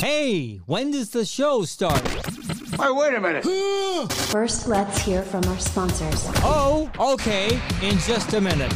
Hey, when does the show start? Hey, wait a minute. First, let's hear from our sponsors. Oh, okay, in just a minute.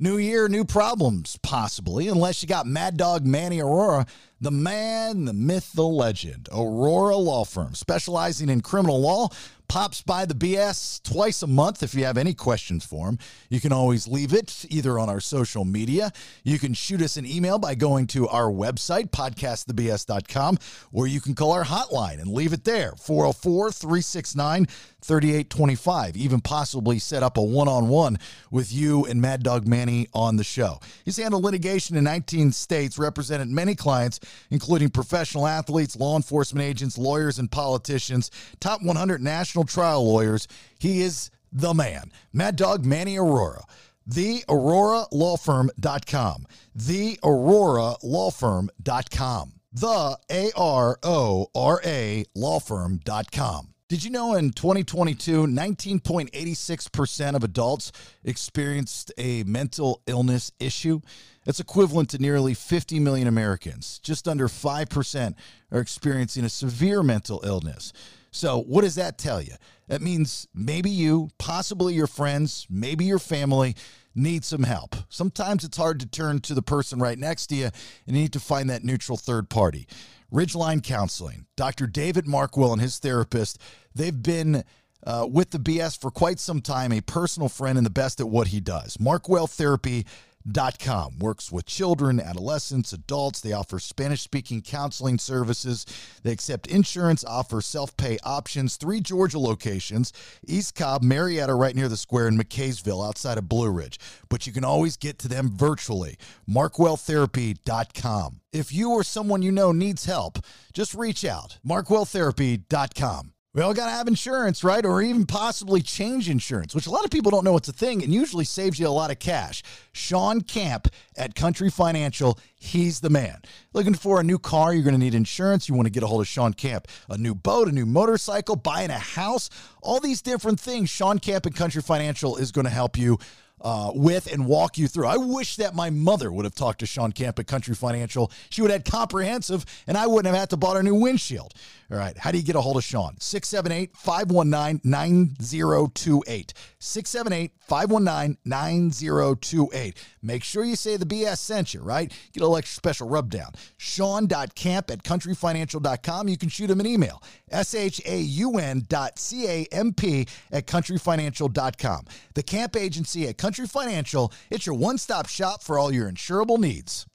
New year, new problems, possibly, unless you got Mad Dog Manny Arora, the man, the myth, the legend. Arora Law Firm, specializing in criminal law, pops by the BS twice a month. If you have any questions for him, you can always leave it either on our social media. You can shoot us an email by going to our website, podcastthebs.com, or you can call our hotline and leave it there 404 369 3825. Even possibly set up a one on one with you and Mad Dog Manny on the show. He's handled litigation in 19 states, represented many clients, including professional athletes, law enforcement agents, lawyers, and politicians, top 100 national trial lawyers. He is the man. Mad Dog Manny Arora. The Arora TheAroraLawFirm.com. TheAroraLawFirm.com. The Arora Law Firm dot com. The A R O R A Law Lawfirm.com. Did you know in 2022, 19.86% of adults experienced a mental illness issue? That's equivalent to nearly 50 million Americans. Just under 5% are experiencing a severe mental illness. So, what does that tell you? That means maybe you, possibly your friends, maybe your family need some help. Sometimes it's hard to turn to the person right next to you and you need to find that neutral third party. Ridgeline Counseling, Dr. David Markwell and his therapist, they've been uh, with the BS for quite some time, a personal friend and the best at what he does. Markwell Therapy Com. Works with children, adolescents, adults. They offer Spanish speaking counseling services. They accept insurance, offer self pay options. Three Georgia locations East Cobb, Marietta, right near the square, and McCaysville outside of Blue Ridge. But you can always get to them virtually. MarkwellTherapy.com. If you or someone you know needs help, just reach out. MarkwellTherapy.com. We all got to have insurance, right? Or even possibly change insurance, which a lot of people don't know it's a thing and usually saves you a lot of cash. Shaun Camp at Country Financial, he's the man. Looking for a new car, you're going to need insurance. You want to get a hold of Shaun Camp. A new boat, a new motorcycle, buying a house, all these different things. Shaun Camp at Country Financial is going to help you uh, with and walk you through. I wish that my mother would have talked to Shaun Camp at Country Financial. She would have had comprehensive, and I wouldn't have had to bought a new windshield. All right, how do you get a hold of Shaun? 678 519 9028. 678 519 9028. Make sure you say the BS sent you, right? Get a extra special rubdown. Shaun.camp at countryfinancial.com. You can shoot him an email. S H A U N dot C A M P at countryfinancial.com. The camp agency at Country Financial, it's your one stop shop for all your insurable needs.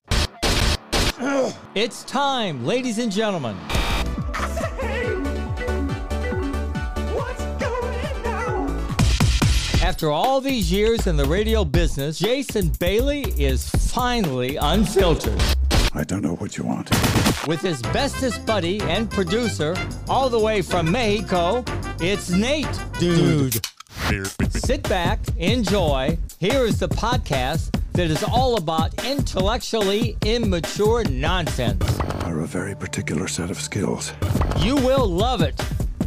It's time, ladies and gentlemen. After all these years in the radio business, Jason Bailey is finally unfiltered. I don't know what you want. With his bestest buddy and producer, all the way from Mexico, it's Nate, dude. Sit back, enjoy. Here is the podcast that is all about intellectually immature nonsense. Are a very particular set of skills. You will love it.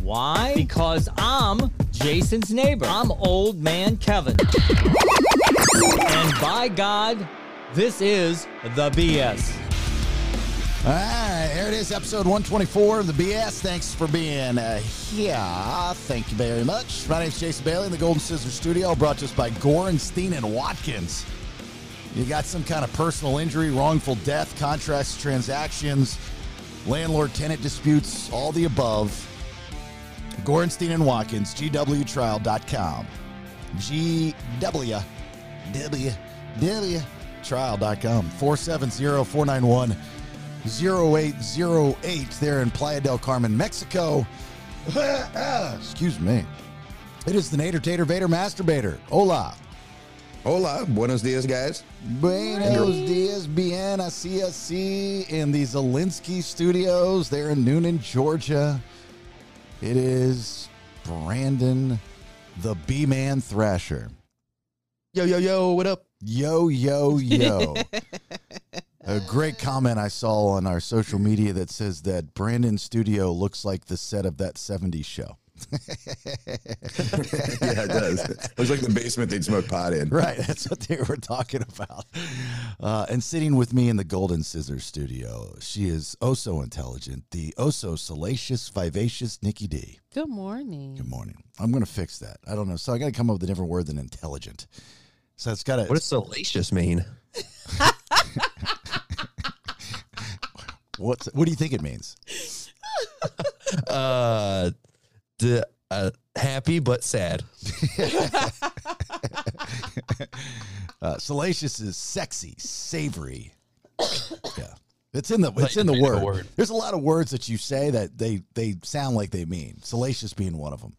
Why? Because I'm Jason's neighbor. I'm old man Kevin. And by God, this is the BS. All right, here it is, episode 124 of the BS. Thanks for being uh, here. Thank you very much. My name is Jason Bailey in the Golden Scissors Studio, brought to us by Gorenstein and Watkins. You got some kind of personal injury, wrongful death, contracts, transactions, landlord tenant disputes, all the above. Gorenstein and Watkins, GWTrial.com. GW, W, W, trial.com. 470 491 0808 there in Playa del Carmen, Mexico. Excuse me. It is the Nader Tater Vader Masturbator. Hola. Hola, buenos dias, guys. Buenos dias, bien, así, así, in the Zelinsky studios there in Newnan, Georgia. It is Brandon, the B Man Thrasher. Yo, yo, yo, what up? Yo, yo, yo. A great comment I saw on our social media that says that Brandon's studio looks like the set of that 70s show. yeah, it does. Looks like the basement they'd smoke pot in. Right, that's what they were talking about. Uh, and sitting with me in the Golden Scissors studio, she is oh so intelligent, the oh so salacious, vivacious Nikki D. Good morning. Good morning. I'm going to fix that. I don't know. So I got to come up with a different word than intelligent. So it's got to. What does salacious mean? What's what do you think it means? Uh, d- uh, happy but sad. Uh, salacious is sexy, savory. yeah, it's in the it's in the made up a word. word. There's a lot of words that you say that they they sound like they mean. Salacious being one of them.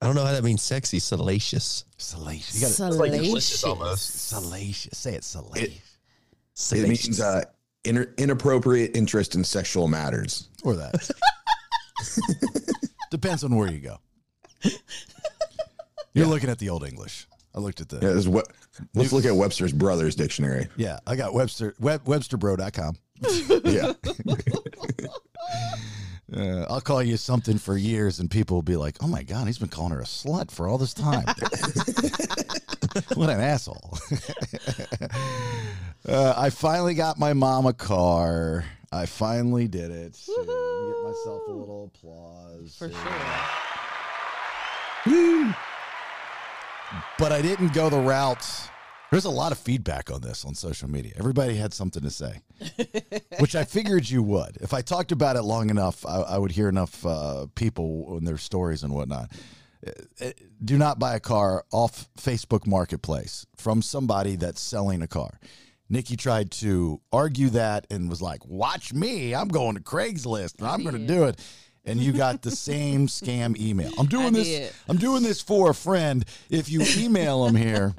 I don't know how that means sexy. Salacious. Salacious. You gotta, Salacious. salacious. Say it salacious. It Salacious. means uh, inappropriate interest in sexual matters. or that. Depends on where you go. You're looking at the old English. I looked at the Yeah, this is what, let's look at Webster's Brothers Dictionary. Yeah, I got Webster Web, Websterbro.com. Yeah. Uh, I'll call you something for years, and people will be like, "Oh my god, he's been calling her a slut for all this time." what an asshole! Uh, I finally got my mom a car. I finally did it. Get myself a little applause. For sure. but I didn't go the route. There's a lot of feedback on this on social media. Everybody had something to say, which I figured you would. If I talked about it long enough, I, I would hear enough uh, people and their stories and whatnot. Uh, uh, Do not buy a car off Facebook Marketplace from somebody that's selling a car. Nikki tried to argue that and was like, "Watch me! I'm going to Craigslist and I'm going to do it." And you got the same scam email. I'm doing I this. did. I'm doing this for a friend. If you email them here,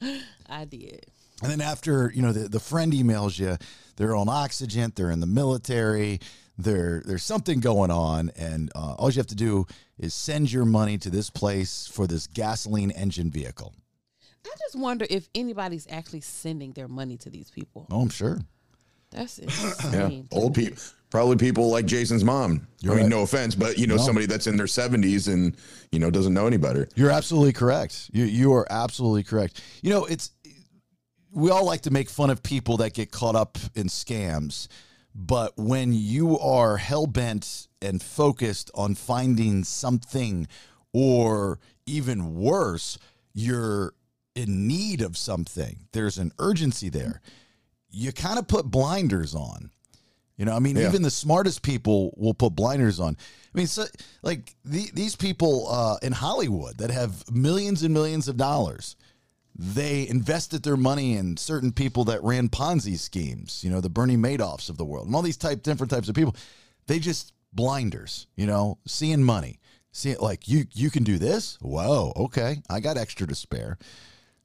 I did. and then after you know the, the friend emails you, they're on oxygen, they're in the military, there there's something going on, and uh, all you have to do is send your money to this place for this gasoline engine vehicle. I just wonder if anybody's actually sending their money to these people. Oh, I'm sure. That's Yeah. Old people. Probably people like Jason's mom. You're I mean, right. no offense, but you know, No. somebody that's in their 70s and, you know, doesn't know any better. You're absolutely correct. You you are absolutely correct. You know, it's we all like to make fun of people that get caught up in scams, but when you are hell bent and focused on finding something, or even worse, you're in need of something. There's an urgency there. You kind of put blinders on. You know, I mean, Yeah. even the smartest people will put blinders on. I mean, so, like the, these people uh, in Hollywood that have millions and millions of dollars, they invested their money in certain people that ran Ponzi schemes. You know, the Bernie Madoffs of the world, and all these type different types of people. They just blinders. You know, seeing money, see it like you you can do this. Whoa, okay, I got extra to spare.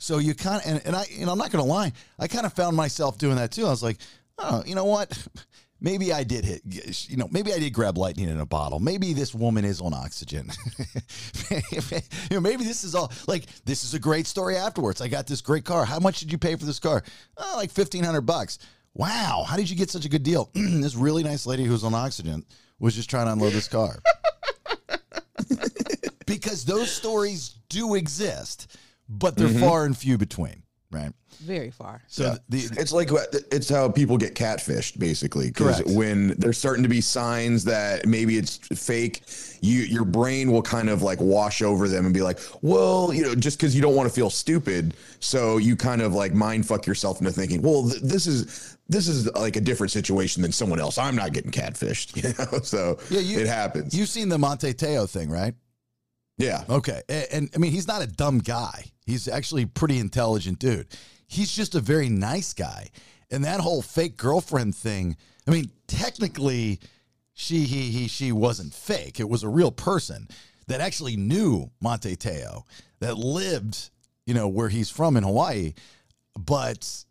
So you kind of, and, and I, and I'm not going to lie, I kind of found myself doing that too. I was like, oh, you know what? Maybe I did hit, you know, maybe I did grab lightning in a bottle. Maybe this woman is on oxygen. you know, maybe this is all like, this is a great story afterwards. I got this great car. How much did you pay for this car? Oh, like 1500 bucks. Wow. How did you get such a good deal? this really nice lady who's on oxygen was just trying to unload this car. because those stories do exist, but they're mm-hmm. far and few between, right? Very far. So the, It's like it's how people get catfished, basically. Because Correct. when there's starting to be signs that maybe it's fake, you your brain will kind of like wash over them and be like, well, you know, just because you don't want to feel stupid, so you kind of like mind fuck yourself into thinking, well, th- this is this is like a different situation than someone else. I'm not getting catfished, you know. So yeah, you, it happens. You've seen the Manti Te'o thing, right? Yeah. Okay. And, and I mean, he's not a dumb guy. He's actually pretty intelligent dude. He's just a very nice guy. And that whole fake girlfriend thing, I mean, technically, she, he, he, she wasn't fake. It was a real person that actually knew Manti Te'o, that lived, you know, where he's from in Hawaii. But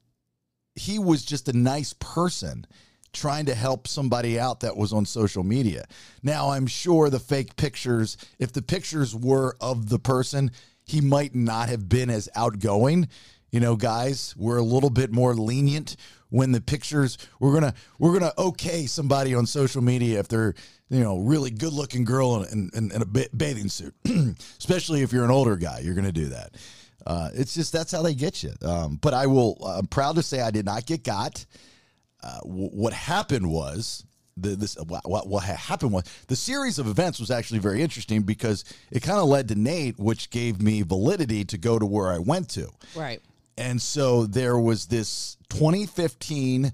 he was just a nice person trying to help somebody out that was on social media. Now, I'm sure the fake pictures, if the pictures were of the person, he might not have been as outgoing. You know, guys, we're a little bit more lenient when the pictures we're gonna we're gonna okay somebody on social media if they're you know really good looking girl in, in, in a ba- bathing suit, especially if you're an older guy, you're gonna do that. Uh, it's just that's how they get you. Um, but I will. I'm proud to say I did not get got. Uh, w- what happened was the, this what, what what happened was the series of events was actually very interesting because it kind of led to Nate, which gave me validity to go to where I went to. Right. And so there was this 2015.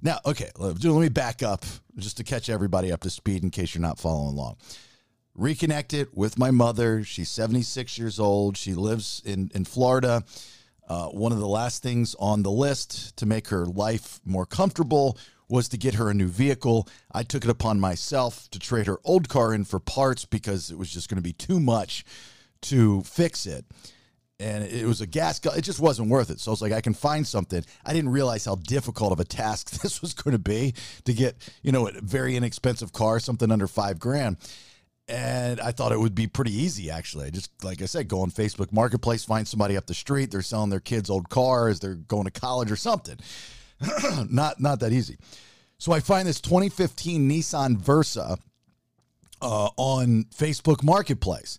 Now, okay, let let me back up just to catch everybody up to speed in case you're not following along. Reconnected with my mother. She's 76 years old. She lives in, in Florida. Uh, one of the last things on the list to make her life more comfortable was to get her a new vehicle. I took it upon myself to trade her old car in for parts because it was just going to be too much to fix it. And it was a gas gu- it just wasn't worth it. So i was like i can find something. I didn't realize how difficult of a task this was going to be to get you know a very inexpensive car something under five grand and i thought it would be pretty easy actually I just like i said go on facebook marketplace find somebody up the street they're selling their kids old cars they're going to college or something not not that easy so i find this 2015 nissan versa uh, on Facebook Marketplace.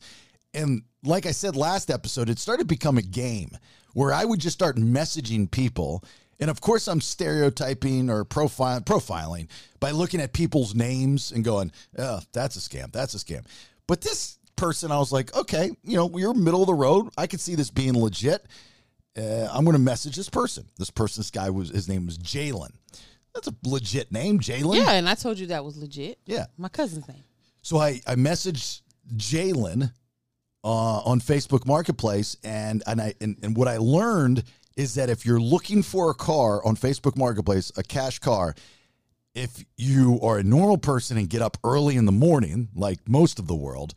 And like I said last episode, it started to become a game where I would just start messaging people. And of course, I'm stereotyping or profile, profiling by looking at people's names and going, oh, that's a scam. That's a scam. But this person, I was like, okay, you know, you're middle of the road. I could see this being legit. Uh, I'm going to message this person. This person, this guy was, his name was Jalen. That's a legit name, Jalen. Yeah, and I told you that was legit. Yeah. My cousin's name. So I, I messaged Jalen uh, on Facebook Marketplace, and and I and, and what I learned is that if you're looking for a car on Facebook Marketplace, a cash car, if you are a normal person and get up early in the morning, like most of the world,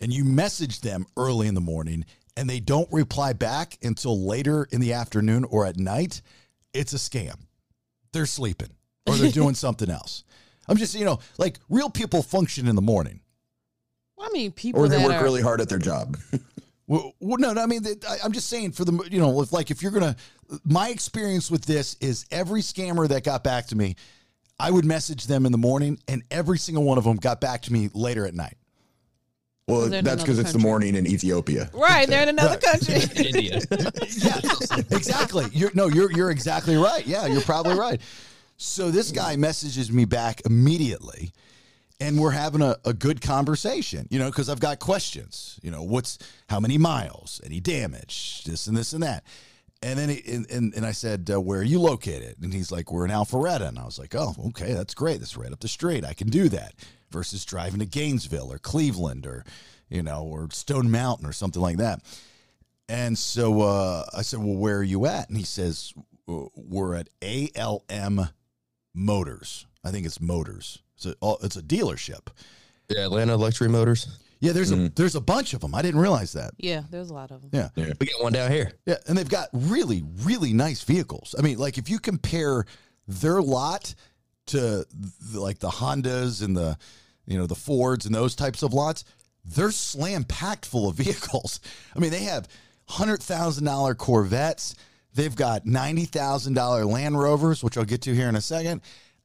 and you message them early in the morning and they don't reply back until later in the afternoon or at night, it's a scam. They're sleeping or they're doing something else. I'm just, you know, like real people function in the morning. Well, I mean, people Or they work are, really hard at their job. Well, well, no, no, I mean, I, I'm just saying for the, you know, if like if you're gonna, my experience with this is every scammer that got back to me, I would message them in the morning, and every single one of them got back to me later at night. Well, they're that's because it's the morning in Ethiopia. Right, they're in another Right. country. India. Yeah, exactly. You're no, you're you're exactly right. Yeah, you're probably right. So this guy messages me back immediately, and we're having a, a good conversation. You know, because I've got questions. You know, what's how many miles, any damage, this and this and that. And then he, and, and and I said, uh, "Where are you located?" And he's like, "We're in Alpharetta." And I was like, "Oh, okay, that's great. That's right up the street. I can do that." Versus driving to Gainesville or Cleveland or you know or Stone Mountain or something like that. And so uh, I said, "Well, where are you at?" And he says, "Uh, "We're at ALM Motors. I think it's Motors. It's a it's a dealership. Yeah, Atlanta Luxury Motors. Yeah, there's a mm-hmm. there's a bunch of them. I didn't realize that. yeah, there's a lot of them. Yeah, We got one down here. yeah, and they've got really really nice vehicles. I mean, like if you compare their lot to the, like the Hondas and the you know the Fords and those types of lots, they're slam packed full of vehicles. I mean, they have hundred thousand dollar Corvettes. They've got ninety thousand dollar Land Rovers, which I'll get to here in a second.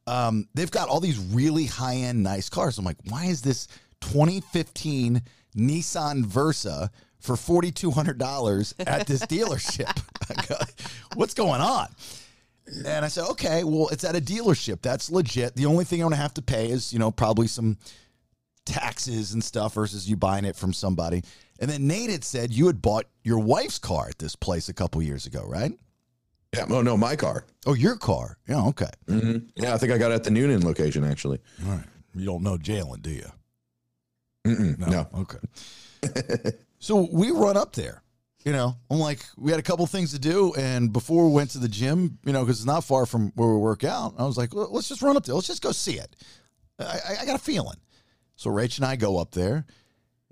Um, they've got all these really high end nice cars. I'm like, why is this 2015 Nissan Versa for $4,200 at this dealership? What's going on? And I said, okay, well, it's at a dealership. That's legit. The only thing I'm going to have to pay is, you know, probably some taxes and stuff versus you buying it from somebody. And then Nate had said you had bought your wife's car at this place a couple years ago, right? Yeah, oh no, my car. Oh, your car. Yeah, okay. hmm Yeah, I think I got it at the Newnan location actually. All right. You don't know Jalen, do you? Mm-mm, no. Okay. so we run up there. You know, I'm like, we had a couple things to do, and before we went to the gym, you know, because it's not far from where we work out, I was like, well, let's just run up there. Let's just go see it. I, I, I got a feeling. So Rach and I go up there,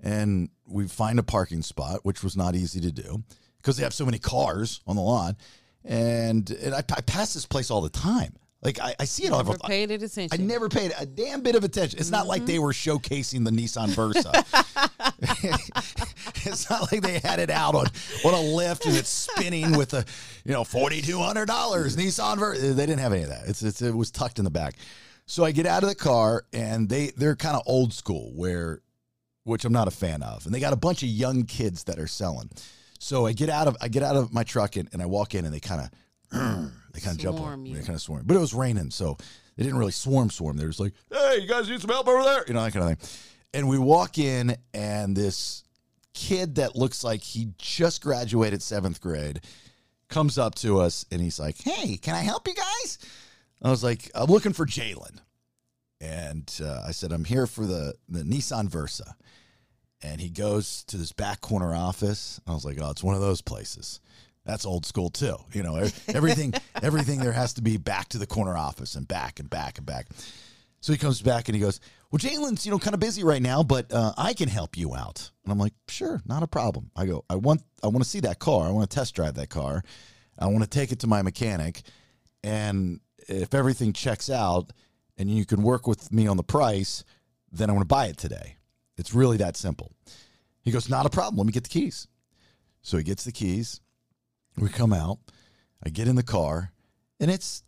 and we find a parking spot, which was not easy to do because they have so many cars on the lot. And, and I, I pass this place all the time. Like I, I see it all. Never over- paid it I never paid a damn bit of attention. It's not like mm-hmm. they were showcasing the Nissan Versa. it's not like they had it out on, on a lift and it's spinning with a, you know, $4,200 Nissan. Ver- they didn't have any of that. It's, it's, it was tucked in the back. So I get out of the car and they, they're kind of old school where, which I'm not a fan of. And they got a bunch of young kids that are selling. So I get out of, I get out of my truck and, and I walk in and they kind of, they kind of jump on. you. They kind of swarm. But it was raining, so they didn't really swarm swarm. They were just like, "Hey, you guys need some help over there?" You know that kind of thing. And we walk in, and this kid that looks like he just graduated seventh grade comes up to us, and he's like, "Hey, can I help you guys?" I was like, "I'm looking for Jalen," and uh, I said, "I'm here for the the Nissan Versa." And he goes to this back corner office. I was like, "Oh, it's one of those places." That's old school too. You know, everything everything there has to be back to the corner office and back and back and back. So he comes back and he goes, "Well, Jalen's you know kind of busy right now, but uh, I can help you out." And I'm like, "Sure, not a problem." I go, "I want I want to see that car. I want to test drive that car. I want to take it to my mechanic, and if everything checks out, and you can work with me on the price, then I want to buy it today. It's really that simple." He goes, "Not a problem. Let me get the keys." So he gets the keys. We come out. I get in the car, and it's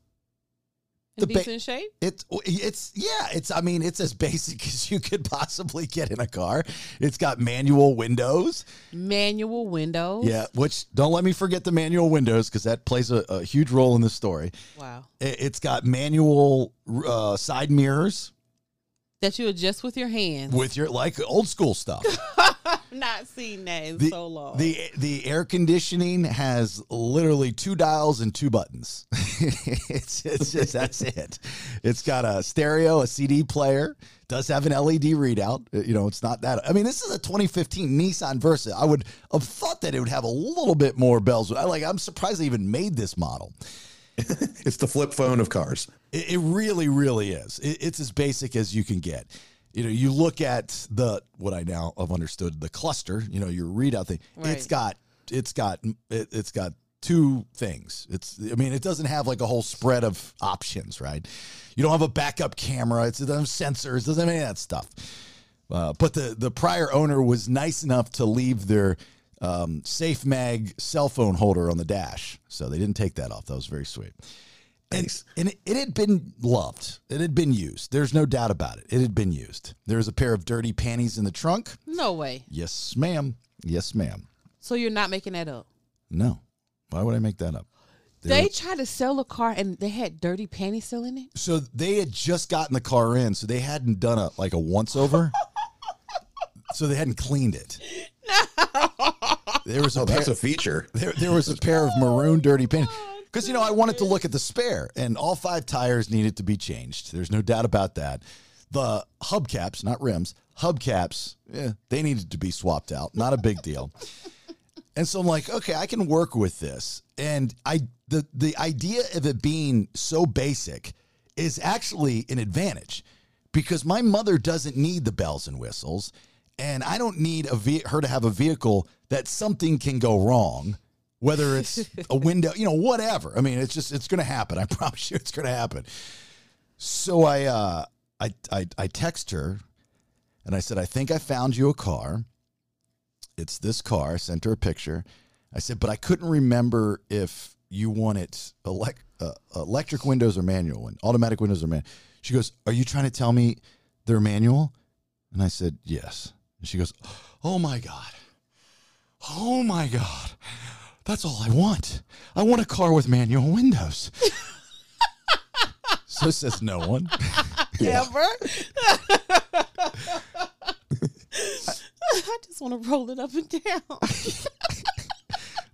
The ba- decent shape. it's it's yeah. It's I mean it's as basic as you could possibly get in a car. It's got manual windows. Manual windows. Yeah, which don't let me forget the manual windows because that plays a, a huge role in the story. Wow. It, it's got manual uh, side mirrors That you adjust with your hands. with your like old school stuff. I've not seen that in the, so long. The the air conditioning has literally two dials and two buttons. it's it's just that's it. It's got a stereo, a CD player. Does have an LED readout. Uh, You know, it's not that. I mean, this is a 2015 Nissan Versa. I would have thought that it would have a little bit more bells. I like. I'm surprised they even made this model. It's the flip phone of cars. It, it really, really is. It, it's as basic as you can get. You know, you look at the what I now have understood the cluster. You know, your readout thing. It's got it's got it, it's got two things. It's I mean, it doesn't have like a whole spread of options, right? You don't have a backup camera. It's, it doesn't have sensors. Doesn't have any of that stuff. Uh, but the the prior owner was nice enough to leave their um, Safe Mag cell phone holder on the dash, so they didn't take that off. That was very sweet. And, and it, it had been loved. It had been used. There's no doubt about it. It had been used. There was a pair of dirty panties in the trunk. no way. Yes, ma'am. Yes, ma'am. So you're not making that up. No. Why would I make that up? They They were- tried to sell a car and they had dirty panties still in it. so they had just gotten the car in, so they hadn't done a like a once over. so they hadn't cleaned it. There was a Oh, pair, that's a feature. there, there was a pair of maroon dirty panties. Because oh, you know, I wanted to look at the spare, and all five tires needed to be changed. There's no doubt about that. The hubcaps, not rims, hubcaps, yeah, they needed to be swapped out. Not a big deal. And so I'm like, okay, I can work with this. And I the the idea of it being so basic is actually an advantage because my mother doesn't need the bells and whistles and I don't need a ve- her to have a vehicle that something can go wrong whether it's a window, you know, whatever. I mean, it's just it's going to happen. I promise you it's going to happen. So I uh I I I text her and I said, "I think I found you a car." it's this car. I sent her a picture. I said, but I couldn't remember if you want it elect, uh, electric windows or manual, and automatic windows or manual. She goes, "Are you trying to tell me they're manual?" And I said, "Yes." And she goes, "Oh my god, oh my god, that's all I want. I want a car with manual windows." so says no one. Ever. I just want to roll it up and down.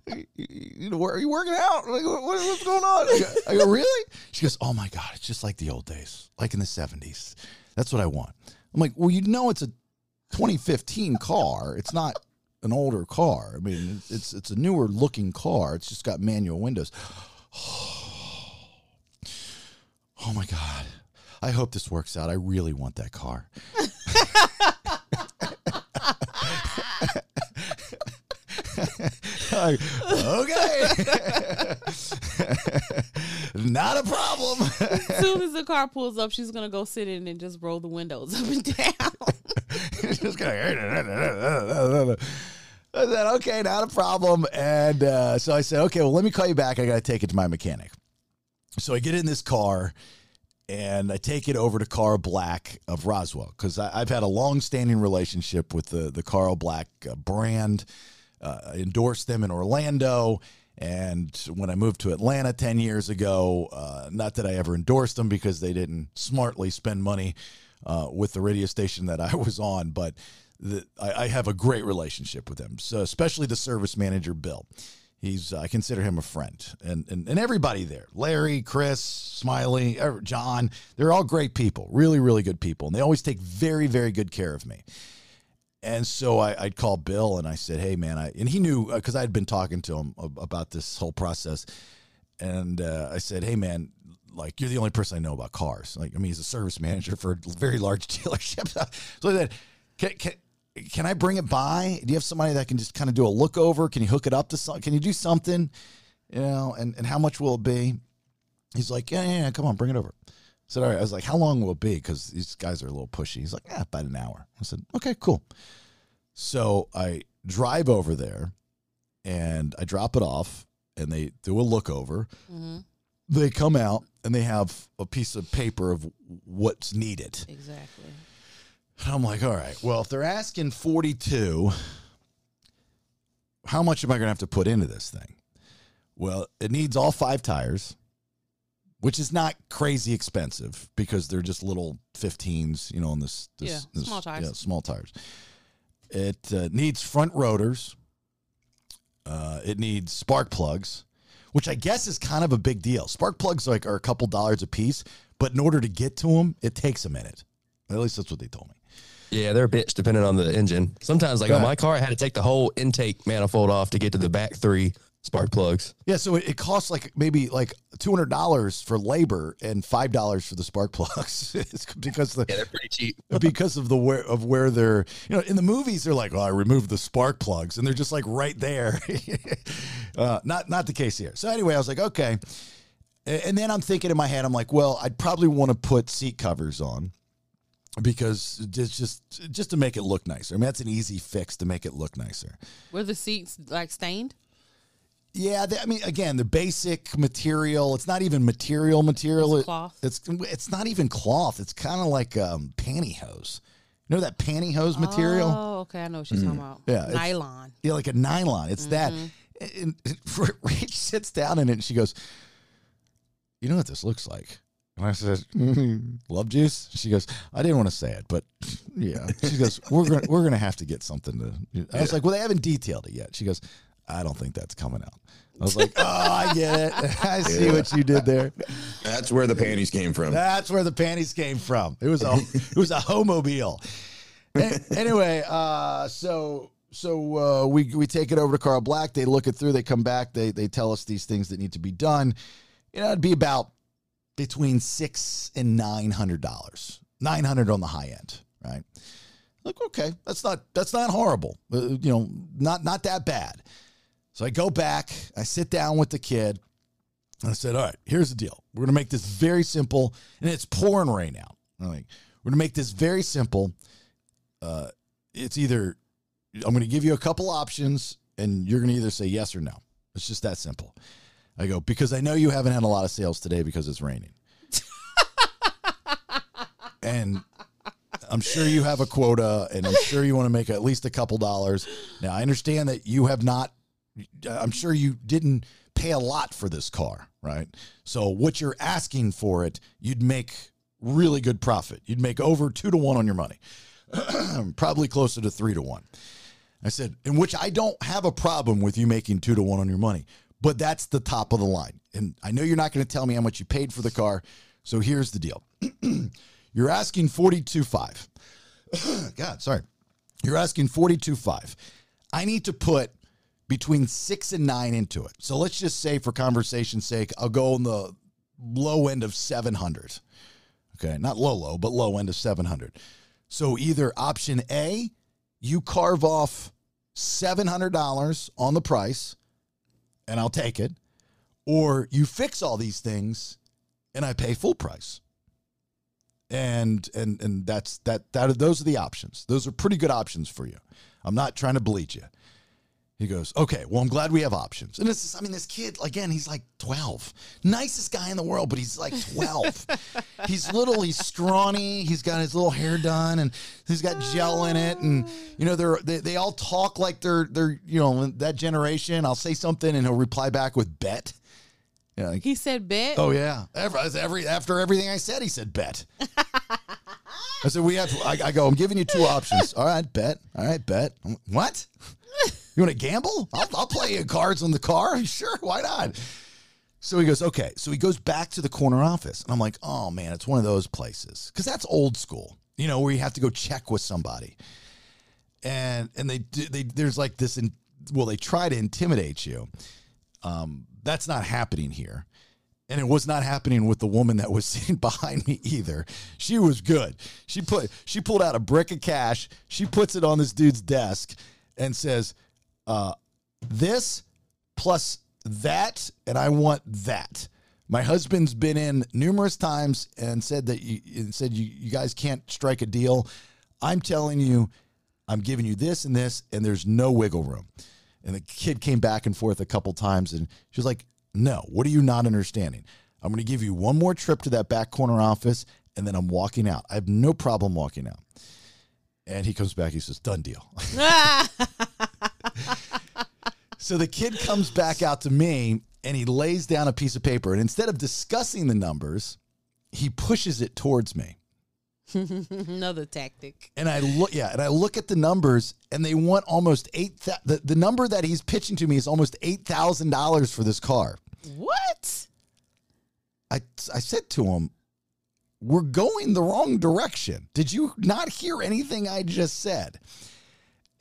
you know, where are you working out? Like, what, what's going on? I go, I go, really? She goes, oh my God, it's just like the old days, like in the 70s. That's what I want. I'm like, well, you know, it's a 2015 car. It's not an older car. I mean, it's, it's, it's a newer looking car. It's just got manual windows. Oh my God. I hope this works out. I really want that car. Okay. Not a problem. As soon as the car pulls up, she's gonna go sit in and just roll the windows up and down. Just gonna- I said, okay, not a problem. And uh, so I said, okay, well, let me call you back. I got to take it to my mechanic. So I get in this car and I take it over to Carl Black of Roswell because I've had a long standing relationship with the, the Carl Black uh, brand. Uh, endorsed them in Orlando. And when I moved to Atlanta 10 years ago, uh, not that I ever endorsed them because they didn't smartly spend money uh, with the radio station that I was on, but the, I, I have a great relationship with them, so especially the service manager, Bill. He's I consider him a friend, and, and and everybody there, Larry, Chris, Smiley, John, they're all great people, really really good people, and they always take very very good care of me. And so I, I'd call Bill and I said, "Hey man," I and he knew because I had been talking to him about this whole process, and uh, I said, "Hey man, like you're the only person I know about cars. Like I mean, he's a service manager for a very large dealership. so I said, can, can, can I bring it by? Do you have somebody that can just kind of do a look over? Can you hook it up to something? Can you do something? You know, and, and how much will it be? He's like, yeah, yeah, yeah, come on, bring it over. I said, all right. I was like, how long will it be? Because these guys are a little pushy. He's like, yeah, about an hour. I said, okay, cool. So I drive over there and I drop it off and they do a look over. Mm-hmm. They come out and they have a piece of paper of what's needed. Exactly. I'm like, all right, well, if they're asking 42, how much am I going to have to put into this thing? Well, it needs all five tires, which is not crazy expensive because they're just little 15s, you know, on this, this, yeah, this small tires. Yeah, small tires. It uh, needs front rotors. Uh, it needs spark plugs, which I guess is kind of a big deal. Spark plugs like are a couple dollars a piece, but in order to get to them, it takes a minute. At least that's what they told me. Yeah, they're a bitch depending on the engine. Sometimes, like on my car, I had to take the whole intake manifold off to get to the back three spark plugs. Yeah, so it, it costs like maybe like two hundred dollars for labor and five dollars for the spark plugs. it's because the yeah, they're pretty cheap because of the where of where they're you know in the movies they're like oh I removed the spark plugs and they're just like right there. uh, not not the case here. So anyway, I was like okay, and then I'm thinking in my head I'm like well I'd probably want to put seat covers on because just just just to make it look nicer. I mean, that's an easy fix to make it look nicer. Were the seats like stained? Yeah, they, I mean, again, the basic material. It's not even material material. It's cloth. It's it's not even cloth. It's kind of like um, pantyhose. You know that pantyhose material? Oh, okay. I know what you're talking about. Yeah, nylon. Yeah, like a nylon. It's that. Mm-hmm. And, and Rach sits down in it and she goes, "You know what this looks like?" And I said, mm, "Love juice." She goes, "I didn't want to say it, but yeah." She goes, "We're gonna we're gonna have to get something to." I was like, "Well, they haven't detailed it yet." She goes, "I don't think that's coming out." I was like, "Oh, I get it. I see what you did there. That's where the panties came from. That's where the panties came from. It was a it was a homobile." Anyway, uh, so so uh, we we take it over to Carl Black. They look it through. They come back. They they tell us these things that need to be done. You know, it'd be about between six and nine hundred dollars. Nine hundred on the high end, right? Like, okay, that's not that's not horrible. Uh, you know, not not that bad. So I go back. I sit down with the kid. And I said, all right, here's the deal. We're gonna make this very simple, and it's pouring rain out. I'm like, we're gonna make this very simple. Uh, it's either I'm going to give you a couple options and you're going to either say yes or no. It's just that simple. I go, because I know you haven't had a lot of sales today because it's raining. and I'm sure you have a quota and I'm sure you want to make at least a couple dollars. Now, I understand that you have not, I'm sure you didn't pay a lot for this car, right? So, what you're asking for it, you'd make really good profit. You'd make over two to one on your money, probably closer to three to one. I said, in which I don't have a problem with you making two to one on your money, but that's the top of the line. And I know you're not going to tell me how much you paid for the car. So here's the deal. you're asking 42.5. God, sorry. You're asking 42.5. I need to put between six and nine into it. So let's just say, for conversation's sake, I'll go on the low end of 700. Okay, not low, low, but low end of 700. So either option A, you carve off $700 on the price and I'll take it, or you fix all these things and I pay full price. And and and that's that that those are the options. Those are pretty good options for you. I'm not trying to bleed you. He goes, okay, well, I'm glad we have options. And this is, I mean, this kid, again, he's like 12. Nicest guy in the world, but he's like 12. he's little, he's scrawny, he's got his little hair done, and he's got gel in it. And, you know, they're, they, they all talk like they're, they're, you know, that generation. I'll say something and he'll reply back with bet. You know, like, He said bet. oh, yeah. Every, every, after everything I said, he said bet. I said, we have, I, I go, I'm giving you two options. All right, bet. All right, bet. I'm What? You want to gamble? I'll, I'll play you cards on the car. Sure, why not? So he goes, okay. So he goes back to the corner office. And I'm like, oh man, it's one of those places. Because that's old school, you know, where you have to go check with somebody. And and they they there's like this in well, they try to intimidate you. Um, that's not happening here. And it was not happening with the woman that was sitting behind me either. She was good. She put she pulled out a brick of cash. She puts it on this dude's desk and says, uh, "This plus that, and I want that." My husband's been in numerous times and said that you and said you, you guys can't strike a deal. I'm telling you, I'm giving you this and this, and there's no wiggle room. And the kid came back and forth a couple times, and she was like, No, what are you not understanding? I'm going to give you one more trip to that back corner office, and then I'm walking out. I have no problem walking out. And he comes back, he says, Done deal. so the kid comes back out to me, and he lays down a piece of paper, and instead of discussing the numbers, he pushes it towards me. Another tactic. And I look, yeah, and I look at the numbers, and they want almost eight. thou- The, the number that he's pitching to me is almost eight thousand dollars for this car. What? I I said to him, "We're going the wrong direction. Did you not hear anything I just said?"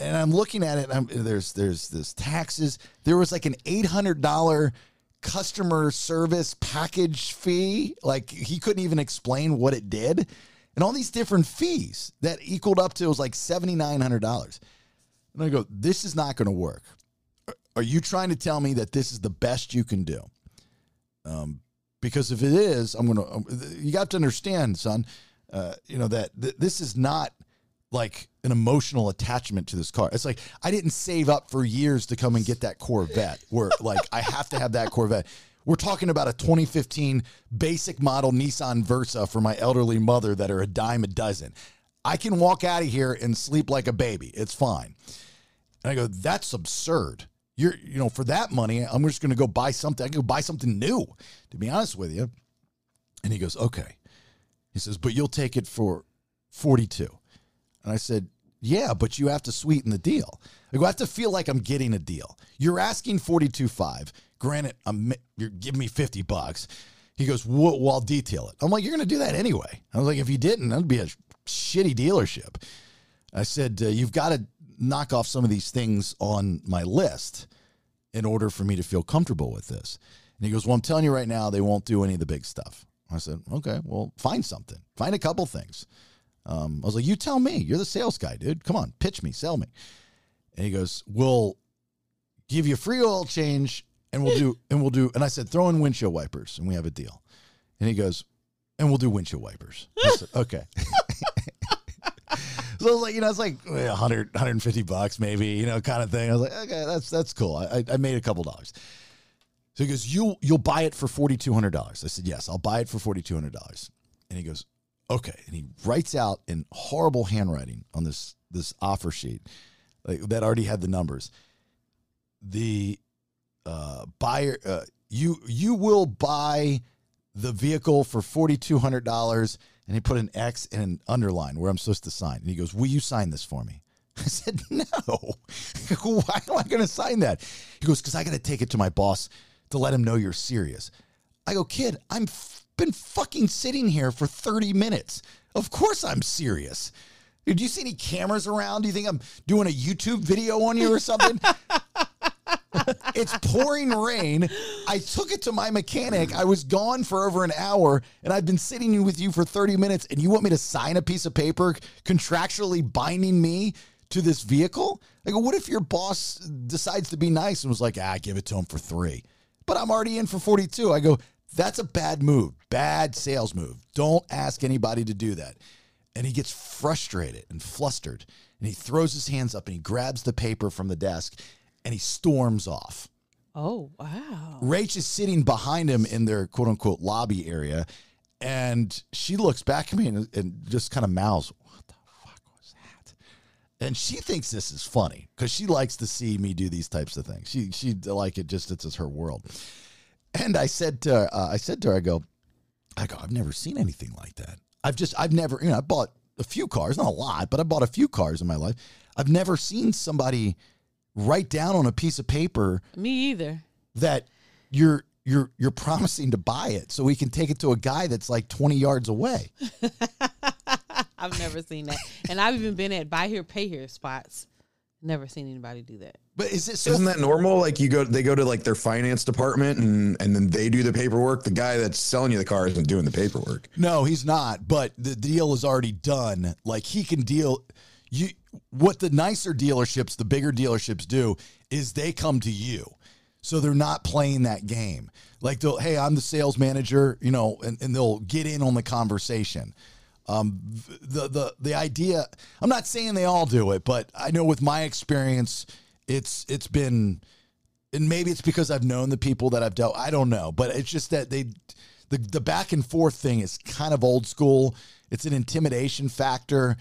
And I'm looking at it. And I'm, there's there's this taxes. There was like an eight hundred dollar customer service package fee. Like he couldn't even explain what it did, and all these different fees that equaled up to it was like seventy nine hundred dollars. And I go, "This is not going to work. Are you trying to tell me that this is the best you can do?" because if it is, I'm gonna. You got to understand, son. Uh, you know that th- this is not like an emotional attachment to this car. It's like I didn't save up for years to come and get that Corvette. Where like I have to have that Corvette. We're talking about a 2015 basic model Nissan Versa for my elderly mother that are a dime a dozen. I can walk out of here and sleep like a baby. It's fine. And I go, that's absurd. You're, you know, for that money, I'm just going to go buy something. I can go buy something new, to be honest with you. And he goes, okay. He says, but you'll take it for 42. And I said, yeah, but you have to sweeten the deal. I go, I have to feel like I'm getting a deal. You're asking 42.5. Granted, I'm, you're giving me 50 bucks. He goes, well, well, I'll detail it. I'm like, you're going to do that anyway. I was like, if you didn't, that'd be a shitty dealership. I said, uh, you've got to knock off some of these things on my list in order for me to feel comfortable with this. And he goes, Well, I'm telling you right now, they won't do any of the big stuff. I said, Okay, well, find something, find a couple things. Um, I was like, You tell me. You're the sales guy, dude. Come on, pitch me, sell me. And he goes, We'll give you free oil change and we'll do, and we'll do, and I said, Throw in windshield wipers and we have a deal. And he goes, And we'll do windshield wipers. I said, Okay. So I was like, you know, it's like eh, 100, 150 bucks, maybe, you know, kind of thing. I was like, okay, that's that's cool. I, I made a couple dollars. So he goes, you'll you'll buy it for forty two hundred dollars. I said, yes, I'll buy it for forty two hundred dollars. And he goes, okay. And he writes out in horrible handwriting on this this offer sheet like, that already had the numbers. The uh, buyer, uh, you you will buy the vehicle for forty two hundred dollars, and he put an X and an underline where I'm supposed to sign. And he goes, "Will you sign this for me?" I said, "No. Why am I going to sign that?" He goes, "Because I got to take it to my boss to let him know you're serious." I go, "Kid, I'm f- been fucking sitting here for thirty minutes. Of course I'm serious." Dude, do you see any cameras around? Do you think I'm doing a YouTube video on you or something? it's pouring rain. I took it to my mechanic. I was gone for over an hour and I've been sitting with you for 30 minutes and you want me to sign a piece of paper contractually binding me to this vehicle? I go, what if your boss decides to be nice and was like, ah, give it to him for three? But I'm already in for 42. I go, that's a bad move, bad sales move. Don't ask anybody to do that. And he gets frustrated and flustered and he throws his hands up and he grabs the paper from the desk and he storms off. Oh wow. Rach is sitting behind him in their quote unquote lobby area, and she looks back at me and, and just kind of mouths, What the fuck was that? And she thinks this is funny because she likes to see me do these types of things. She she like it just it's just her world. And I said to her, uh, I said to her, I go, I go, I've never seen anything like that. I've just I've never, you know, I bought a few cars, not a lot, but I bought a few cars in my life. I've never seen somebody write down on a piece of paper Me either. that you're you're you're promising to buy it so we can take it to a guy that's like 20 yards away. I've never seen that, and I've even been at buy here, pay here spots. Never seen anybody do that. But is it so Isn't that normal? Like you go, they go to like their finance department and and then they do the paperwork. The guy that's selling you the car isn't doing the paperwork. No, he's not, but the deal is already done. Like he can deal you what the nicer dealerships, the bigger dealerships do is they come to you. So they're not playing that game. Like they'll, hey, I'm the sales manager, you know, and, and they'll get in on the conversation. Um, the the the idea. I'm not saying they all do it, but I know with my experience, it's it's been, and maybe it's because I've known the people that I've dealt. I don't know, but it's just that they, the the back and forth thing is kind of old school. It's an intimidation factor.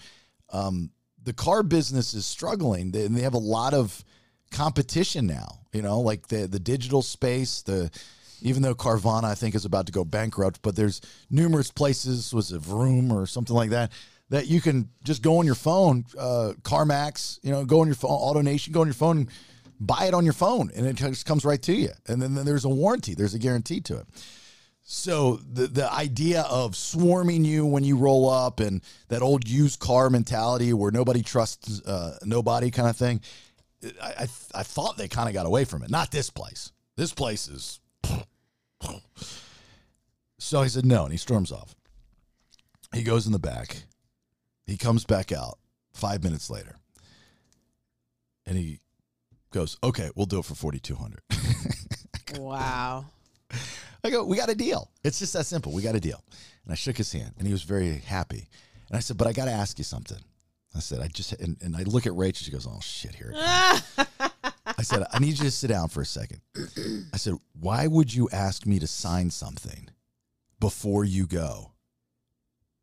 Um, the car business is struggling. and they have a lot of competition now. You know, like the the digital space. The even though Carvana I think is about to go bankrupt, but there's numerous places. Was it Vroom or something like that? That you can just go on your phone, uh, CarMax. You know, go on your phone, AutoNation. Go on your phone, and buy it on your phone, and it just comes right to you. And then, then there's a warranty. There's a guarantee to it. So the the idea of swarming you when you roll up and that old used car mentality where nobody trusts uh, nobody kind of thing, I I, I thought they kind of got away from it. Not this place. This place is. So he said no, and he storms off. He goes in the back. He comes back out five minutes later, and he goes, "Okay, we'll do it for forty two hundred. Wow. I go, we got a deal. It's just that simple. We got a deal. And I shook his hand and he was very happy. And I said, but I got to ask you something. I said, I just, and, and I look at Rachel. She goes, oh shit, here. it comes." I said, I need you to sit down for a second. I said, why would you ask me to sign something before you go?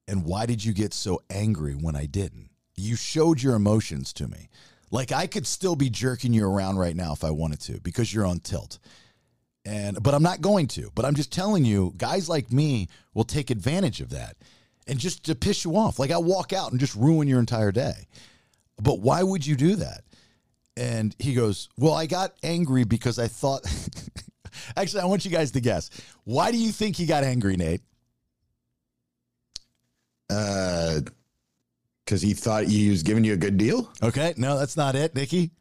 And why did you get so angry when I didn't? You showed your emotions to me. Like I could still be jerking you around right now if I wanted to because you're on tilt and but I'm not going to. But I'm just telling you, guys like me will take advantage of that, and just to piss you off. Like I'll walk out and just ruin your entire day. But why would you do that? And he goes, "Well, I got angry because I thought." Actually, I want you guys to guess. Why do you think he got angry, Nate? Uh, because he thought he was giving you a good deal. Okay, no, that's not it, Nikki.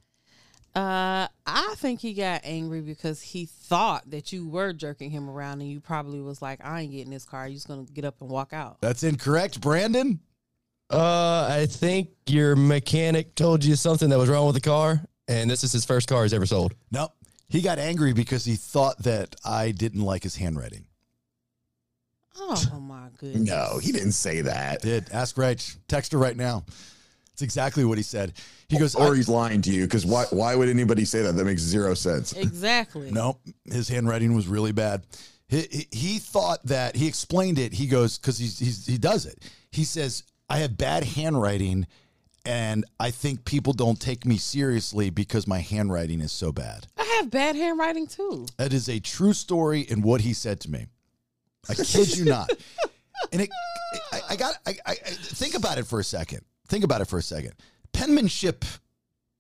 Uh, I think he got angry because he thought that you were jerking him around, and you probably was like, "I ain't getting this car. You just gonna get up and walk out." That's incorrect, Brandon. Uh, I think your mechanic told you something that was wrong with the car, and this is his first car he's ever sold. No, he got angry because he thought that I didn't like his handwriting. Oh my goodness! No, he didn't say that. Did ask Rach, text her right now. It's exactly what he said. He goes, Or he's lying to you because why? Why would anybody say that? That makes zero sense. Exactly. No, his handwriting was really bad. He, he, he thought that he explained it. He goes because he's, he's he does it. He says I have bad handwriting, and I think people don't take me seriously because my handwriting is so bad. I have bad handwriting too. That is a true story in what he said to me. I kid you not. And it, I, I got. I, I I- think about it for a second. Think about it for a second. Penmanship.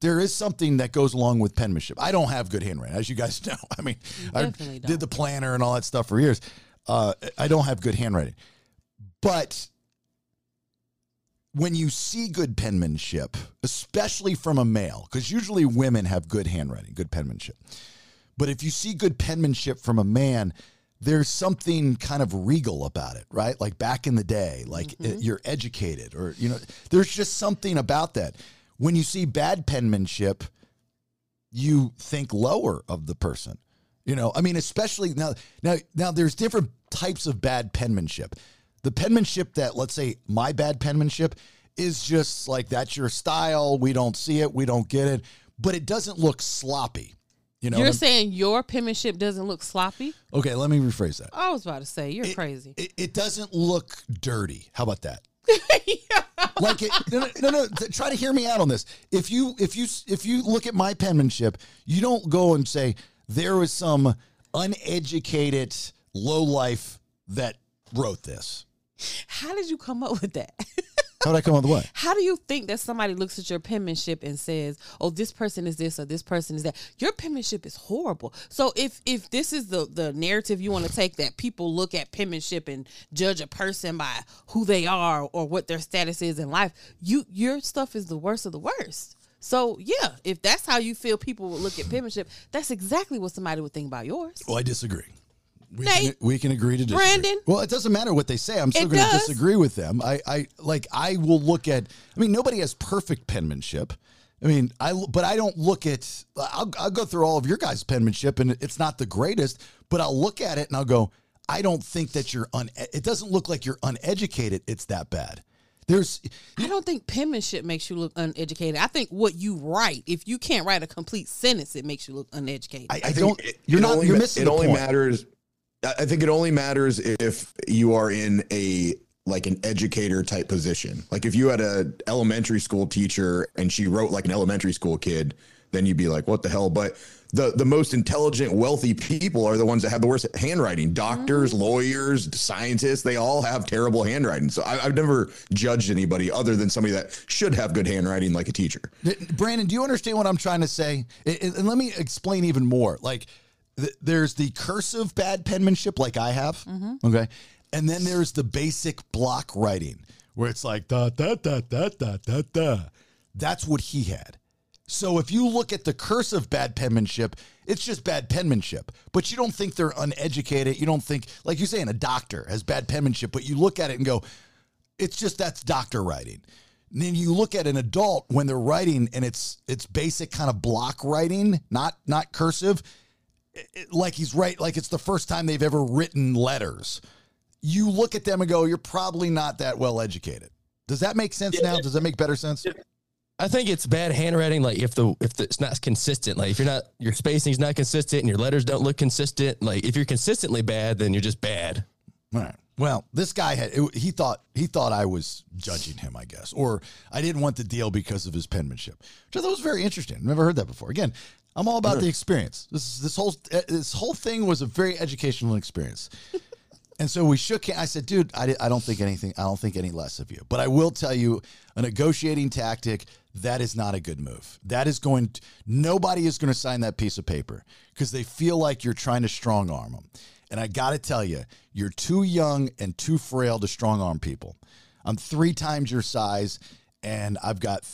There is something that goes along with penmanship. I don't have good handwriting, as you guys know. I mean, I did the planner and all that stuff for years. Uh, I don't have good handwriting, but when you see good penmanship, especially from a male, because usually women have good handwriting, good penmanship. But if you see good penmanship from a man, there's something kind of regal about it, right? Like back in the day, like uh, you're educated, or, you know, there's just something about that. When you see bad penmanship, you think lower of the person. You know, I mean, especially now, now, now there's different types of bad penmanship. The penmanship that, let's say, my bad penmanship is just like that's your style. We don't see it, we don't get it, but it doesn't look sloppy. You know, You're saying your penmanship doesn't look sloppy? okay, let me rephrase that. I was about to say you're It- crazy. It, it doesn't look dirty. How about that? Like it, no, no, no, no. Try to hear me out on this. If you, if you, if you look at my penmanship, you don't go and say there was some uneducated low life that wrote this. How did you come up with that? How would I come up with what? How do you think that somebody looks at your penmanship and says, "Oh, this person is this or this person is that"? Your penmanship is horrible. So if if this is the the narrative you want to take that people look at penmanship and judge a person by who they are or what their status is in life, you your stuff is the worst of the worst. So yeah, if that's how you feel people would look at penmanship, that's exactly what somebody would think about yours. Well, I disagree. We can, we can agree to disagree. Brandon. Well, it doesn't matter what they say. I'm still going to disagree with them. I, I like. I will look at. I mean, nobody has perfect penmanship. I mean, I but I don't look at. I'll, I'll go through all of your guys' penmanship, and it's not the greatest. But I'll look at it and I'll go. I don't think that you're un. It doesn't look like you're uneducated. It's that bad. There's. I don't think penmanship makes you look uneducated. I think what you write, if you can't write a complete sentence, it makes you look uneducated. I, I, I don't. it- you're it not. only You're missing It the only point. matters. I I think it only matters if you are in a like an educator type position. Like if you had a elementary school teacher and she wrote like an elementary school kid, then you'd be like, "What the hell?" But the the most intelligent, wealthy people are the ones that have the worst handwriting. Doctors, mm-hmm. lawyers, scientists, they all have terrible handwriting. So I, I've never judged anybody other than somebody that should have good handwriting, like a teacher. Brandon, do you understand what I'm trying to say? And- And and let me explain even more. Like, th- there's the cursive bad penmanship, like I have. Mm-hmm. Okay. And then there's the basic block writing, where it's like da da da da da da da. That's what he had. So if you look at the cursive bad penmanship, it's just bad penmanship. But you don't think they're uneducated. You don't think, like you're saying, a doctor has bad penmanship, but you look at it and go, it's just that's doctor writing. And then you look at an adult when they're writing and it's it's basic kind of block writing, not not cursive, it- it- like he's right, like it's the first time they've ever written letters. You look at them and go, you're probably not that well educated. Does that make sense now? Does that make better sense? I think it's bad handwriting. Like if the if the, it's not consistent, like if you're not your spacing's not consistent and your letters don't look consistent, like if you're consistently bad, then you're just bad. All right. Well, this guy had it, he thought he thought I was judging him, I guess, or I didn't want the deal because of his penmanship, So that was very interesting. Never heard that before. Again, I'm all about the experience. This this whole eh, this whole thing was a very educational experience. And so we shook hands. I said, dude, I, I don't think anything, I don't think any less of you. But I will tell you a negotiating tactic, that is not a good move. That is going, to, nobody is going to sign that piece of paper because they feel like you're trying to strong arm them. And I got to tell you, you're too young and too frail to strong arm people. I'm three times your size and I've got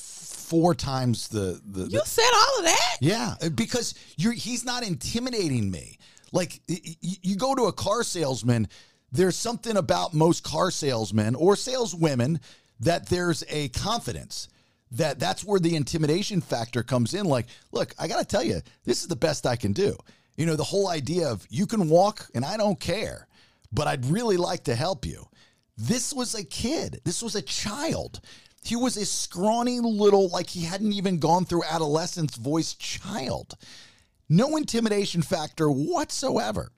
four times the, the, the you said all of that? yeah, uh, because you're he's not intimidating me. Like you go to a car salesman, there's something about most car salesmen or saleswomen that there's a confidence that that's where the intimidation factor comes in like, look, I got to tell you, this is the best I can do. You know, the whole idea of you can walk and I don't care, but I'd really like to help you. This was a kid. This was a child. He was a scrawny little, like he hadn't even gone through adolescence voice child. No intimidation factor whatsoever.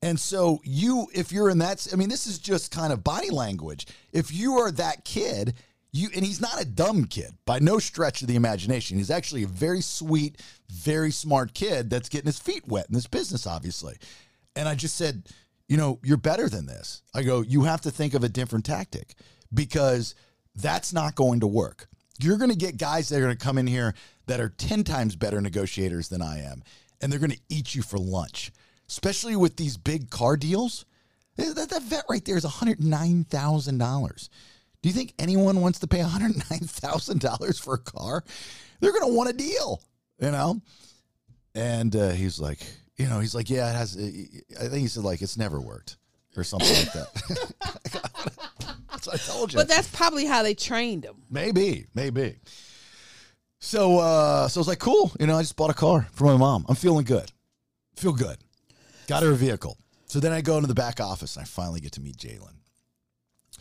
And so, you, if you're in that, I mean, this is just kind of body language. If you are that kid, you, and he's not a dumb kid by no stretch of the imagination. He's actually a very sweet, very smart kid that's getting his feet wet in this business, obviously. And I just said, you know, you're better than this. I go, you have to think of a different tactic because that's not going to work. You're going to get guys that are going to come in here that are 10 times better negotiators than I am, and they're going to eat you for lunch, especially with these big car deals. That, that vet right there is $109,000. Do you think anyone wants to pay $109,000 for a car? They're going to want a deal, you know? And uh, he's like, you know, he's like, yeah, it has. I think he said like it's never worked or something like that. That's what I told you. But that's probably how they trained him. maybe, maybe. So, uh, so I was like, cool. You know, I just bought a car for my mom. I'm feeling good. Feel good. Got her a vehicle. So then I go into the back office and I finally get to meet Jalen.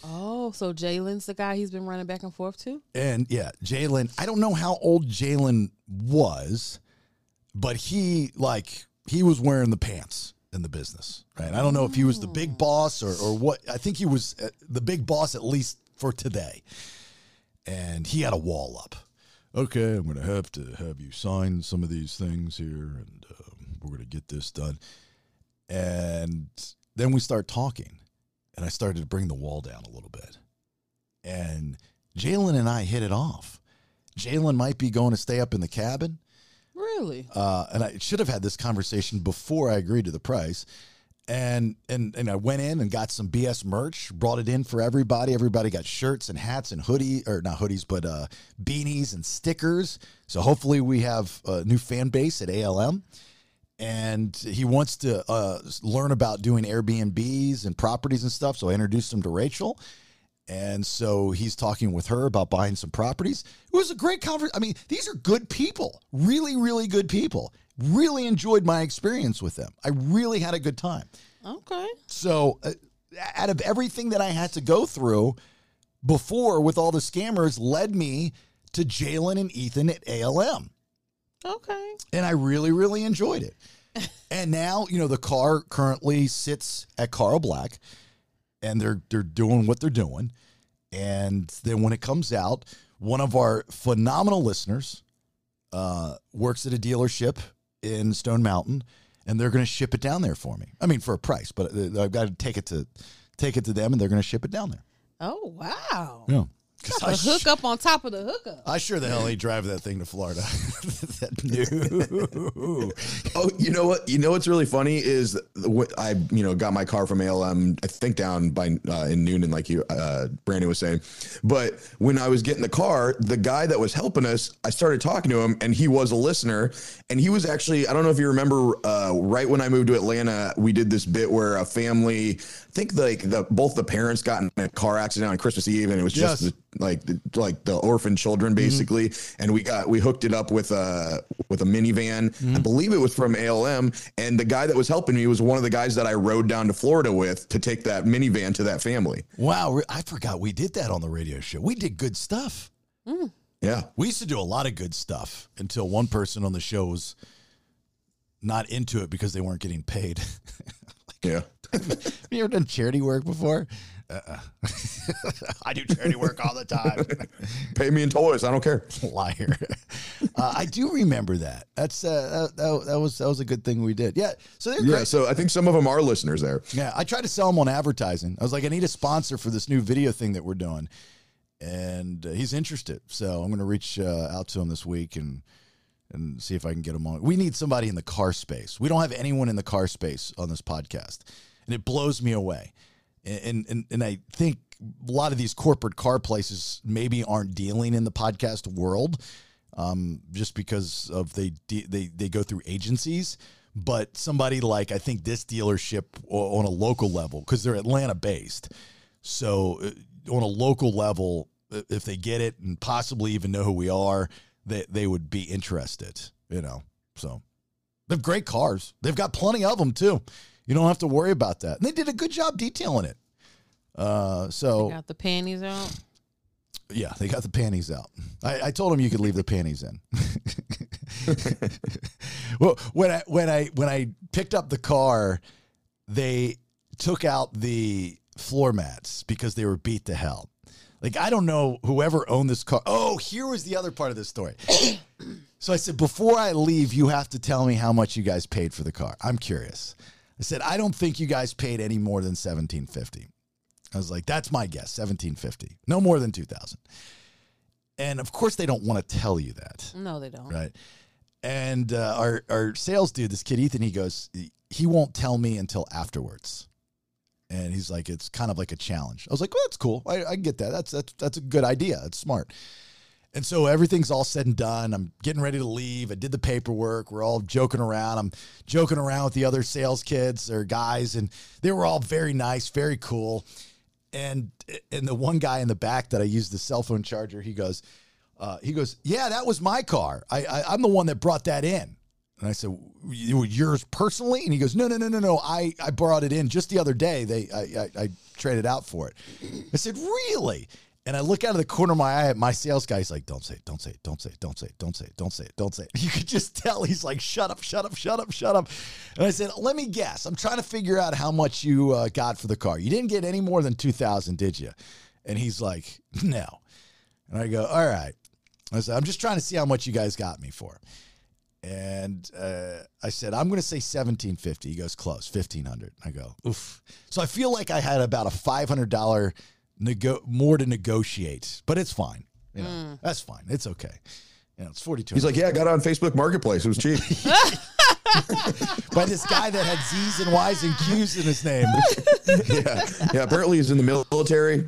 Oh, so Jalen's the guy he's been running back and forth to? And yeah, Jalen, I don't know how old Jalen was, but he like he was wearing the pants in the business, right? I don't know if he was the big boss or or what. I think he was uh, the big boss at least for today. And he had a wall up. Okay, I'm going to have to have you sign some of these things here, and um, we're going to get this done. And then we start talking, and I started to bring the wall down a little bit. And Jalen and I hit it off. Jalen might be going to stay up in the cabin. Really? Uh, and I should have had this conversation before I agreed to the price. And and and I went in and got some BS merch, brought it in for everybody. Everybody got shirts and hats and hoodie or not hoodies, but uh, beanies and stickers. So hopefully we have a new fan base at ALM. And he wants to uh, learn about doing Airbnbs and properties and stuff. So I introduced him to Rachel. And so he's talking with her about buying some properties. It was a great conversation. I mean, these are good people, really, really good people. Really enjoyed my experience with them. I really had a good time. Okay. So, uh, out of everything that I had to go through before with all the scammers, led me to Jalen and Ethan at ALM. Okay. And I really, really enjoyed it. and now, you know, the car currently sits at Carl Black and they're they're doing what they're doing. And then when it comes out, one of our phenomenal listeners uh, works at a dealership in Stone Mountain, and they're going to ship it down there for me. I mean, for a price, but uh, I've got to take it to take it to them, and they're going to ship it down there. Oh wow. Yeah. A hookup on top of the hookup. I sure the hell ain't driving that thing to Florida. that new. Oh, you know what? You know what's really funny is what I you know got my car from ALM. I think down by uh, in Newnan, like you uh, Brandon was saying. But when I was getting the car, the guy that was helping us, I started talking to him, and he was a listener, and he was actually I don't know if you remember. Uh, right when I moved to Atlanta, we did this bit where a family, I think like the both the parents got in a car accident on Christmas Eve, and it was just Yes. the like the, like the orphan children mm-hmm. basically. And we got we hooked it up with a with a minivan. I mm-hmm. believe it was from alm and the guy that was helping me was one of the guys that i rode down to florida with to take that minivan to that family. Wow, I forgot we did that on the radio show. We did good stuff. Mm. yeah. We used to do a lot of good stuff until one person on the show was not into it because they weren't getting paid. yeah Have you ever done charity work before? Uh-uh. I do charity work all the time. pay me in toys i don't care Liar. Uh, I do remember that. That's uh, that, that, that was that was a good thing we did. Yeah. So they're yeah great. so i think some of them are listeners there Yeah, I tried to sell them on advertising. I was like, I need a sponsor for this new video thing that we're doing, and uh, he's interested. So I'm going to reach uh, out to him this week and and see if I can get him on. We need somebody in the car space. We don't have anyone in the car space on this podcast, and it blows me away. And and and I think a lot of these corporate car places maybe aren't dealing in the podcast world, um, just because of they they they go through agencies. But somebody like I think this dealership on a local level because they're Atlanta based, so uh, on a local level, if they get it and possibly even know who we are, they they would be interested. You know, so they have great cars. They've got plenty of them too. You don't have to worry about that. And they did a good job detailing it. Uh, so Got the panties out. yeah, they got the panties out. I, I told him you could leave the panties in. well, when I when I when I picked up the car, they took out the floor mats because they were beat to hell. Like I don't know whoever owned this car. Oh, here was the other part of the story. so I said, before I leave, you have to tell me how much you guys paid for the car. I'm curious. I said, I don't think you guys paid any more than seventeen fifty. I was like, that's my guess, seventeen fifty, no more than two thousand. And of course, they don't want to tell you that, No, they don't. right? And uh, our our sales dude, this kid Ethan, he goes, he won't tell me until afterwards. And he's like, it's kind of like a challenge. I was like, well, that's cool. I, I get that. That's that's that's a good idea. That's smart. And so everything's all said and done. I'm getting ready to leave. I did the paperwork. We're all joking around. I'm joking around with the other sales kids or guys, and they were all very nice, very cool. And and the one guy in the back that I used the cell phone charger, he goes, uh, he goes, yeah, that was my car. I, I I'm the one that brought that in. And I said, "You were yours personally?" And he goes, "No, no, no, no, no. I, I brought it in just the other day. They I, I, I traded out for it." I said, "Really?" And I look out of the corner of my eye at my sales guy. He's like, don't say it, don't say it, don't say it, don't say it, don't say it, don't say it, don't say it. You could just tell he's like, shut up, shut up, shut up, shut up. And I said, let me guess. I'm trying to figure out how much you uh, got for the car. You didn't get any more than 2000 did you? And he's like, no. And I go, all right. I said, I'm just trying to see how much you guys got me for. And uh, I said, I'm going to say 1750. He goes, close, 1500. I go, oof. So I feel like I had about a $500 nego- more to negotiate, but it's fine. You know, mm. that's fine. It's okay. You know, it's 42. He's like, yeah, I got it on Facebook Marketplace. It was cheap. by this guy that had Z's and Y's and Q's in his name. yeah, yeah. Apparently, he's in the military.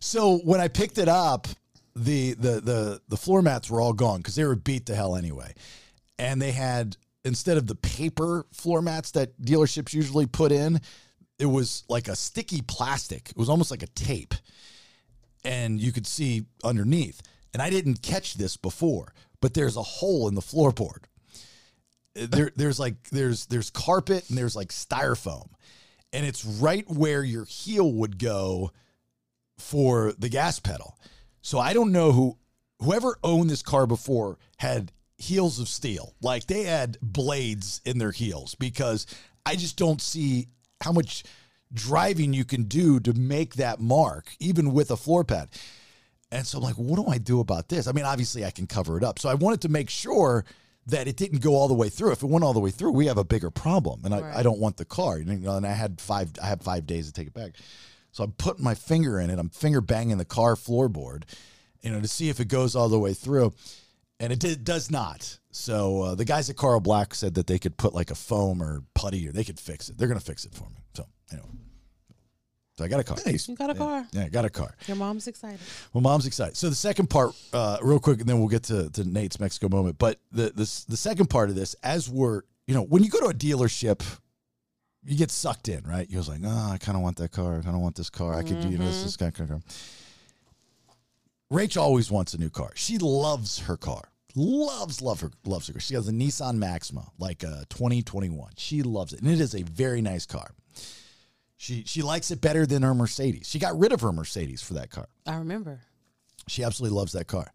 So when I picked it up, the the the the floor mats were all gone because they were beat to hell anyway, and they had instead of the paper floor mats that dealerships usually put in, it was like a sticky plastic. It was almost like a tape, and you could see underneath. And I didn't catch this before, but there's a hole in the floorboard. Uh, there, there's like there's there's carpet and there's like styrofoam, and it's right where your heel would go for the gas pedal. So I don't know who whoever owned this car before had heels of steel. Like they had blades in their heels because I just don't see how much driving you can do to make that mark even with a floor pad. And so I'm like, what do I do about this? I mean, obviously I can cover it up. So I wanted to make sure that it didn't go all the way through. If it went all the way through, we have a bigger problem. And I, Right. I don't want the car. You know, and I had five I had five days to take it back. So I'm putting my finger in it. I'm finger banging the car floorboard, you know, to see if it goes all the way through. And it did, does not. So uh, the guys at Carl Black said that they could put like a foam or putty or they could fix it. They're going to fix it for me. So anyway, so I got a car. Nice. You got a car. Yeah, I got a car. Your mom's excited. Well, mom's excited. So the second part, uh, real quick, and then we'll get to, to Nate's Mexico moment. But the this the second part of this, as we're you know, when you go to a dealership, you get sucked in, right? You're like, oh, I kind of want that car. I kind of want this car. I could do you know this this kind of car. Rach always wants a new car. She loves her car. Loves, love her, loves her car. She has a Nissan Maxima, like uh, a 2021. She loves it, and it is a very nice car. She she likes it better than her Mercedes. She got rid of her Mercedes for that car. I remember. She absolutely loves that car.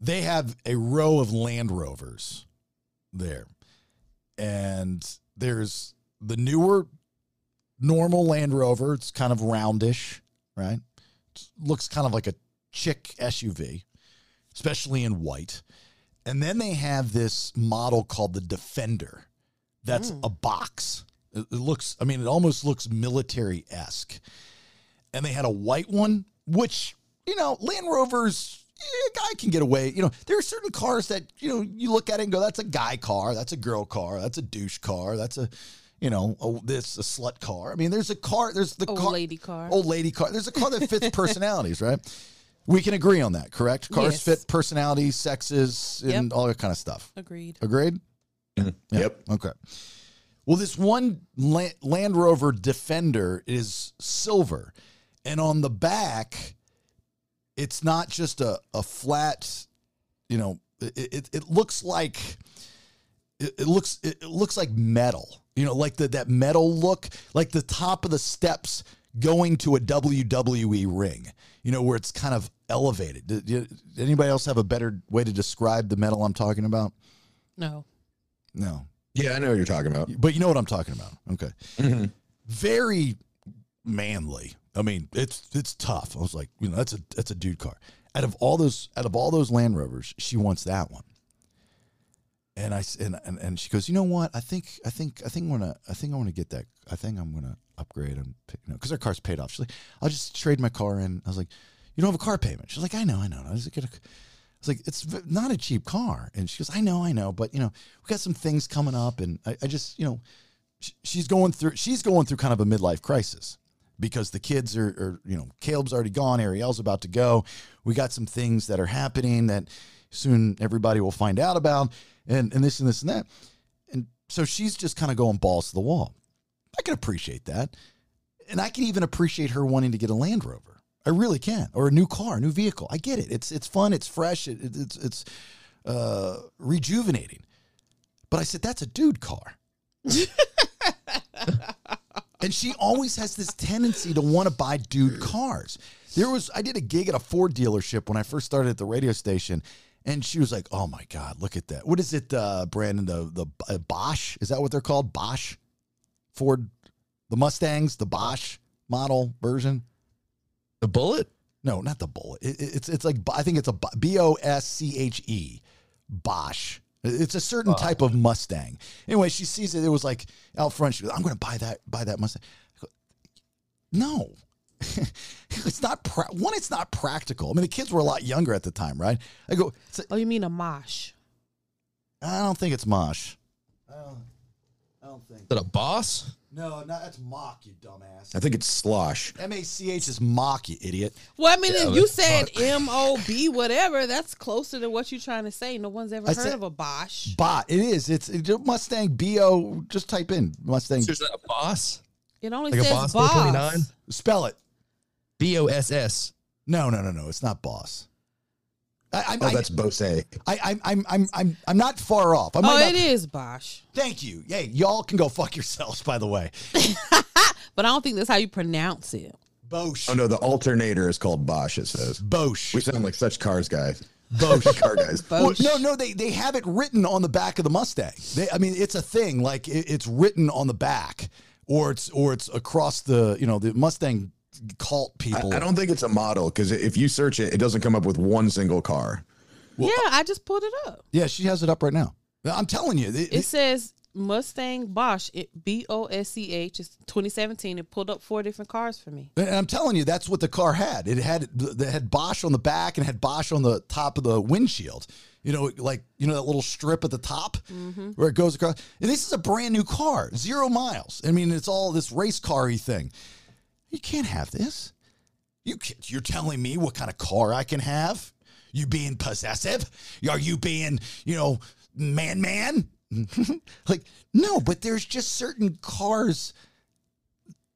They have a row of Land Rovers there. And there's the newer normal Land Rover. It's kind of roundish, right? It looks kind of like a chick SUV, especially in white. And then they have this model called the Defender. That's a box. It, it looks, I mean, it almost looks military esque and they had a white one, which you know, Land Rovers. eh, A guy can get away. You know, there are certain cars that you know you look at it and go, "That's a guy car. That's a girl car. That's a douche car. That's a, you know, a, this a slut car." I mean, there's a car. There's the Old car, lady car. Old lady car. There's a car that fits personalities, right? We can agree on that, correct? Cars Yes. fit personalities, sexes, and Yep. all that kind of stuff. Agreed. Agreed. Mm-hmm. Yeah. Yep. Okay. Well, this one La- Land Rover Defender is silver, and on the back, it's not just a, a flat. You know, it, it, it looks like it, it looks it, it looks like metal. You know, like the, that metal look, like the top of the steps going to a WWE ring. You know, where it's kind of elevated. Did, did anybody else have a better way to describe the metal I'm talking about? No. No. Yeah, I know what you're talking about. But you know what I'm talking about. Okay. Mhm. Very manly. I mean, it's it's tough. I was like, you know, that's a that's a dude car. Out of all those out of all those Land Rovers, she wants that one. And I and, and and she goes, you know what? I think I think I think I'm gonna I think I want to get that. I think I'm gonna upgrade and you know because her car's paid off. She's like, I'll just trade my car in. I was like, you don't have a car payment. She's like, I know, I know. I was like, I was like, it's not a cheap car. And she goes, I know, I know, but you know, we got some things coming up, and I, I just, you know, sh- she's going through, she's going through kind of a midlife crisis because the kids are, are, you know, Caleb's already gone, Ariel's about to go. We got some things that are happening that soon everybody will find out about, and and this and this and that, and so she's just kind of going balls to the wall. I can appreciate that, and I can even appreciate her wanting to get a Land Rover. I really can, or a new car, a new vehicle. I get it. It's it's fun. It's fresh. It, it- it's it's uh, rejuvenating. But I said that's a dude car. and she always has this tendency to want to buy dude cars. There was I did a gig at a Ford dealership when I first started at the radio station, and she was like, "Oh my God, look at that! What is it, uh, Brandon? The the uh, Bosch is that what they're called? Bosch, Ford, the Mustangs, the Bosch model version." The bullet? No, not the bullet. It, it- it's it's like I think it's a B O S C H E, Bosch. It's a certain type of Mustang. Anyway, she sees it. It was like out front. She goes, "I'm going to buy that buy that Mustang." I go, no, it's not. Pra- one, it's not practical. I mean, the kids were a lot younger at the time, right? I go, a, Oh, you mean a mosh? I don't think it's Mosh. I don't, I don't think. Is that a boss? No, no, that's mock, you dumbass. I think it's slosh. M A C H is mock, you idiot. Well, I mean, Yeah, if you said M O B whatever, that's closer to what you're trying to say. No one's ever I heard said- of a Bosch. Bot. It is. It's, it's Mustang B O. Just type in Mustang. Is that a boss? It only Like a says Boss boss. Spell it. B O S S. No, no, no, no. It's not boss. I, I'm, Oh, I, that's Bose. I, I'm, I'm, I'm, I'm, I'm not far off. I Oh, not- it is Bosch, Thank you. Hey, y'all can go fuck yourselves. By the way, but I don't think that's how you pronounce it. Bosch. Oh no, the alternator is called Bosch. It says. Bosch. We sound like such cars guys. Bosch. Car guys. Well, no, no, they they have it written on the back of the Mustang. They, I mean, it's a thing. Like it, it's written on the back, or it's or it's across the you know the Mustang cult people. I don't think it's a model because if you search it, it doesn't come up with one single car. yeah, uh, I just pulled it up. Yeah, she has it up right now. I'm telling you, it- It says Mustang Bosch. It B O S C H. It's 2017. It pulled up four different cars for me. And I'm telling you, that's what the car had. It had it had Bosch on the back and had Bosch on the top of the windshield. You know, like you know that little strip at the top mm-hmm. where it goes across. And this is a brand new car, zero miles. I mean, it's all this race car-y thing. You can't have this. You can't, you're telling me what kind of car I can have? You being possessive? Are you being, you know, man, man? like no, but there's just certain cars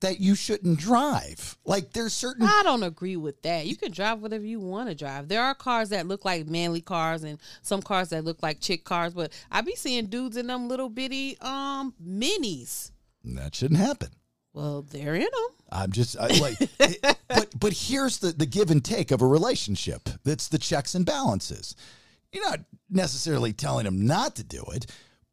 that you shouldn't drive. Like there's certain I don't agree with that. You can drive whatever you want to drive. There are cars that look like manly cars and some cars that look like chick cars, but I be seeing dudes in them little bitty um minis. that shouldn't happen. Well, they're in them. I'm just I, like, it- but but here's the the give and take of a relationship. That's the checks and balances. You're not necessarily telling them not to do it,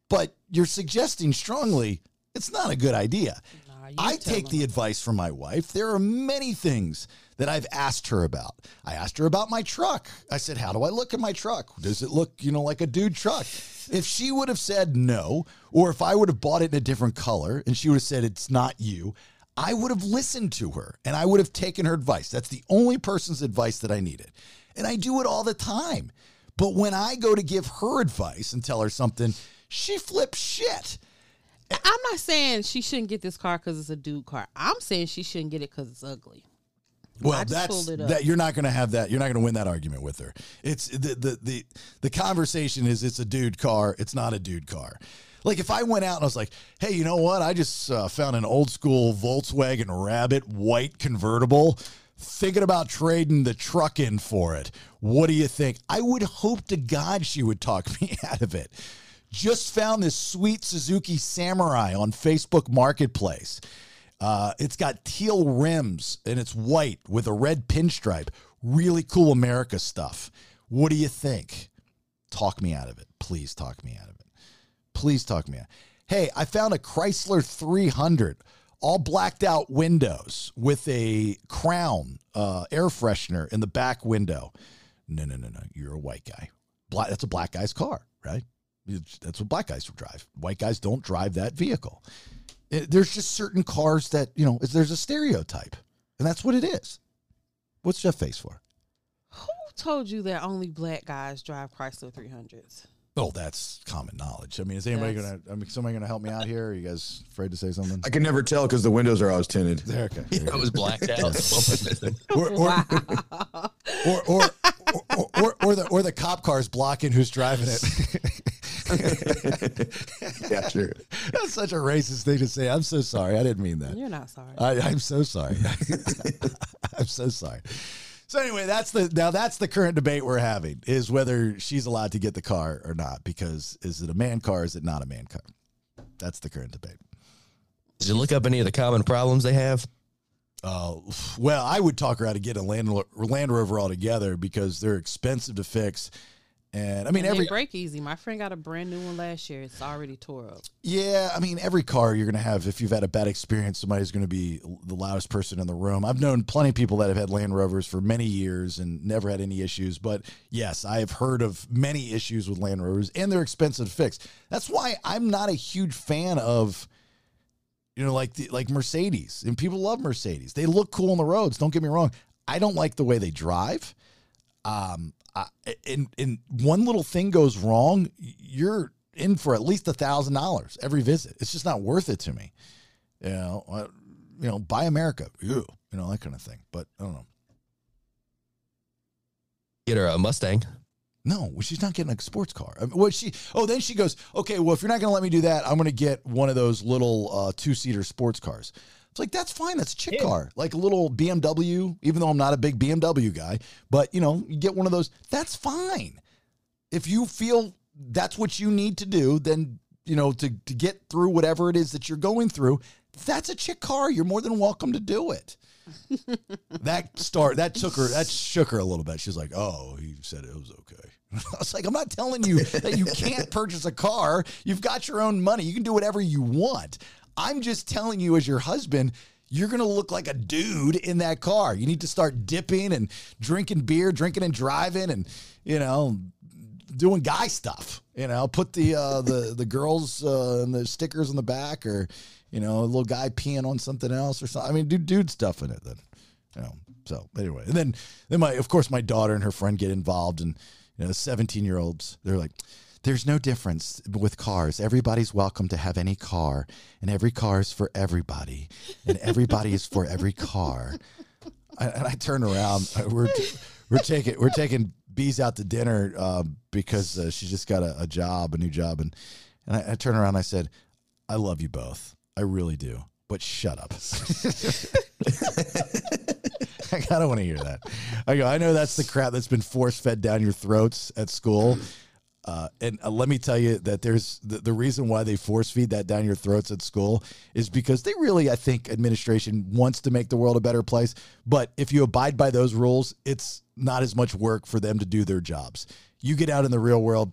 but you're suggesting strongly it's not a good idea. you I take the advice from my wife. There are many things that I've asked her about. I asked her about my truck. I said, "How do I look in my truck? Does it look, you know, like a dude truck?" If she would have said no, or if I would have bought it in a different color and she would have said it's not you, I would have listened to her and I would have taken her advice. That's the only person's advice that I needed. And I do it all the time. But when I go to give her advice and tell her something, she flips shit. I'm not saying she shouldn't get this car because it's a dude car. I'm saying she shouldn't get it because it's ugly. Well, that's pulled it up. that you're not going to have that. You're not going to win that argument with her. It's the, the the the conversation is it's a dude car. It's not a dude car. Like if I went out and I was like, "Hey, you know what? I just uh, found an old school Volkswagen Rabbit white convertible. Thinking about trading the truck in for it. What do you think?" I would hope to God she would talk me out of it. Just found this sweet Suzuki Samurai on Facebook Marketplace. Uh, it's got teal rims and it's white with a red pinstripe. Really cool America stuff. What do you think? Talk me out of it. Please talk me out of it. Please talk me out. Hey, I found a Chrysler 300, all blacked out windows with a crown uh, air freshener in the back window. No, no, no, no. You're a white guy. Black, that's a black guy's car, right? That's what black guys drive. White guys don't drive that vehicle. It- there's just certain cars that you know is- there's a stereotype and that's what it is. What's jeff face for? Who told you that only black guys drive Chrysler 300s? oh that's common knowledge. I mean is anybody That's- gonna i mean somebody gonna help me out here? Are you guys afraid to say something? I can never tell because the windows are always tinted. there okay. It was blacked out. or, or, or, or, or, or, or the or the cop cars blocking who's driving it yeah, true. that's such a racist thing to say i'm so sorry i didn't mean that You're not sorry. I, I'm so sorry. I'm so sorry. So anyway, that's the now that's the current debate we're having is whether she's allowed to get the car or not because is it a man car? Is it not a man car? That's the current debate. Did you look up any of the common problems they have? Uh, well, I would talk her out of getting a Land, Land Rover altogether because they're expensive to fix. And I mean, And every break easy. My friend got a brand new one last year. It's already tore up. Yeah, I mean, every car you're going to have, if you've had a bad experience, somebody's going to be the loudest person in the room. I've known plenty of people that have had Land Rovers for many years and never had any issues. But yes, I have heard of many issues with Land Rovers, and they're expensive to fix. That's why I'm not a huge fan of, you know, like the, like Mercedes. And people love Mercedes. They look cool on the roads. Don't get me wrong. I don't like the way they drive. Um, and and one little thing goes wrong, you're in for at least a thousand dollars every visit. It's just not worth it to me. You know, uh, you know, buy America, Ew, you know that kind of thing. But I don't know. Get her a Mustang. No, well, she's not getting a sports car. I mean, well, she. Oh, then she goes. Okay, well, if you're not going to let me do that, I'm going to get one of those little uh, two seater sports cars. It's like that's fine. That's a chick car, like a little BMW. Even though I'm not a big BMW guy, but you know, you get one of those. That's fine. If you feel that's what you need to do, then you know to to get through whatever it is that you're going through. That's a chick car. You're more than welcome to do it. that start that took her that shook her a little bit. She's like, "Oh, he said it was okay." I was like, "I'm not telling you that you can't purchase a car. You've got your own money. You can do whatever you want. I'm just telling you, as your husband." You're going to look like a dude in that car. You need to start dipping and drinking beer, drinking and driving and, you know, doing guy stuff. You know, put the uh, the the girls uh, and the stickers on the back, or you know, a little guy peeing on something else or something. I mean, do dude stuff in it then. You know. So anyway, and then then my of course my daughter and her friend get involved, and you know, seventeen year olds they're like. There's no difference with cars. Everybody's welcome to have any car, and every car is for everybody, and everybody is for every car. I, and I turn around. uh, We're we're taking we're taking bees out to dinner uh, because uh, she just got a, a job, a new job, and and I, I turn around. and I said, "I love you both. I really do, but shut up." I don't want to hear that. I go. I know that's the crap that's been force fed down your throats at school. Uh, and uh, let me tell you that there's the, the reason why they force feed that down your throats at school is because they really, I think, administration wants to make the world a better place. But if you abide by those rules, it's not as much work for them to do their jobs. You get out in the real world,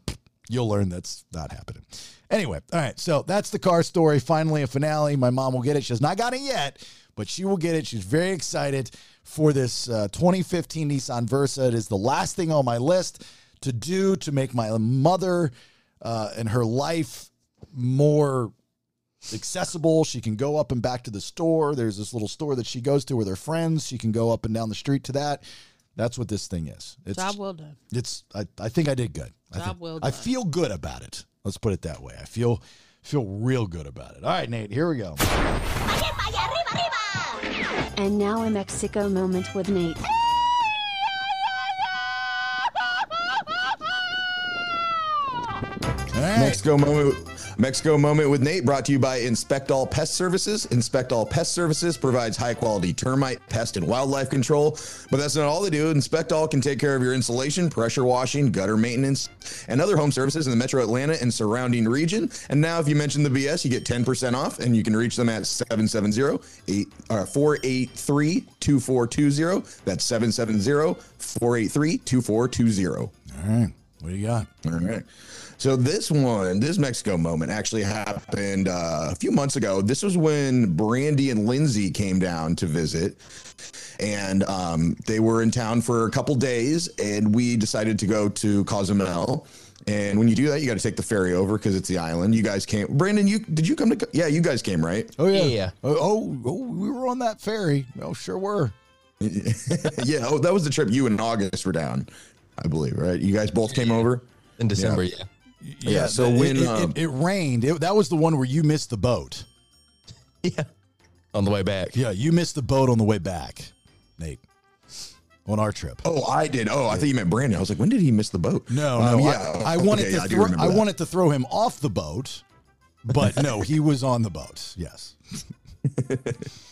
you'll learn that's not happening. Anyway, all right. So that's the car story. Finally, a finale. My mom will get it. She has not got it yet, but she will get it. She's very excited for this uh, 2015 Nissan Versa. It is the last thing on my list to do to make my mother uh, and her life more accessible. She can go up and back to the store. There's this little store that she goes to with her friends. She can go up and down the street to that. That's what this thing is. It's Job well done. it's I, I think I did good. I Job think- well I feel good about it. Let's put it that way. I feel feel real good about it. All right, Nate, here we go. And now a Mexico moment with Nate. Right. Mexico moment. Mexico moment with Nate brought to you by Inspect All Pest Services. Inspect All Pest Services provides high quality termite, pest, and wildlife control. But that's not all they do. Inspect All can take care of your insulation, pressure washing, gutter maintenance, and other home services in the metro Atlanta and surrounding region. And now, if you mention the BS, you get 10% off, and you can reach them at 770 uh, 483 2420. That's 770 483 2420. All right. What do you got? All right. So this one, this Mexico moment actually happened uh, a few months ago. This was when Brandy and Lindsay came down to visit, and um, they were in town for a couple days, and we decided to go to Cozumel. And when you do that, you got to take the ferry over because it's the island. You guys came. Brandon, you did you come to? Co- Yeah, you guys came, right? Oh yeah. Yeah. Oh, oh, oh, we were on that ferry. Oh, sure were. yeah. Oh, that was the trip you and August were down, I believe, right? You guys both came over. In December, yeah. Yeah, so it, when, it, um, it, it rained, it, that was the one where you missed the boat. Yeah. On the way back. Yeah, you missed the boat on the way back, Nate, on our trip. Oh, I did. Oh, I thought you meant Brandon. I was like, when did he miss the boat? No, Um, no. yeah. I, I wanted Okay, to. yeah, I throw, remember I wanted to throw him off the boat, but no, he was on the boat. Yes.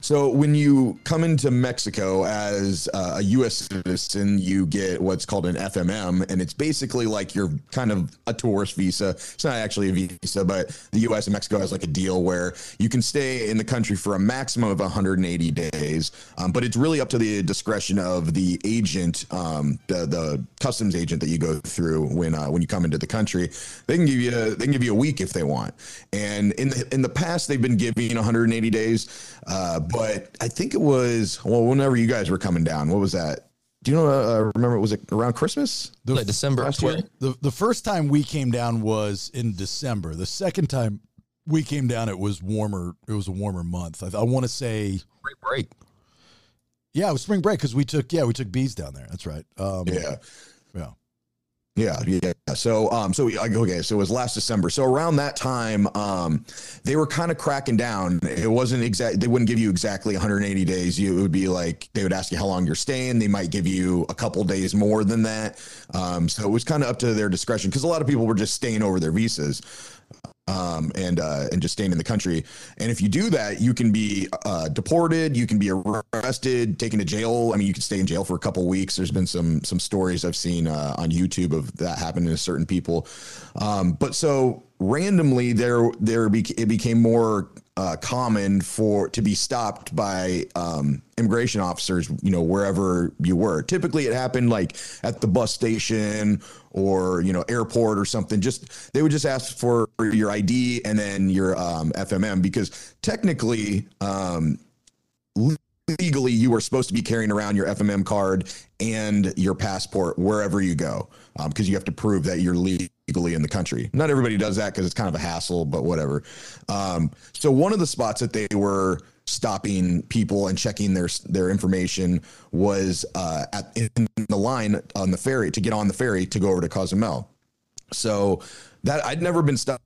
So when you come into Mexico as uh, a U.S. citizen, you get what's called an FMM, and it's basically like you're kind of a tourist visa. It's not actually a visa, but the U.S. and Mexico has like a deal where you can stay in the country for a maximum of 180 days, um, but it's really up to the discretion of the agent, um, the the customs agent that you go through when uh, when you come into the country. They can give you they can give you a week if they want, and in the in the past they've been giving 180 days. Uh, but I think it was well, whenever you guys were coming down, what was that? Do you know? Uh, remember, it was it around Christmas? like December Last year? The the first time we came down was in December. The second time we came down, it was warmer. It was a warmer month. I, I want to say, Break, break. yeah, it was spring break because we took yeah we took bees down there. That's right. Um, Yeah. yeah. Yeah, yeah. So, um, so okay, so it was last December. So around that time, um, they were kind of cracking down. It wasn't exact. They wouldn't give you exactly 180 days. You it would be like they would ask you how long you're staying. They might give you a couple days more than that. Um, so it was kind of up to their discretion because a lot of people were just staying over their visas. Um, and uh, and just staying in the country. And if you do that, you can be uh, deported, you can be arrested, taken to jail. I mean, you can stay in jail for a couple weeks. There's been some some stories I've seen uh, on YouTube of that happening to certain people. Um, but so randomly, there there be, it became more uh, common for to be stopped by um, immigration officers. You know, wherever you were. Typically, it happened like at the bus station or you know airport or something just they would just ask for your id and then your um, fmm because technically um, legally you are supposed to be carrying around your fmm card and your passport wherever you go because you have to prove that you're legally in the country not everybody does that because it's kind of a hassle but whatever um, so one of the spots that they were stopping people and checking their their information was uh, at in the line on the ferry to get on the ferry to go over to Cozumel. So that I'd never been stopped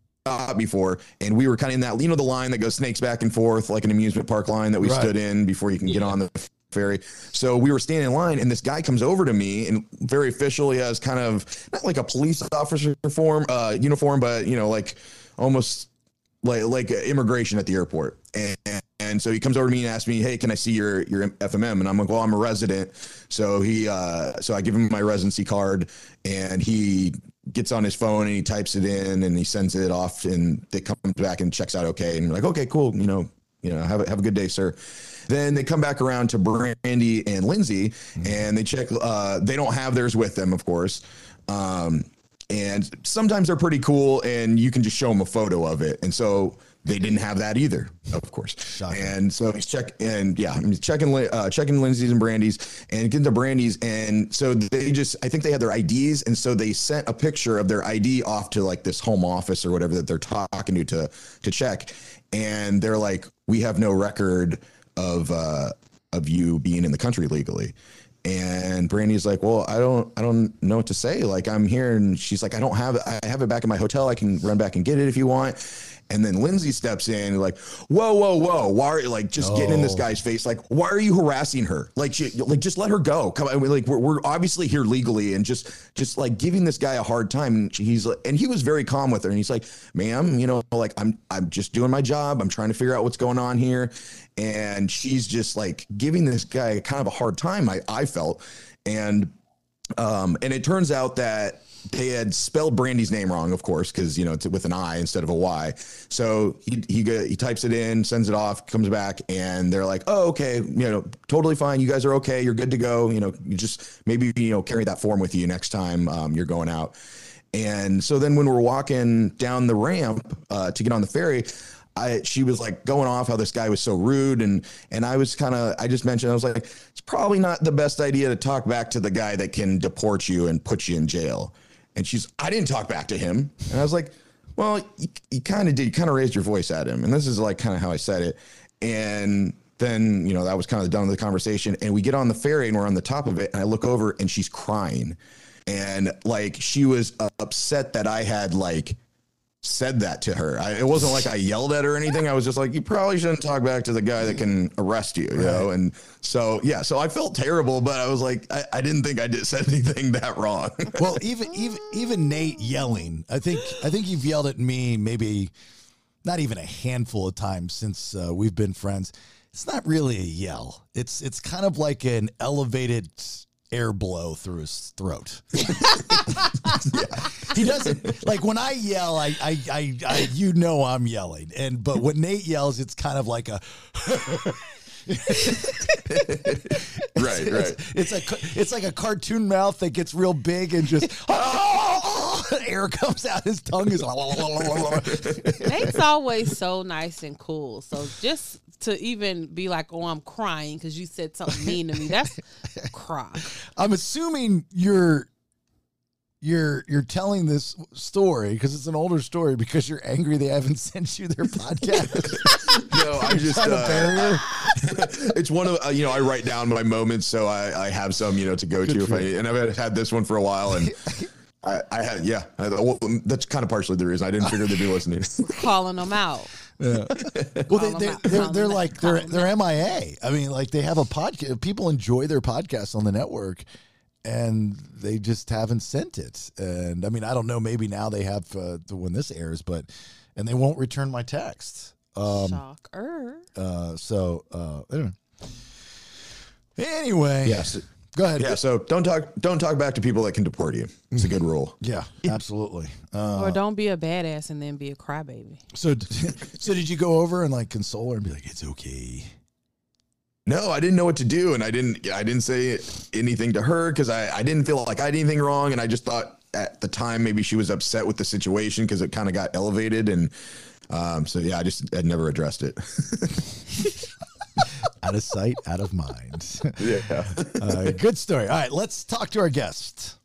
before, and we were kind of in that you know the line that goes snakes back and forth like an amusement park line that we Right. stood in before you can get on the ferry. So we were standing in line, and this guy comes over to me and very official. He has kind of not like a police officer form uh, uniform, but you know like almost like like immigration at the airport. And, and so he comes over to me and asks me, "Hey, can I see your your FMM?" And I'm like, "Well, I'm a resident." So he uh, so I give him my residency card, and he gets on his phone and he types it in and he sends it off, and it comes back and checks out okay. And we're like, "Okay, cool. You know, you know, have a, have a good day, sir." Then they come back around to Brandi and Lindsay, and they check. Uh, they don't have theirs with them, of course. Um, and sometimes they're pretty cool and you can just show them a photo of it and so they didn't have that either of course Shocking. and so he's check and yeah he's checking uh, checking lindsay's and brandi's and getting to brandi's and so they just i think they had their ids and so they sent a picture of their id off to like this home office or whatever that they're talking to to to check and they're like we have no record of uh of you being in the country legally and Brandi's like, "Well, I don't, I don't know what to say. Like, I'm here." And she's like, "I don't have. I have it back in my hotel. I can run back and get it if you want." And then Lindsay steps in, like, "Whoa, whoa, whoa! Why are you like just getting in this guy's face? Like, why are you harassing her? Like, she, like just let her go. Come on, like we're, we're obviously here legally, and just just like giving this guy a hard time." And he's like, and he was very calm with her, and he's like, "Ma'am, you know, like I'm I'm just doing my job. I'm trying to figure out what's going on here." And she's just like giving this guy kind of a hard time. I I felt, and um, and it turns out that they had spelled Brandi's name wrong, of course, because you know it's with an I instead of a Y. So he he he types it in, sends it off, comes back, and they're like, "Oh, okay, you know, totally fine. You guys are okay. You're good to go. You know, you just maybe you know carry that form with you next time um, you're going out." And so then when we're walking down the ramp uh, to get on the ferry, I, she was like going off how this guy was so rude and and I was kind of I just mentioned I was like it's probably not the best idea to talk back to the guy that can deport you and put you in jail. And she's I didn't talk back to him. And I was like, well, you, you kind of did. You kind of raised your voice at him. And this is like kind of how I said it. And then, you know, that was kind of the done with the conversation. And we get on the ferry and we're on the top of it. And I look over and she's crying. And like she was upset that I had like said that to her. I, it wasn't like I yelled at her or anything. I was just like, you probably shouldn't talk back to the guy that can arrest you, you know? And so, yeah, so I felt terrible, but I was like, I, I didn't think I did said anything that wrong. Well, even even even Nate yelling. I think I think you've yelled at me maybe not even a handful of times since uh, we've been friends. It's not really a yell. It's it's kind of like an elevated air blow through his throat. He doesn't like when I yell. I, I I I you know I'm yelling, and but when Nate yells, it's kind of like a Right, it's, right. It's a it's like a cartoon mouth that gets real big and just air comes out. His tongue is. Nate's always so nice and cool. So just to even be like, "Oh, I'm crying" because you said something mean to me, that's cry. I'm assuming you're you're you're telling this story because it's an older story because you're angry they haven't sent you their podcast. No, I just Trying to uh, bury her. it's one of uh, you know I write down my moments so I, I have some you know to go to if I and I've had- had this one for a while and I, I had yeah I, well, that's kind of partially the reason I didn't figure they'd be listening. Calling them out. Well, Call they, 'em they, out, they're they're 'em out, like they're 'em they're MIA. I mean, like they have a podcast. People enjoy their podcast on the network, and they just haven't sent it. And I mean, I don't know. Maybe now they have uh, when this airs, but and they won't return my text. Um, Shocker. uh, so uh, anyway. Anyway, yes. Go ahead. Yeah, so don't talk don't talk back to people that can deport you. It's a good rule. Yeah, absolutely. Uh, or don't be a badass and then be a crybaby. so, so did you go over and like console her and be like, "It's okay"? No, I didn't know what to do, and I didn't. I didn't say anything to her because I, I didn't feel like I did anything wrong, and I just thought at the time maybe she was upset with the situation because it kind of got elevated, and um, so yeah, I just had never addressed it. Out of sight, out of mind. yeah. Uh, good story. All right, let's talk to our guest.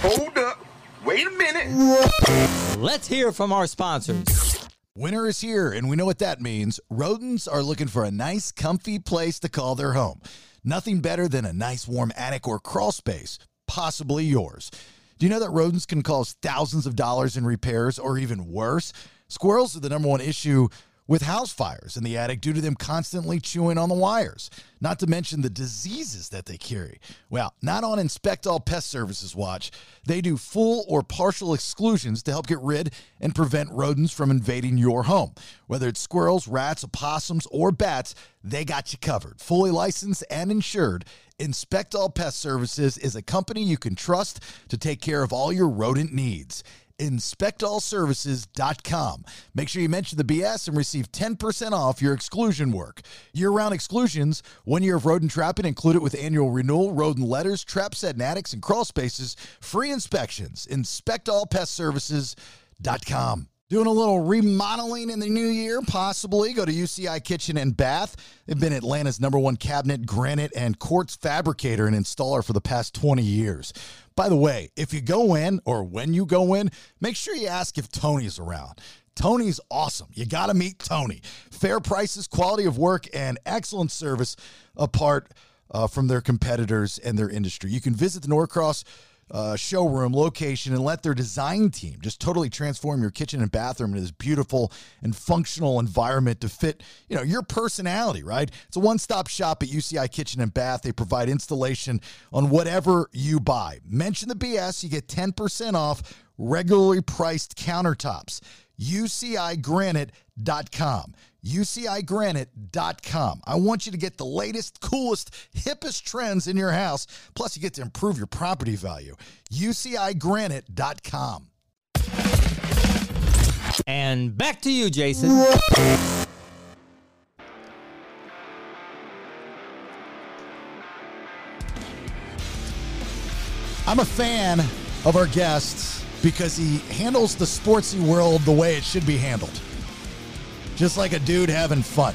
Hold up. Wait a minute. Let's hear from our sponsors. Winter is here, and we know what that means. Rodents are looking for a nice, comfy place to call their home. Nothing better than a nice, warm attic or crawl space, possibly yours. Do you know that rodents can cause thousands of dollars in repairs or even worse? Squirrels are the number one issue with house fires in the attic due to them constantly chewing on the wires, not to mention the diseases that they carry. Well, not on Inspect All Pest Services watch. They do full or partial exclusions to help get rid and prevent rodents from invading your home. Whether it's squirrels, rats, opossums, or bats, they got you covered. Fully licensed and insured. Inspect All Pest Services is a company you can trust to take care of all your rodent needs inspectallservices.com. Make sure you mention the BS and receive 10% off your exclusion work. Year round exclusions, one year of rodent trapping included with annual renewal, rodent letters, trap set and attics, and crawl spaces, free inspections. Inspectallpestservices.com. Doing a little remodeling in the new year, possibly. Go to UCI Kitchen and Bath. They've been Atlanta's number one cabinet, granite, and quartz fabricator and installer for the past 20 years. By the way, if you go in or when you go in, make sure you ask if Tony's around. Tony's awesome. You got to meet Tony. Fair prices, quality of work, and excellent service apart uh, from their competitors and their industry. You can visit the Norcross uh, showroom location and let their design team just totally transform your kitchen and bathroom into this beautiful and functional environment to fit you know your personality right? It's a one-stop shop at uci kitchen and bath. They provide installation on whatever you buy. Mention the bs you get 10% off regularly priced countertops ucigranite.com ucigranite.com. I want you to get the latest, coolest, hippest trends in your house. Plus, you get to improve your property value. ucigranite.com. And back to you, Jason. I'm a fan of our guest because he handles the sportsy world the way it should be handled. Just like a dude having fun.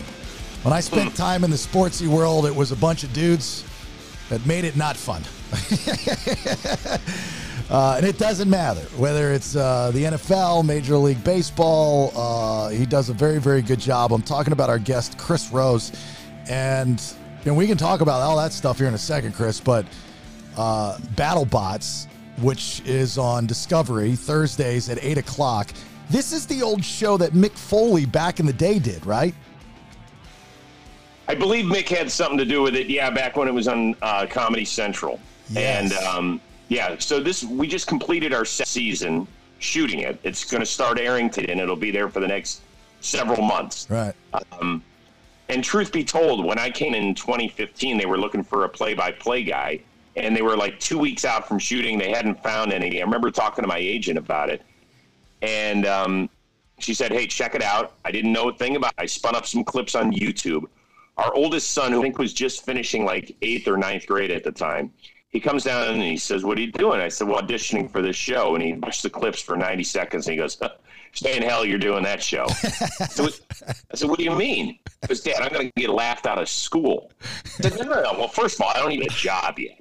When I spent time in the sportsy world, it was a bunch of dudes that made it not fun. uh, and it doesn't matter whether it's uh, the NFL, Major League Baseball. Uh, he does a very, very good job. I'm talking about our guest, Chris Rose. And, and we can talk about all that stuff here in a second, Chris, but uh, BattleBots, which is on Discovery Thursdays at 8 o'clock. This is the old show that Mick Foley back in the day did, right? I believe Mick had something to do with it. Yeah, back when it was on uh, Comedy Central. Yes. And um, yeah, so this we just completed our season, shooting it. It's going to start airing today, and it'll be there for the next several months. Right. Um, and truth be told, when I came in 2015, they were looking for a play-by-play guy, and they were like two weeks out from shooting. They hadn't found any. I remember talking to my agent about it, and um, she said, "Hey, check it out." I didn't know a thing about. It. I spun up some clips on YouTube. Our oldest son, who I think was just finishing like eighth or ninth grade at the time, he comes down and he says, "What are you doing?" I said, "Well, auditioning for this show." And he watched the clips for 90 seconds, and he goes, "Stay in hell, you're doing that show." so I said, "What do you mean?" Because "Dad, I'm going to get laughed out of school." I said, "No, no, no. Well, first of all, I don't need a job yet."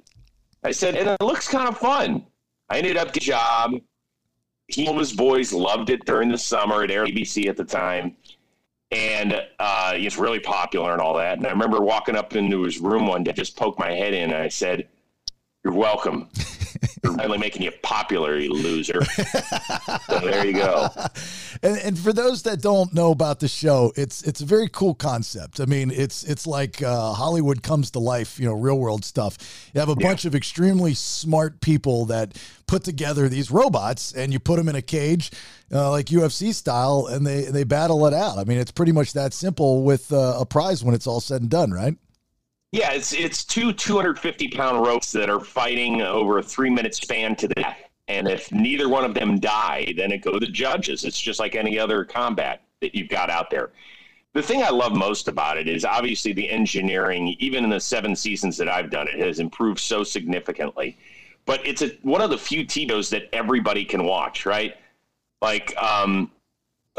I said, "And it looks kind of fun." I ended up getting a job. He and his boys loved it during the summer at ABC at the time and uh, he's really popular and all that. And I remember walking up into his room one day, just poked my head in, and I said, "You're welcome. You're finally making you popular, you loser." so there you go. And, and for those that don't know about the show, it's it's a very cool concept. I mean, it's it's like uh, Hollywood comes to life, you know, real world stuff. You have a Yeah. bunch of extremely smart people that put together these robots, and you put them in a cage, uh, like UFC style, and they they battle it out. I mean, it's pretty much that simple with uh, a prize when it's all said and done, right? Yeah, it's it's two 250 pound ropes that are fighting over a three minute span to the death. And if neither one of them die, then it go to judges. It's just like any other combat that you've got out there. The thing I love most about it is obviously the engineering, even in the seven seasons that I've done it, has improved so significantly. But it's a, one of the few TiVos that everybody can watch, right? Like, um,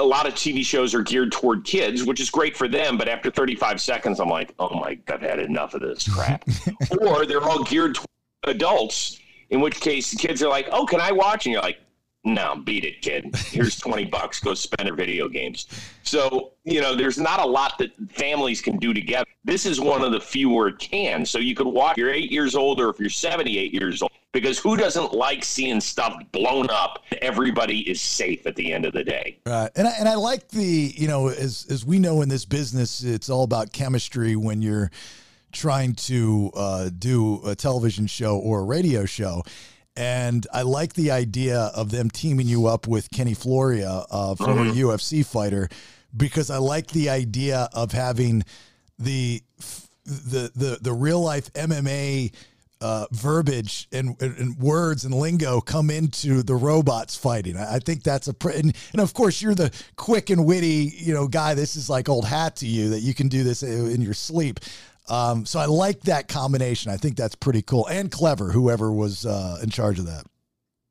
a lot of TV shows are geared toward kids, which is great for them. But after 35 seconds, I'm like, oh my, God, I've had enough of this crap. or they're all geared toward adults, in which case the kids are like, oh, can I watch? And you're like, no, beat it, kid. Here's 20 bucks. Go spend on video games. So, you know, there's not a lot that families can do together. This is one of the few where it can. So you could walk, you're eight years old or if you're 78 years old, because who doesn't like seeing stuff blown up? Everybody is safe at the end of the day. Right. And I, and I like the, you know, as as we know in this business, it's all about chemistry when you're trying to uh, do a television show or a radio show. And I like the idea of them teaming you up with Kenny Florian, uh, former UFC fighter, because I like the idea of having the the the the real life MMA uh, verbiage and, and, words and lingo come into the robots fighting. I, I think that's a pre- and, and of course you're the quick and witty you know guy. This is like old hat to you that you can do this in your sleep. Um, so I like that combination. I think that's pretty cool and clever. Whoever was uh, in charge of that.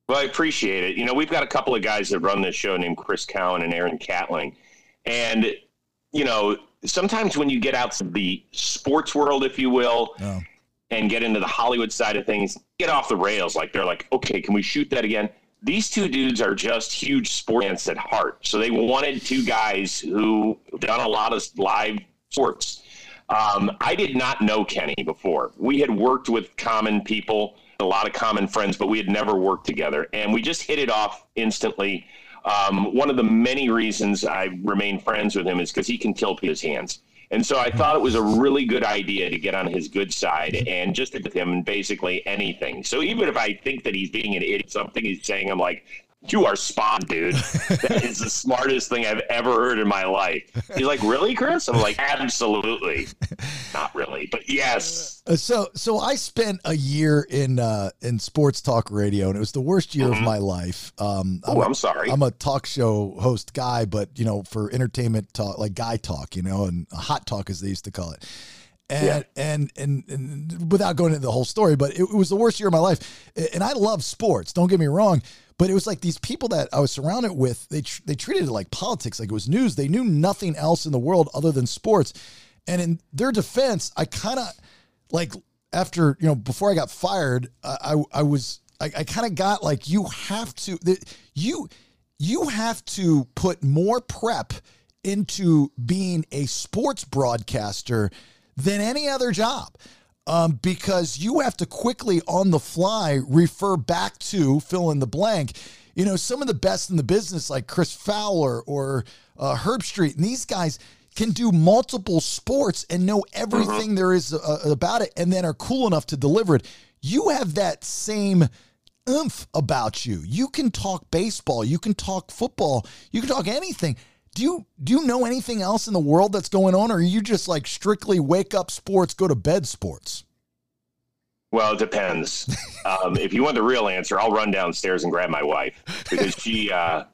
Well, I appreciate it. You know, we've got a couple of guys that run this show named Chris Cowan and Aaron Catling. And, you know, sometimes when you get out to the sports world, if you will, Oh. and get into the Hollywood side of things, get off the rails. Like they're like, okay, can we shoot that again? These two dudes are just huge sports fans at heart. So they wanted two guys who done a lot of live sports. Um, I did not know Kenny before. We had worked with common people, a lot of common friends, but we had never worked together. And we just hit it off instantly. Um, one of the many reasons I remain friends with him is because he can kill people's hands. And so I thought it was a really good idea to get on his good side and just with him basically anything. So even if I think that he's being an idiot, something he's saying, I'm like, you are spot, dude. That is the smartest thing I've ever heard in my life. He's like, really, Chris? I'm like, absolutely. Not really, but yes. Uh, So so I spent a year in uh, in sports talk radio, and it was the worst year of my life. Um, Oh, a- I'm sorry. I'm a talk show host guy, but you know, for entertainment talk, like guy talk, you know, and hot talk as they used to call it. And, Yeah. and and and without going into the whole story, but it, it was the worst year of my life. And I love sports. Don't get me wrong, but it was like these people that I was surrounded with. They tr- they treated it like politics, like it was news. They knew nothing else in the world other than sports. And in their defense, I kind of like after you know before I got fired, I I, I was I, I kind of got like you have to the, you you have to put more prep into being a sports broadcaster than any other job. Um, because you have to quickly on the fly refer back to fill in the blank. You know, some of the best in the business, like Chris Fowler or uh, Herbstreit, and these guys can do multiple sports and know everything there is uh, about it and then are cool enough to deliver it. You have that same oomph about you. You can talk baseball, you can talk football, you can talk anything. Do you do you know anything else in the world that's going on, or are you just like strictly wake up sports, go to bed sports? Well, it depends. um, if you want the real answer, I'll run downstairs and grab my wife because she uh,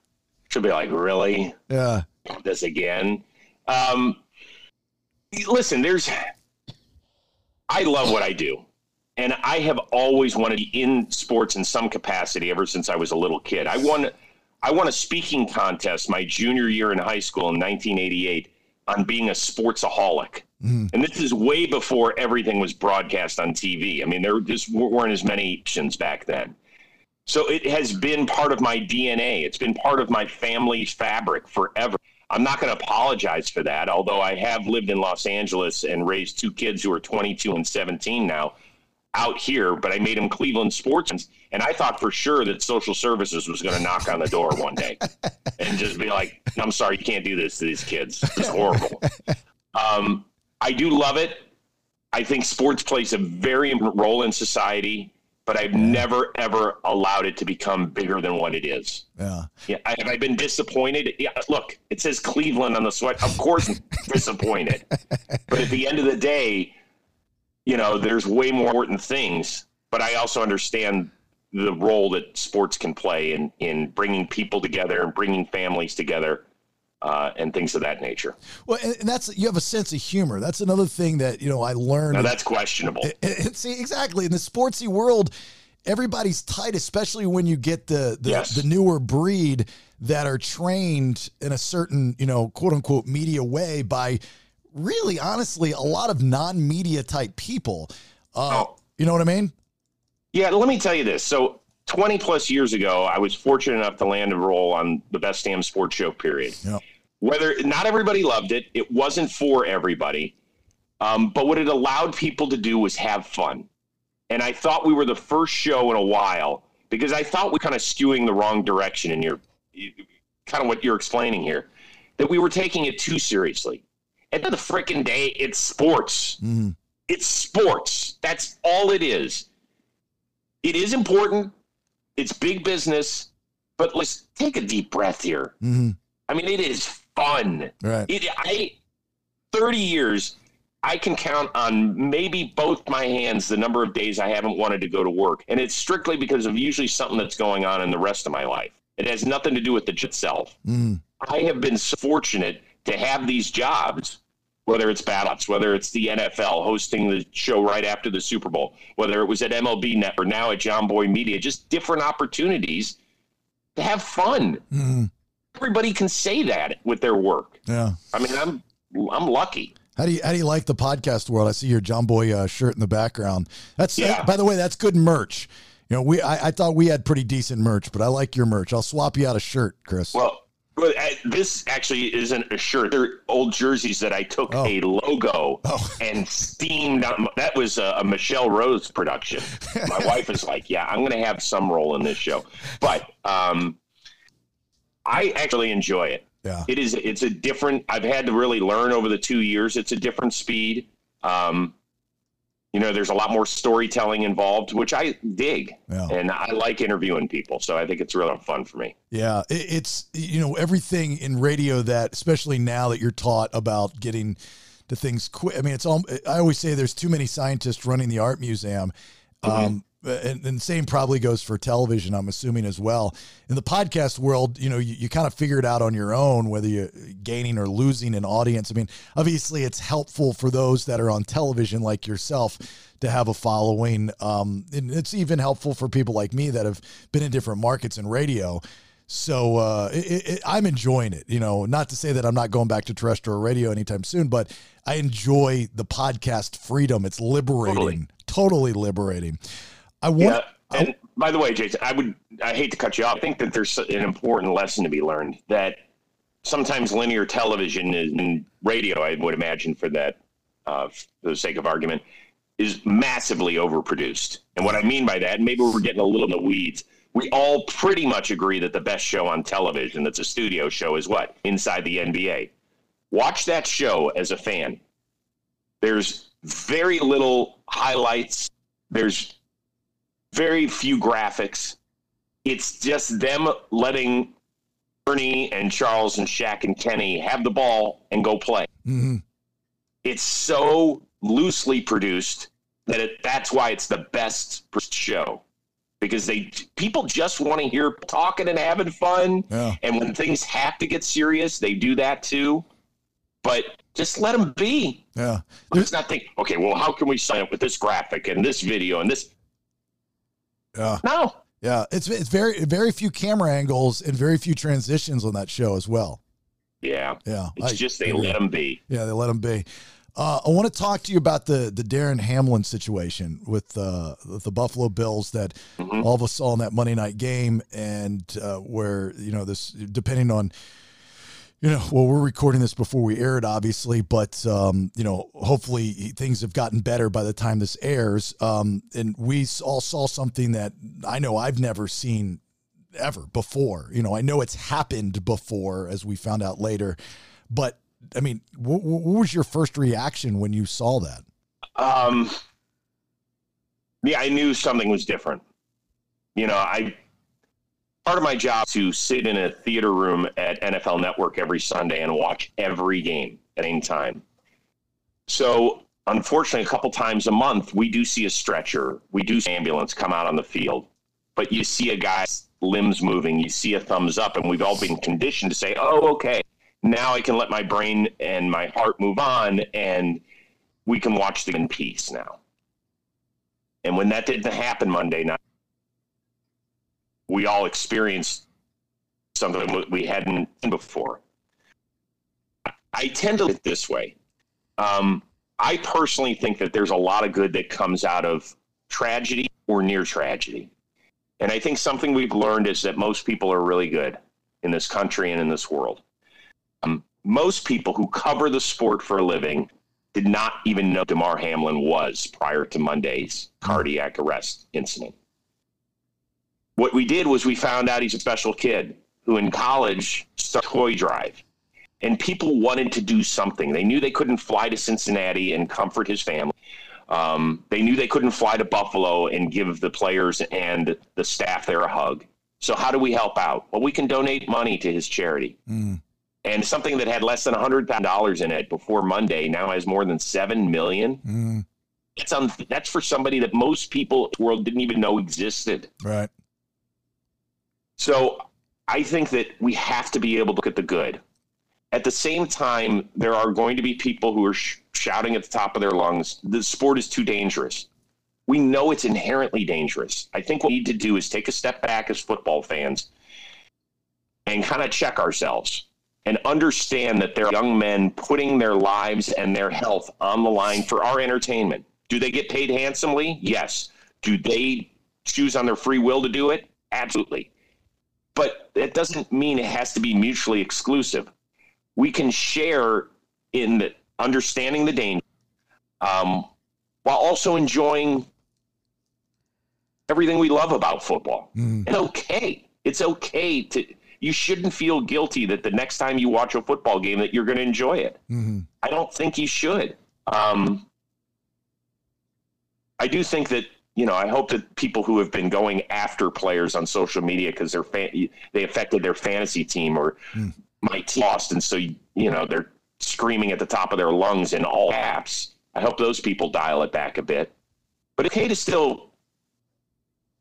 she'll be like, "Really, Yeah. this again?" Um, listen, there's. I love what I do, and I have always wanted to be in sports in some capacity ever since I was a little kid. I won. I won a speaking contest my junior year in high school in 1988 on being a sportsaholic. Mm-hmm. And this is way before everything was broadcast on TV. I mean, there just weren't as many options back then. So it has been part of my DNA. It's been part of my family's fabric forever. I'm not going to apologize for that, although I have lived in Los Angeles and raised two kids who are 22 and 17 now out here, but I made him Cleveland sportsmen. And I thought for sure that social services was going to knock on the door one day and just be like, I'm sorry, you can't do this to these kids. It's horrible. Um, I do love it. I think sports plays a very important role in society, but I've never, ever allowed it to become bigger than what it is. Yeah. Yeah, I- have I been disappointed? Yeah, look, it says Cleveland on the sweat. Of course, I'm disappointed. But at the end of the day, you know, there's way more important things. But I also understand the role that sports can play in in bringing people together and bringing families together uh, and things of that nature. Well, and, and that's you have a sense of humor. That's another thing that you know I learned. Now that's questionable. And- and see, exactly in the sportsy world, everybody's tight, especially when you get the the, Yes. the newer breed that are trained in a certain you know quote unquote media way by really honestly a lot of non-media type people. Uh, Oh. You know what I mean? Yeah, let me tell you this. So, 20 plus years ago, I was fortunate enough to land a role on the Best Damn Sports Show, period. Yeah. Whether not everybody loved it, it wasn't for everybody. Um, but what it allowed people to do was have fun. And I thought we were the first show in a while because I thought we kind of skewing the wrong direction in your kind of what you're explaining here, that we were taking it too seriously. End of the freaking day, it's sports. It's sports. That's all it is. It is important. It's big business, but let's take a deep breath here. Mm-hmm. I mean, it is fun. Right. It, I, 30 years, I can count on maybe both my hands the number of days I haven't wanted to go to work. And it's strictly because of usually something that's going on in the rest of my life. It has nothing to do with the itself. Mm-hmm. I have been so fortunate to have these jobs, whether it's BattleBots, whether it's the NFL hosting the show right after the Super Bowl, whether it was at MLB Net or now at Jomboy Media, just different opportunities to have fun. Mm-hmm. Everybody can say that with their work. Yeah. I mean, I'm I'm lucky. How do you how do you like the podcast world? I see your Jomboy uh, shirt in the background. That's Yeah. by the way, that's good merch. You know, we I, I thought we had pretty decent merch, but I like your merch. I'll swap you out a shirt, Chris. Well, well, this actually isn't a shirt. They're old jerseys that I took Oh. a logo Oh. and steamed. On, that was a, a Michelle Rose production. My wife is like, "Yeah, I'm going to have some role in this show," but um, I actually enjoy it. yeah. It is. It's a different. I've had to really learn over the two years. It's a different speed. Um, you know, there's a lot more storytelling involved, which I dig, Yeah. and I like interviewing people. So I think it's really fun for me. Yeah, it, it's you know everything in radio that, especially now that you're taught about getting to things quick. I mean, it's all. I always say there's too many scientists running the art museum, um, and, and same probably goes for television. I'm assuming as well. In the podcast world, you know, you, you kind of figure it out on your own whether you're gaining or losing an audience. I mean, obviously, it's helpful for those that are on television like yourself to have a following. Um, and it's even helpful for people like me that have been in different markets in radio. So uh, it, it, I'm enjoying it. You know, not to say that I'm not going back to terrestrial radio anytime soon, but I enjoy the podcast freedom. It's liberating, totally, Totally. liberating. I want. Yeah. And by the way, Jason, I would I hate to cut you off. I think that there's an important lesson to be learned that sometimes linear television and radio, I would imagine, for that, uh, for the sake of argument, is massively overproduced. And what I mean by that, maybe we're getting a little in the weeds. We all pretty much agree that the best show on television that's a studio show is what? Inside the NBA. Watch that show as a fan. There's very little highlights. There's very few graphics. It's just them letting Ernie and Charles and Shaq and Kenny have the ball and go play. Mhm. It's so loosely produced that it, that's why it's the best show because they people just want to hear talking and having fun. Yeah. And when things have to get serious, they do that too. But just let them be. Yeah. Let's not think, okay, well, how can we sign up with this graphic and this video and this? Yeah. No. Yeah. It's it's very very few camera angles and very few transitions on that show as well. Yeah. Yeah. It's I just they let them be. Yeah, they let him be. Uh, I want to talk to you about the the Damar Hamlin situation with uh, with the Buffalo Bills that all of us saw in that Monday night game, and uh, where you know this depending on you know well we're recording this before we air it obviously, but um, you know hopefully things have gotten better by the time this airs, um, and we all saw something that I know I've never seen ever before. You know I know it's happened before as we found out later, but I mean, what, what was your first reaction when you saw that? Um, yeah, I knew something was different. You know, I part of my job to sit in a theater room at NFL Network every Sunday and watch every game at any time. So, unfortunately, a couple times a month, we do see a stretcher, we do see an ambulance come out on the field, but you see a guy's limbs moving, you see a thumbs up, and we've all been conditioned to say, "Oh, okay." Now I can let my brain and my heart move on, and we can watch them in peace now. And when that didn't happen Monday night, we all experienced something that we hadn't before. I tend to look this way. Um, I personally think that there's a lot of good that comes out of tragedy or near tragedy. And I think something we've learned is that most people are really good in this country and in this world. Um, most people who cover the sport for a living did not even know Damar Hamlin was prior to Monday's cardiac arrest incident. What we did was we found out he's a special kid who in college started toy drive. And people wanted to do something. They knew they couldn't fly to Cincinnati and comfort his family. Um, they knew they couldn't fly to Buffalo and give the players and the staff there a hug. So how do we help out? Well, we can donate money to his charity. And something that had less than hundred thousand dollars in it before Monday now has more than seven million. Mm, That's un- that's for somebody that most people in the world didn't even know existed. right. So I think that we have to be able to look at the good. At the same time, there are going to be people who are sh- shouting at the top of their lungs, the sport is too dangerous. We know it's inherently dangerous. I think what we need to do is take a step back as football fans and kind of check ourselves and understand that there are young men putting their lives and their health on the line for our entertainment. Do they get paid handsomely? Yes. Do they choose on their free will to do it? Absolutely but it doesn't mean it has to be mutually exclusive. We can share in the, understanding the danger um, while also enjoying everything we love about football. Mm, And okay, it's okay to. You shouldn't feel guilty that the next time you watch a football game that you're going to enjoy it. mhm. I don't think you should. Um, I do think that you know. I hope that people who have been going after players on social media because they're fan- they affected their fantasy team or my team lost, and so you know they're screaming at the top of their lungs in all caps. I hope those people dial it back a bit. But it's okay to still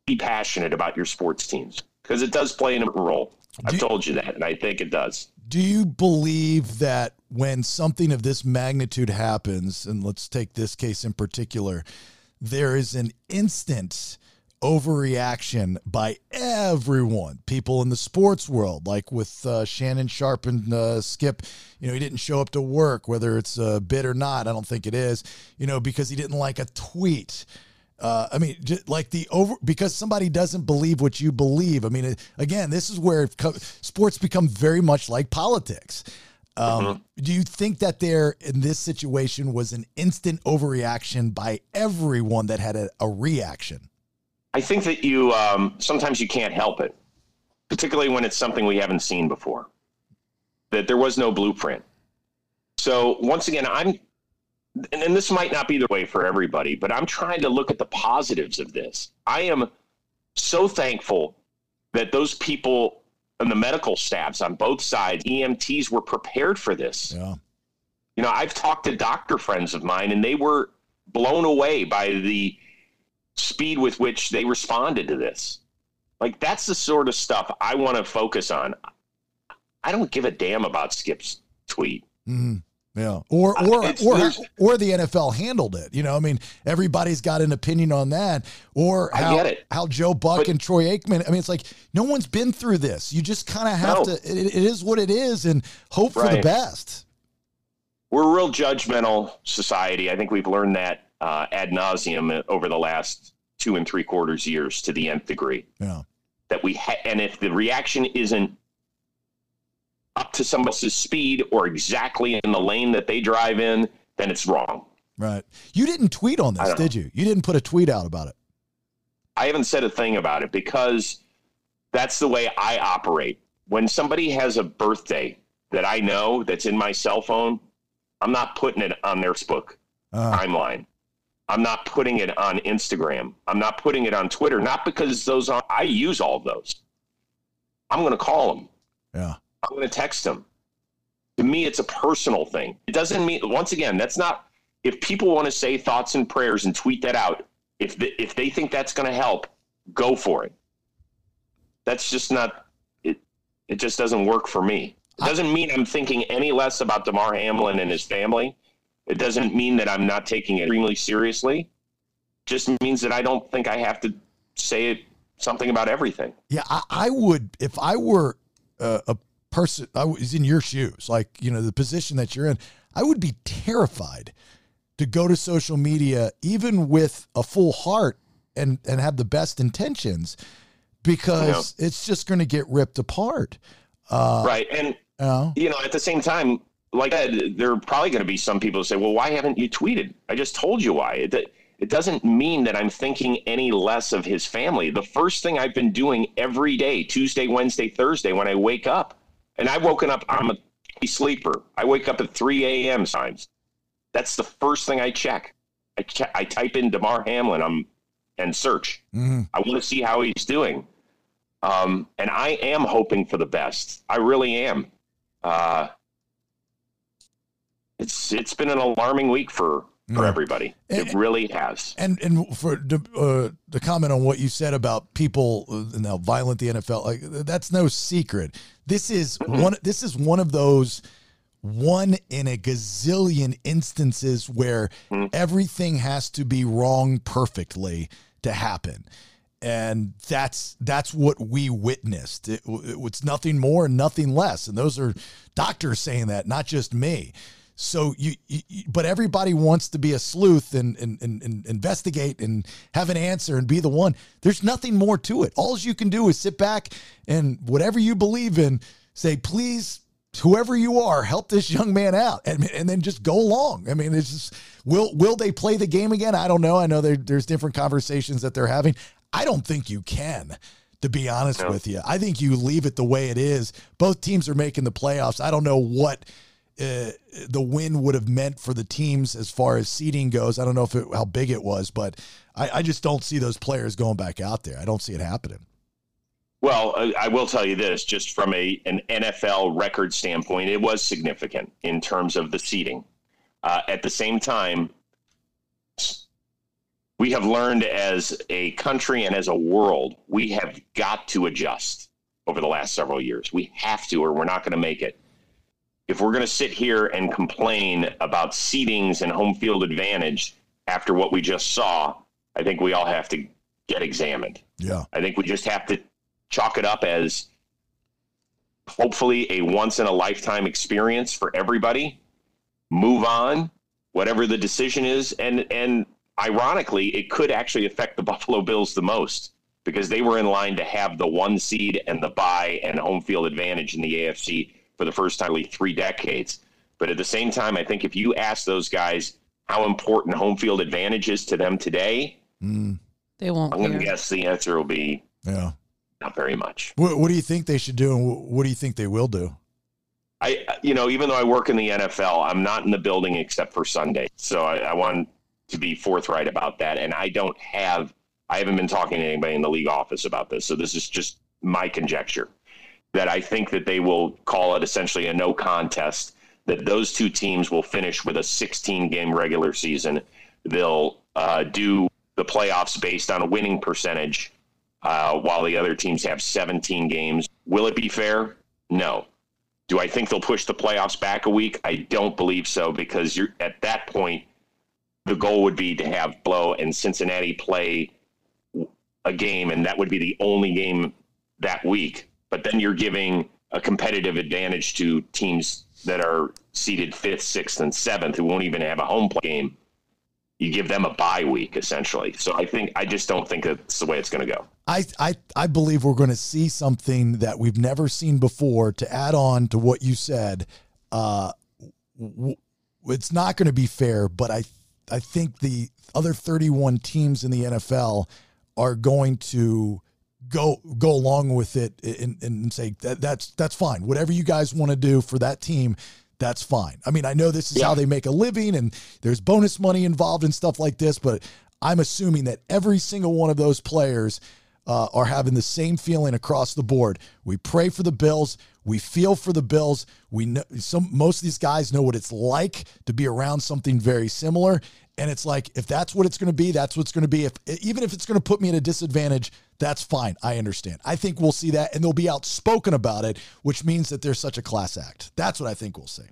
be passionate about your sports teams because it does play an important role. I've Do- told you that, and I think it does. Do you believe that when something of this magnitude happens, and let's take this case in particular, there is an instant overreaction by everyone, people in the sports world, like with uh, Shannon Sharpe and uh, Skip. You know, he didn't show up to work, whether it's a bid or not. I don't think it is, you know, because he didn't like a tweet. Uh, I mean, like the over because somebody doesn't believe what you believe. I mean, again, this is where co- sports become very much like politics. Um, Do you think that there in this situation was an instant overreaction by everyone that had a, a reaction? I think that you um, sometimes you can't help it, particularly when it's something we haven't seen before. That there was no blueprint. So once again, I'm, and, and this might not be the way for everybody, but I'm trying to look at the positives of this. I am so thankful that those people and the medical staffs on both sides, EMTs, were prepared for this. Yeah. You know, I've talked to doctor friends of mine, and they were blown away by the speed with which they responded to this. Like, that's the sort of stuff I want to focus on. I don't give a damn about Skip's tweet. Mhm. Yeah. Or or It's- or or the NFL handled it. You know, I mean, everybody's got an opinion on that. Or I how get it. how Joe Buck But- and Troy Aikman. I mean, it's like no one's been through this. You just kind of have No. to. It, it is what it is, and hope for the best. We're a real judgmental society. I think we've learned that uh, ad nauseum over the last two and three quarters years to the nth degree. Yeah. that we ha- and if the reaction isn't up to somebody else's speed or exactly in the lane that they drive in, then it's wrong. Right. You didn't tweet on this, did you? You didn't put a tweet out about it. I haven't said a thing about it because that's the way I operate. When somebody has a birthday that I know that's in my cell phone, I'm not putting it on their Facebook Uh, timeline. I'm not putting it on Instagram. I'm not putting it on Twitter, not because those are, I use all of those. I'm going to call them. yeah. I'm going to text him. To me, it's a personal thing. It doesn't mean, once again, that's not, if people want to say thoughts and prayers and tweet that out, if, the, if they think that's going to help, go for it. That's just not, it, it just doesn't work for me. It doesn't mean I'm thinking any less about Damar Hamlin and his family. It doesn't mean that I'm not taking it extremely seriously. Just means that I don't think I have to say it, something about everything. Yeah, I, I would if I were uh, a person. I was in your shoes, like you know the position that you're in. I would be terrified to go to social media, even with a full heart and and have the best intentions, because it's just going to get ripped apart. Uh, right. And You know? you know, at the same time, like I said, there are probably going to be some people who say, "Well, why haven't you tweeted?" I just told you why. It, it doesn't mean that I'm thinking any less of his family. The first thing I've been doing every day, Tuesday, Wednesday, Thursday, when I wake up, and I've woken up, I'm a sleeper. I wake up at 3 a.m. times. That's the first thing I check. I check, I type in Damar Hamlin um, and search. Mhm. I want to see how he's doing. Um, and I am hoping for the best. I really am. Uh, it's it's been an alarming week for for Yeah. everybody. And- It really has. And and for the uh, the comment on what you said about people uh, and how violent the NFL, like that's no secret. This is one. This is one of those one in a gazillion instances where everything has to be wrong perfectly to happen. And that's that's what we witnessed. It, it was nothing more and nothing less. And those are doctors saying that, not just me. So you, you, but everybody wants to be a sleuth and, and, and, and investigate and have an answer and be the one. There's nothing more to it. All you can do is sit back and whatever you believe in, say, please, whoever you are, help this young man out, and, and then just go along. I mean, it's just will will they play the game again? I don't know. I know there, there's different conversations that they're having. I don't think you can. To be honest No. with you, I think you leave it the way it is. Both teams are making the playoffs. I don't know what uh, the win would have meant for the teams as far as seeding goes. I don't know if it, how big it was, but I, I just don't see those players going back out there. I don't see it happening. Well, I, I will tell you this, just from a an NFL record standpoint, it was significant in terms of the seeding. Uh, at the same time, we have learned as a country and as a world, we have got to adjust over the last several years. We have to, or we're not going to make it. If we're going to sit here and complain about seedings and home field advantage after what we just saw, I think we all have to get examined. Yeah. I think we just have to chalk it up as hopefully a once in a lifetime experience for everybody. Move on, whatever the decision is, and and ironically, it could actually affect the Buffalo Bills the most because they were in line to have the one seed and the bye and home field advantage in the AFC for the first time in really three decades. But at the same time, I think if you ask those guys how important home field advantage is to them today, Mm, They won't I'm going to guess the answer will be yeah. not very much. What, what do you think they should do, and what do you think they will do? I, you know, even though I work in the NFL, I'm not in the building except for Sunday. So I, I want to be forthright about that. And I don't have, I haven't been talking to anybody in the league office about this. So this is just my conjecture that I think that they will call it essentially a no contest. That those two teams will finish with a 16 game regular season. They'll uh, do the playoffs based on a winning percentage, uh, while the other teams have 17 games. Will it be fair? No. Do I think they'll push the playoffs back a week? I don't believe so because you're at that point. The goal would be to have Blow and Cincinnati play a game, and that would be the only game that week. But then you're giving a competitive advantage to teams that are seeded fifth, sixth, and seventh who won't even have a home play game. You give them a bye week essentially. So I think I just don't think that's the way it's going to go. I, I I believe we're going to see something that we've never seen before. To add on to what you said, uh, w- it's not going to be fair, but I I think the other 31 teams in the NFL are going to go go along with it and, and say that that's that's fine. Whatever you guys want to do for that team, that's fine. I mean, I know this is Yeah. how they make a living and there's bonus money involved and stuff like this, but I'm assuming that every single one of those players uh, are having the same feeling across the board. We pray for the Bills. We feel for the Bills. We know some most of these guys know what it's like to be around something very similar. And it's like if that's what it's going to be, that's what's going to be. If even if it's going to put me at a disadvantage, that's fine. I understand. I think we'll see that, and they'll be outspoken about it, which means that there's such a class act. That's what I think we'll see.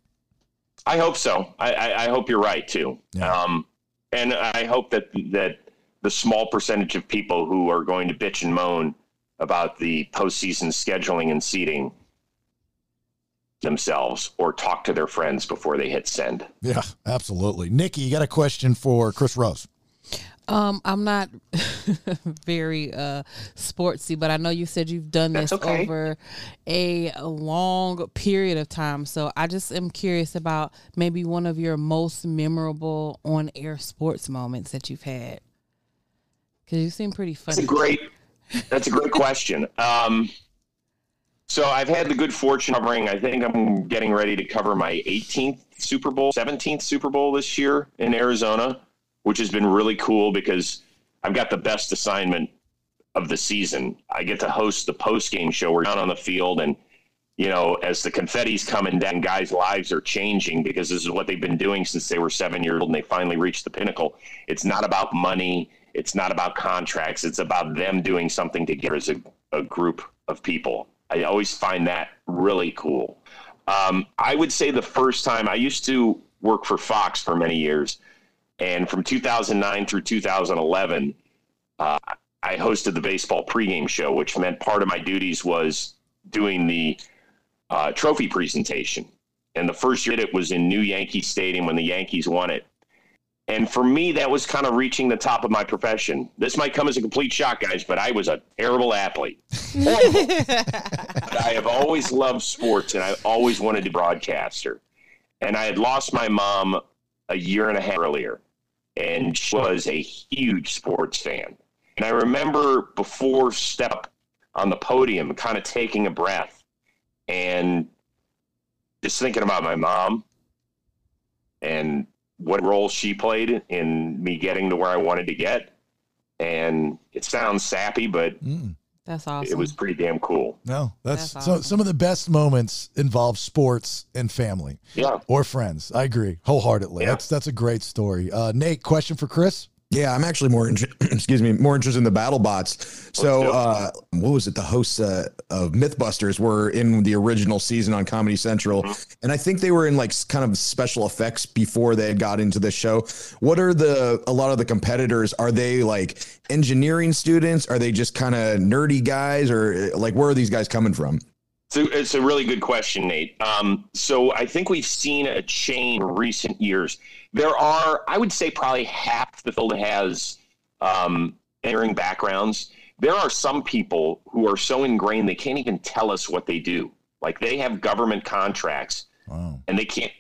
I hope so. I, I, I hope you're right too. Yeah. Um, and I hope that that the small percentage of people who are going to bitch and moan about the postseason scheduling and seating themselves or talk to their friends before they hit send. Yeah, absolutely. Nikki, you got a question for Chris Rose? Um, I'm not very uh sportsy, but I know you said you've done this okay. over a long period of time. So I just am curious about maybe one of your most memorable on air sports moments that you've had. Cause you seem pretty That's a funny. great. That's a great question. Um, so I've had the good fortune covering. I think I'm getting ready to cover my 18th Super Bowl, 17th Super Bowl this year in Arizona, which has been really cool because I've got the best assignment of the season. I get to host the post game show. We're down on the field, and you know, as the confetti's coming down, guys' lives are changing because this is what they've been doing since they were seven years old, and they finally reached the pinnacle. It's not about money. It's not about contracts. It's about them doing something together as a, a group of people. I always find that really cool. Um, I would say the first time I used to work for Fox for many years, and from 2009 through 2011, uh, I hosted the baseball pregame show, which meant part of my duties was doing the uh, trophy presentation. And the first year it was in New Yankee Stadium when the Yankees won it. And for me, that was kind of reaching the top of my profession. This might come as a complete shock, guys, but I was a terrible athlete. But I have always loved sports and I always wanted to broadcaster. And I had lost my mom a year and a half earlier, and she was a huge sports fan. And I remember before step on the podium, kind of taking a breath and just thinking about my mom and what role she played in me getting to where I wanted to get. And it sounds sappy, but Mm, That's awesome. it was pretty damn cool. no, that's, That's so. Some of the best moments involve sports and family Yeah. or friends. I agree wholeheartedly. Yeah. That's that's a great story. Uh, Nate, question for Chris? Yeah, I'm actually more, inter- excuse me, more interested in the BattleBots. So, uh, what was it? The hosts uh, of MythBusters were in the original season on Comedy Central, and I think they were in like kind of special effects before they had got into the show. What are the a lot of the competitors? Are they like engineering students? Are they just kind of nerdy guys, or uh, like where are these guys coming from? So it's a really good question, Nate. Um, so I think we've seen a change in recent years. There are, I would say, probably half the field has um, engineering backgrounds. There are some people who are so ingrained they can't even tell us what they do. Like they have government contracts Wow. and they can't.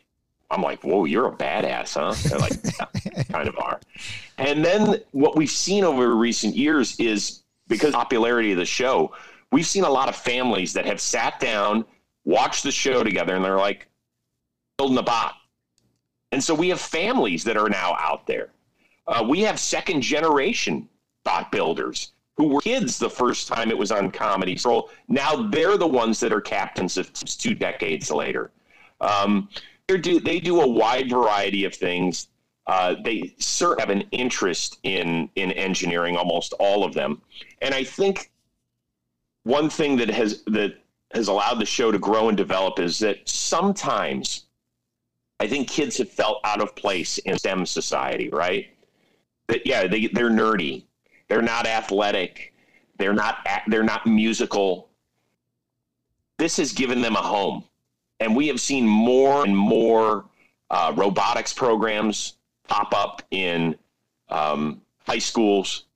I'm like, whoa, you're a badass, huh? They're like, yeah, kind of are. And then what we've seen over recent years is because of the popularity of the show, we've seen a lot of families that have sat down, watched the show together, and they're like, building a bot. And so we have families that are now out there. Uh, we have second generation bot builders who were kids the first time it was on Comedy Central. Now they're the ones that are captains of two decades later. Um, they do they do a wide variety of things. Uh, they certainly have an interest in in engineering, almost all of them, and I think one thing that has that has allowed the show to grow and develop is that sometimes I think kids have felt out of place in STEM society, right? That yeah, they they're nerdy, they're not athletic, they're not they're not musical. This has given them a home, and we have seen more and more uh, robotics programs pop up in um, high schools.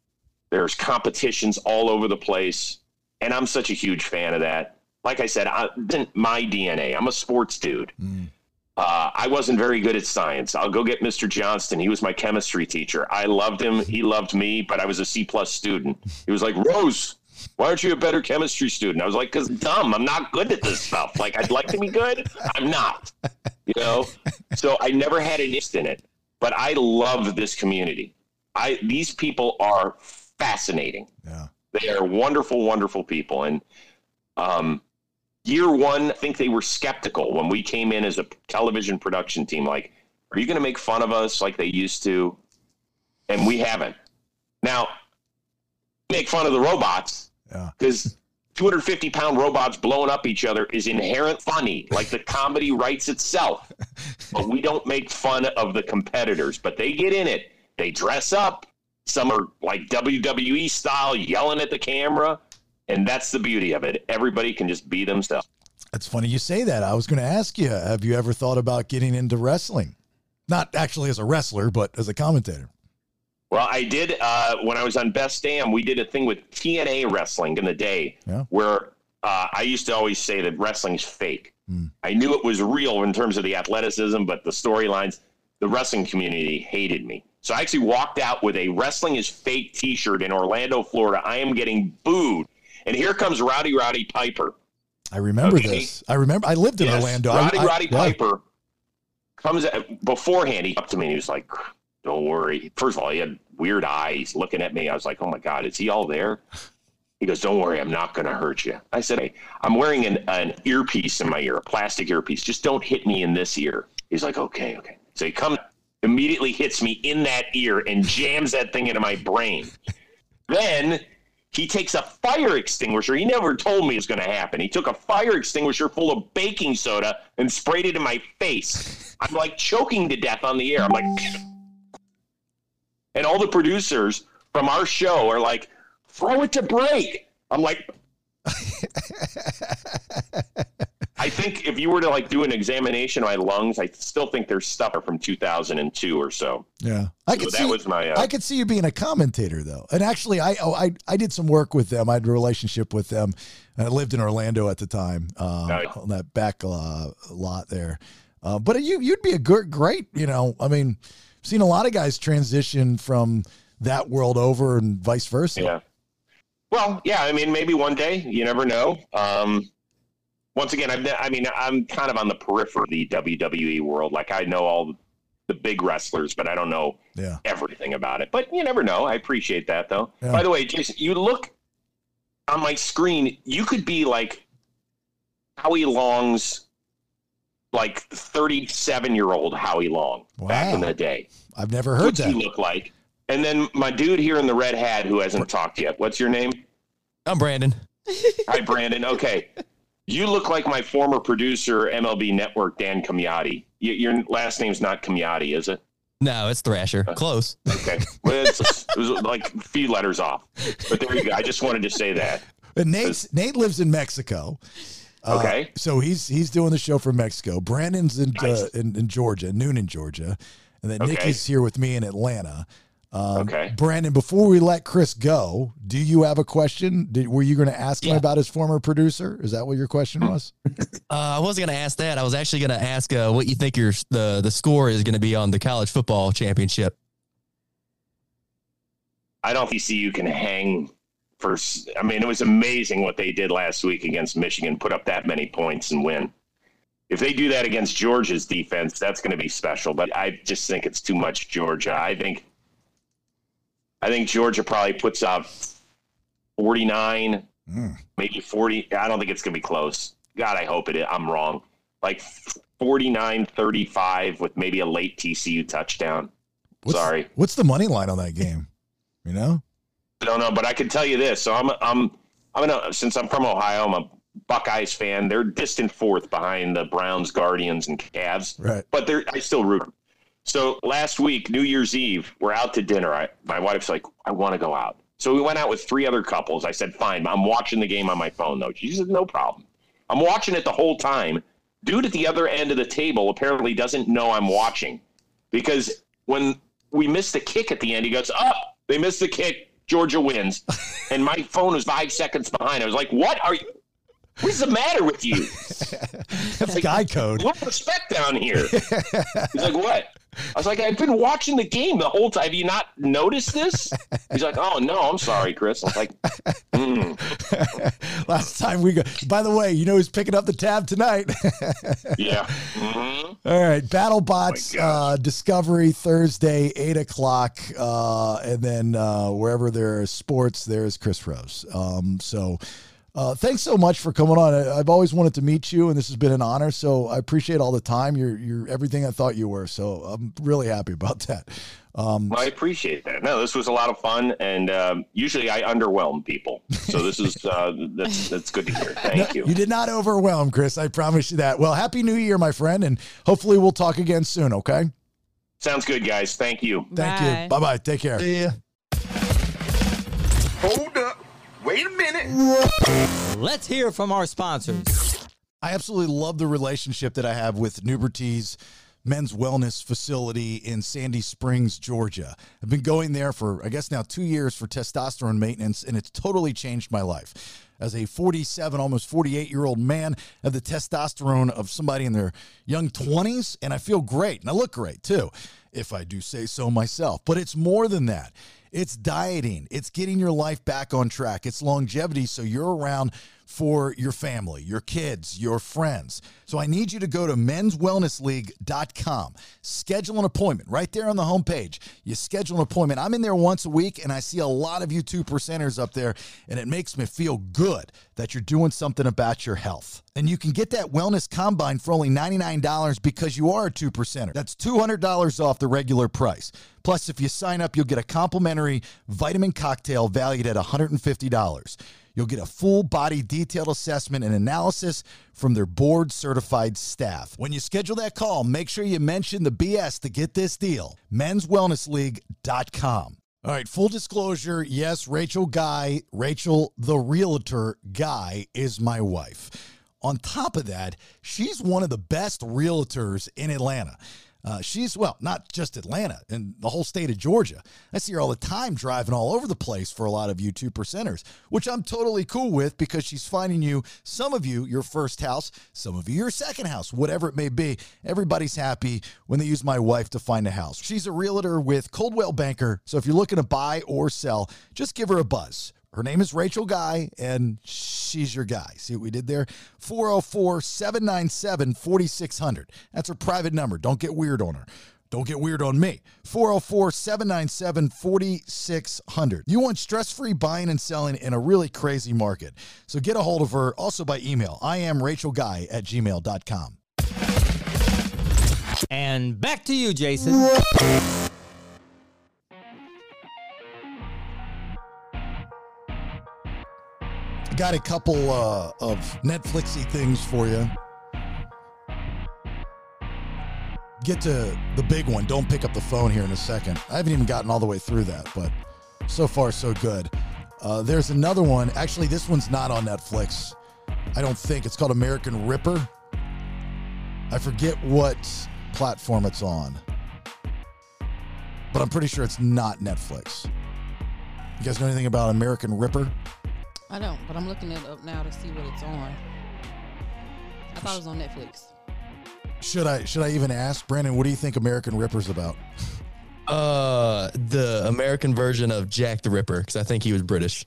There's competitions all over the place, and I'm such a huge fan of that. Like I said, I, my DNA. I'm a sports dude. Mm. Uh, I wasn't very good at science. I'll go get Mr. Johnston. He was my chemistry teacher. I loved him. He loved me, but I was a C plus student. He was like, Rose, why aren't you a better chemistry student? I was like, because dumb. I'm not good at this stuff. Like, I'd like to be good. I'm not. You know? So I never had an interest in it. But I love this community. I these people are fascinating. Yeah. They are wonderful, wonderful people. And um, year one, I think they were skeptical when we came in as a television production team. Like, are you going to make fun of us like they used to? And we haven't. Now, make fun of the robots because 250 pound robots blowing up each other is inherent funny, like the comedy writes itself. but we don't make fun of the competitors, but they get in it. They dress up. Some are like WWE style, yelling at the camera. And that's the beauty of it. Everybody can just be themselves. That's funny you say that. I was going to ask you, have you ever thought about getting into wrestling? Not actually as a wrestler, but as a commentator. Well, I did uh, when I was on Best Damn. We did a thing with TNA wrestling in the day yeah. where uh, I used to always say that wrestling's fake. Mm. I knew it was real in terms of the athleticism, but the storylines, the wrestling community hated me. So I actually walked out with a wrestling is fake T-shirt in Orlando, Florida. I am getting booed and here comes Rowdy Roddy Piper. I remember okay. this. I remember. I lived in yes. Orlando. Roddy I, Roddy I, Piper yeah. comes at, beforehand. He up to me and he was like, "Don't worry." First of all, he had weird eyes looking at me. I was like, "Oh my god, is he all there?" He goes, "Don't worry, I'm not going to hurt you." I said, "Hey, I'm wearing an, an earpiece in my ear, a plastic earpiece. Just don't hit me in this ear." He's like, "Okay, okay." So he comes, immediately hits me in that ear and jams that thing into my brain. then he takes a fire extinguisher. He never told me it was going to happen. He took a fire extinguisher full of baking soda and sprayed it in my face. I'm like choking to death on the air. I'm like, and all the producers from our show are like, throw it to break. I'm like, I think if you were to like do an examination of my lungs, I still think there's stuff from 2002 or so. Yeah, I so could that see, was my. Uh, I could see you being a commentator though, and actually, I oh, I I did some work with them. I had a relationship with them, I lived in Orlando at the time um, on that back uh, lot there. Uh, but you you'd be a good, great, you know. I mean, seen a lot of guys transition from that world over and vice versa. yeah. Well, yeah. I mean, maybe one day. You never know. Um, once again, I've, ne- I mean, I'm kind of on the periphery of the WWE world. Like I know all the big wrestlers, but I don't know Yeah. everything about it. But you never know. I appreciate that though. Yeah. By the way, Jason, you look on my screen. You could be like Howie Long's like 37 year old Howie Long back in the day. I've never heard What's that. he look like? And then my dude here in the red hat who hasn't talked yet. What's your name? I'm Brandon. Hi, Brandon. Okay. You look like my former producer, MLB Network, Dan Camiotti. Y- Your last name's not Camiotti, is it? No, it's Thrasher. Close. Okay. Well, it's, it was like a few letters off. But there you go. I just wanted to say that. And Nate Nate lives in Mexico. Uh, Okay. so he's he's doing the show from Mexico. Brandon's in uh, in, in Georgia, Newnan in Georgia, and then Nick is here with me in Atlanta. Um, Okay. Brandon, before we let Chris go, do you have a question? Did, were you going to ask him Yeah. about his former producer? Is that what your question was? Uh, I wasn't going to ask that. I was actually going to ask uh, what you think your the the score is going to be on the college football championship. I don't think you can hang for. I mean, it was amazing what they did last week against Michigan, put up that many points and win. If they do that against Georgia's defense, that's going to be special. But I just think it's too much Georgia. I think, I think Georgia probably puts out 49, Mm. maybe 40. I don't think it's going to be close. God, I hope it is. I'm wrong. Like 49 35 with maybe a late TCU touchdown. What's, Sorry. What's the money line on that game? You know? I don't know, but I can tell you this. So I'm, I'm, I'm gonna, since I'm from Ohio, I'm a Buckeyes fan. They're distant fourth behind the Browns, Guardians, and Cavs. Right. But they're, I still root. So last week, New Year's Eve, we're out to dinner. I, my wife's like, I want to go out. So we went out with three other couples. I said, fine. I'm watching the game on my phone, though. She said, no problem. I'm watching it the whole time. Dude at the other end of the table apparently doesn't know I'm watching because when we missed the kick at the end, he goes, up. they missed the kick. Georgia wins. and my phone was five seconds behind. I was like, what are you? What's the matter with you? That's like, guy code. What respect down here? He's like, what? I was like, I've been watching the game the whole time. Have you not noticed this? He's like, oh no, I'm sorry, Chris. I was like, mm, Last time we go. By the way, you know who's picking up the tab tonight? yeah. hmm All right, BattleBots Oh uh, Discovery Thursday, eight o'clock, uh, and then uh, wherever there is sports, there is Chris Rose. Um, so, uh, thanks so much for coming on. I, I've always wanted to meet you, and this has been an honor. So I appreciate all the time. You're you're everything I thought you were. So I'm really happy about that. Um, Well, I appreciate that. No, this was a lot of fun, and um, usually I underwhelm people. So this is uh, that's that's good to hear. Thank you. you did not overwhelm, Chris. I promise you that. Well, happy New Year, my friend, and hopefully we'll talk again soon. Okay. Sounds good, guys. Thank you. Thank Bye. you. Bye bye. Take care. See Hold Wait a minute. Let's hear from our sponsors. I absolutely love the relationship that I have with Nubertees Men's Wellness Facility in Sandy Springs, Georgia. I've been going there for, I guess, now two years for testosterone maintenance, and it's totally changed my life. As a 47, almost 48 year old man, I have the testosterone of somebody in their young 20s, and I feel great. And I look great too, if I do say so myself. But it's more than that. It's dieting. It's getting your life back on track. It's longevity so you're around for your family, your kids, your friends. So I need you to go to menswellnessleague.com. Schedule an appointment right there on the homepage. You schedule an appointment. I'm in there once a week and I see a lot of you two percenters up there, and it makes me feel good that you're doing something about your health. And you can get that wellness combine for only $99 because you are a two percenter. That's $200 off the regular price. Plus, if you sign up, you'll get a complimentary vitamin cocktail valued at $150. You'll get a full body detailed assessment and analysis from their board certified staff. When you schedule that call, make sure you mention the BS to get this deal. Menswellnessleague.com. All right, full disclosure yes, Rachel Guy, Rachel the realtor Guy, is my wife. On top of that, she's one of the best realtors in Atlanta. Uh, she's, well, not just Atlanta, and the whole state of Georgia. I see her all the time driving all over the place for a lot of you two percenters, which I'm totally cool with because she's finding you, some of you, your first house, some of you, your second house, whatever it may be. Everybody's happy when they use my wife to find a house. She's a realtor with Coldwell Banker. So if you're looking to buy or sell, just give her a buzz. Her name is Rachel Guy, and she's your guy. See what we did there? 404 797 4600. That's her private number. Don't get weird on her. Don't get weird on me. 404 797 4600. You want stress free buying and selling in a really crazy market. So get a hold of her also by email. I am Rachel Guy at gmail.com. And back to you, Jason. Got a couple uh, of Netflixy things for you. Get to the big one. Don't pick up the phone here in a second. I haven't even gotten all the way through that, but so far so good. Uh, there's another one. Actually, this one's not on Netflix. I don't think it's called American Ripper. I forget what platform it's on, but I'm pretty sure it's not Netflix. You guys know anything about American Ripper? I don't, but I'm looking it up now to see what it's on. I thought it was on Netflix. Should I should I even ask Brandon? What do you think American Ripper's about? Uh, the American version of Jack the Ripper, because I think he was British.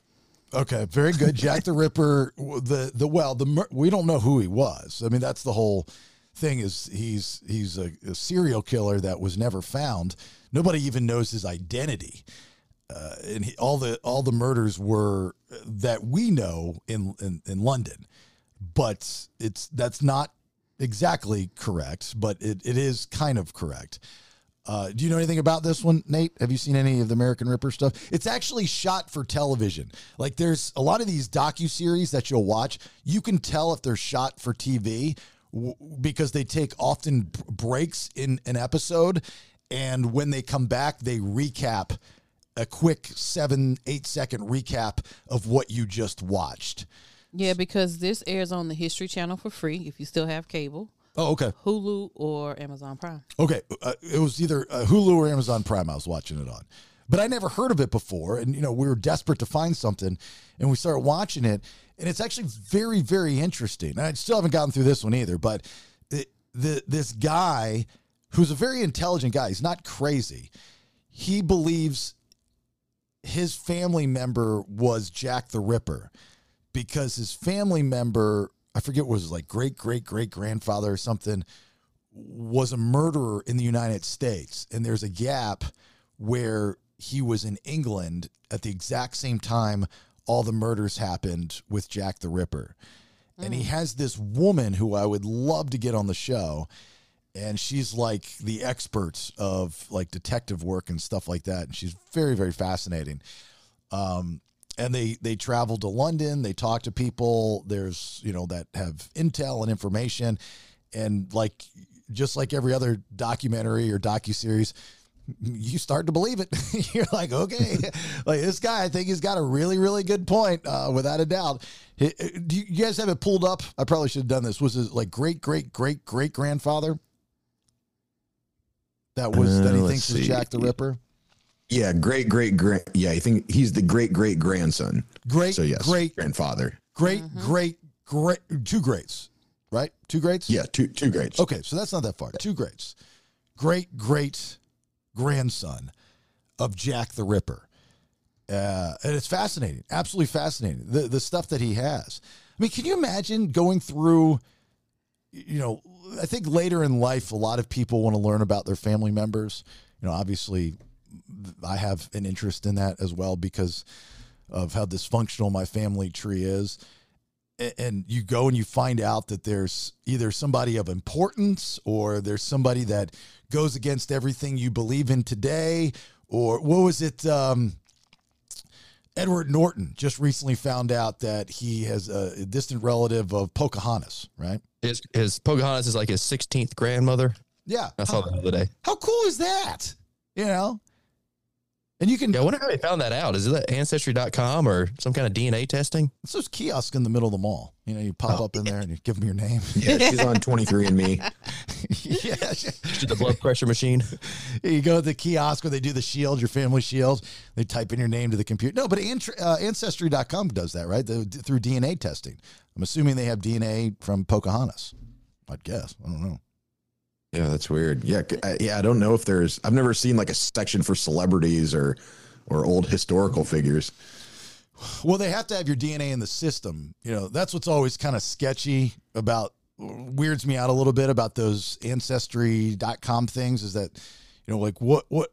Okay, very good. Jack the Ripper. The the well, the we don't know who he was. I mean, that's the whole thing. Is he's he's a, a serial killer that was never found. Nobody even knows his identity. Uh, and he, all the all the murders were that we know in, in in London, but it's that's not exactly correct, but it, it is kind of correct. Uh, do you know anything about this one, Nate? Have you seen any of the American Ripper stuff? It's actually shot for television. Like there's a lot of these docu series that you'll watch. You can tell if they're shot for TV w- because they take often b- breaks in an episode, and when they come back, they recap a quick seven eight second recap of what you just watched. Yeah, because this airs on the History Channel for free if you still have cable, Oh, okay. Hulu or Amazon Prime. Okay, uh, it was either uh, Hulu or Amazon Prime. I was watching it on, but I never heard of it before, and you know we were desperate to find something, and we started watching it, and it's actually very, very interesting. And I still haven't gotten through this one either, but it, the this guy who's a very intelligent guy, he's not crazy. He believes his family member was Jack the Ripper because his family member, I forget what it was like great great great grandfather or something, was a murderer in the United States. And there's a gap where he was in England at the exact same time all the murders happened with Jack the Ripper. And he mm. has this woman who I would love to get on the show. And she's like the expert of like detective work and stuff like that. And she's very, very fascinating Um, and they they travel to London. They talk to people. There's you know that have intel and information, and like just like every other documentary or docu series, you start to believe it. You're like, okay, like this guy, I think he's got a really really good point, uh, without a doubt. Do you guys have it pulled up? I probably should have done this. Was it like great great great great grandfather? That was that he Uh, let's thinks is. Jack the Ripper. Yeah, great great great. Yeah, I think he's the great great grandson. Great So yes, great grandfather. great great great two greats, right? Two greats. Yeah, two two greats. Okay, so that's not that far. Two greats. Great great grandson of Jack the Ripper. Uh, and it's fascinating, absolutely fascinating. The the stuff that he has. I mean, can you imagine going through? You know, I think later in life, a lot of people want to learn about their family members. You know, obviously, I have an interest in that as well because of how dysfunctional my family tree is and you go and you find out that there's either somebody of importance or there's somebody that goes against everything you believe in today or what was it um Edward Norton just recently found out that he has a distant relative of Pocahontas, right? His his Pocahontas is like his 16th grandmother. Yeah. I saw that the other day. How cool is that? You know? And you can Yeah, I wonder how they found that out. Is it that ancestry.com or some kind of DNA testing? it's those kiosks in the middle of the mall. You know, you pop up in there and you give them your name. Yeah, she's on 23 and me. yeah. Just the blood pressure machine. You go to the kiosk where they do the shield, your family shield. They type in your name to the computer. No, but Ant- uh, Ancestry.com does that, right? The, through DNA testing. I'm assuming they have DNA from Pocahontas. I'd guess. I don't know. Yeah, that's weird. Yeah, I- yeah. I don't know if there's. I've never seen like a section for celebrities or or old historical figures. Well, they have to have your DNA in the system. You know, that's what's always kind of sketchy about, weirds me out a little bit about those Ancestry.com things is that, you know, like what, what,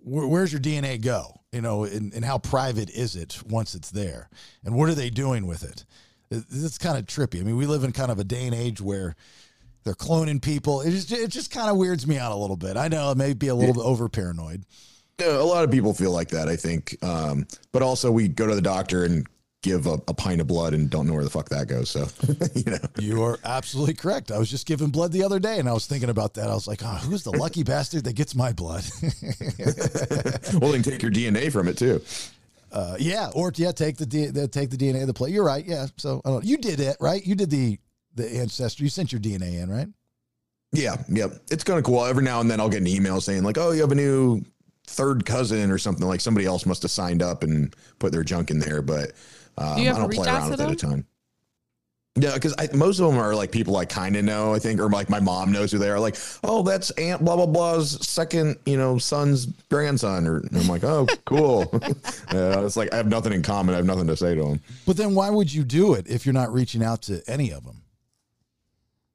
where, where's your DNA go? You know, and, and how private is it once it's there? And what are they doing with it? It- It's kind of trippy. I mean, we live in kind of a day and age where they're cloning people. It just, it just kind of weirds me out a little bit. I know it may be a little bit over paranoid. Yeah, a lot of people feel like that. I think, um, but also we go to the doctor and give a, a pint of blood and don't know where the fuck that goes. So, you know, You are absolutely correct. I was just giving blood the other day and I was thinking about that. I was like, oh, who's the lucky bastard that gets my blood? well, they can take your DNA from it too. Uh, yeah, or yeah, take the, D- the take the DNA of the plate. You're right. Yeah. So I don't, you did it, right? You did the the ancestry. You sent your DNA in, right? Yeah, yeah. It's kind of cool. Every now and then I'll get an email saying like, "Oh, you have a new third cousin or something." Like somebody else must have signed up and put their junk in there, but um, Do you I don't play around to with it a ton. Yeah, because most of them are like people I kind of know, I think, or like my mom knows who they are. Like, oh, that's Aunt blah blah blah's second, you know, son's grandson, or and I'm like, oh, cool. yeah, it's like I have nothing in common. I have nothing to say to them. But then why would you do it if you're not reaching out to any of them?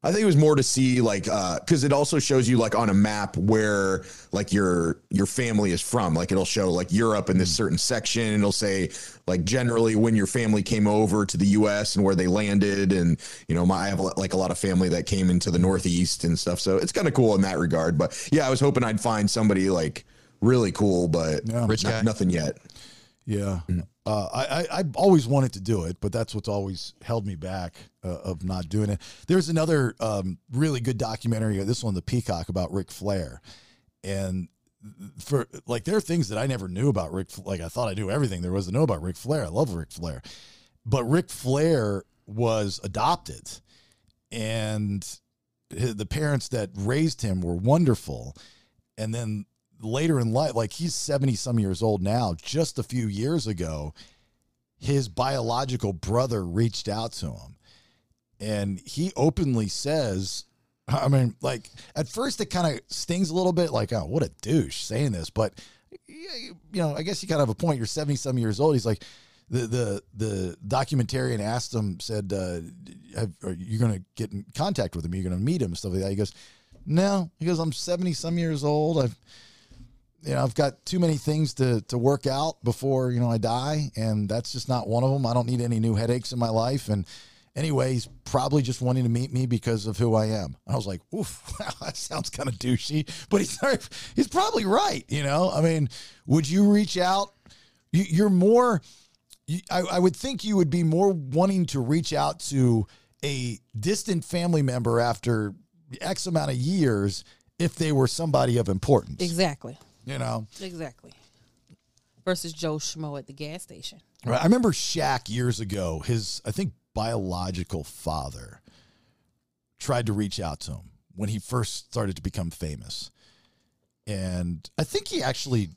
I think it was more to see like uh, because it also shows you like on a map where like your your family is from. Like it'll show like Europe in this mm. certain section. And it'll say like generally when your family came over to the U.S. and where they landed. And you know, my I have like a lot of family that came into the Northeast and stuff. So it's kind of cool in that regard. But yeah, I was hoping I'd find somebody like really cool, but Rich not- guy. nothing yet. Yeah. Mm. Uh, I, I I've always wanted to do it, but that's what's always held me back uh, of not doing it. There's another um, really good documentary. This one, the Peacock, about Ric Flair, and for like there are things that I never knew about Ric. Like I thought I knew everything there was to know about Ric Flair. I love Ric Flair, but Ric Flair was adopted, and hi- the parents that raised him were wonderful, and then later in life, like he's 70 some years old now, just a few years ago, his biological brother reached out to him. And he openly says, I mean, like at first it kind of stings a little bit, like, oh, what a douche saying this. But, you know, I guess you kind of have a point. You're 70 some years old. He's like, the the the documentarian asked him, said, uh, have, "Are you going to get in contact with him? Are you going to meet him?" stuff like that. He goes, "No." He goes, "I'm 70 some years old. I've you know, I've got too many things to to work out before you know I die, and that's just not one of them. I don't need any new headaches in my life. And anyway, he's probably just wanting to meet me because of who I am. I was like, oof, that sounds kind of douchey, but he's he's probably right. You know, I mean, would you reach out? You, you're more. You, I, I would think you would be more wanting to reach out to a distant family member after X amount of years if they were somebody of importance. Exactly. You know, Exactly. Versus Joe Schmo at the gas station. Right. I remember Shaq years ago, his, I think, biological father tried to reach out to him when he first started to become famous. And I think he actually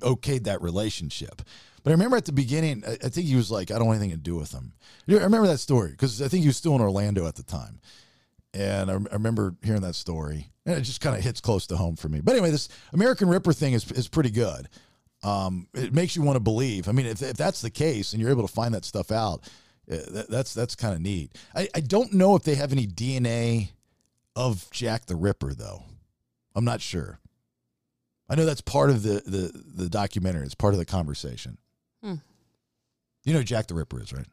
okayed that relationship. But I remember at the beginning, I, I think he was like, I don't want anything to do with him. I remember that story because I think he was still in Orlando at the time. And I, I remember hearing that story. And it just kind of hits close to home for me. But anyway, this American Ripper thing is, is pretty good. Um, it makes you want to believe. I mean, if, if that's the case and you're able to find that stuff out, uh, that, that's that's kind of neat. I, I don't know if they have any DNA of Jack the Ripper, though. I'm not sure. I know that's part of the the, the documentary. It's part of the conversation. Hmm. You know who Jack the Ripper is, right?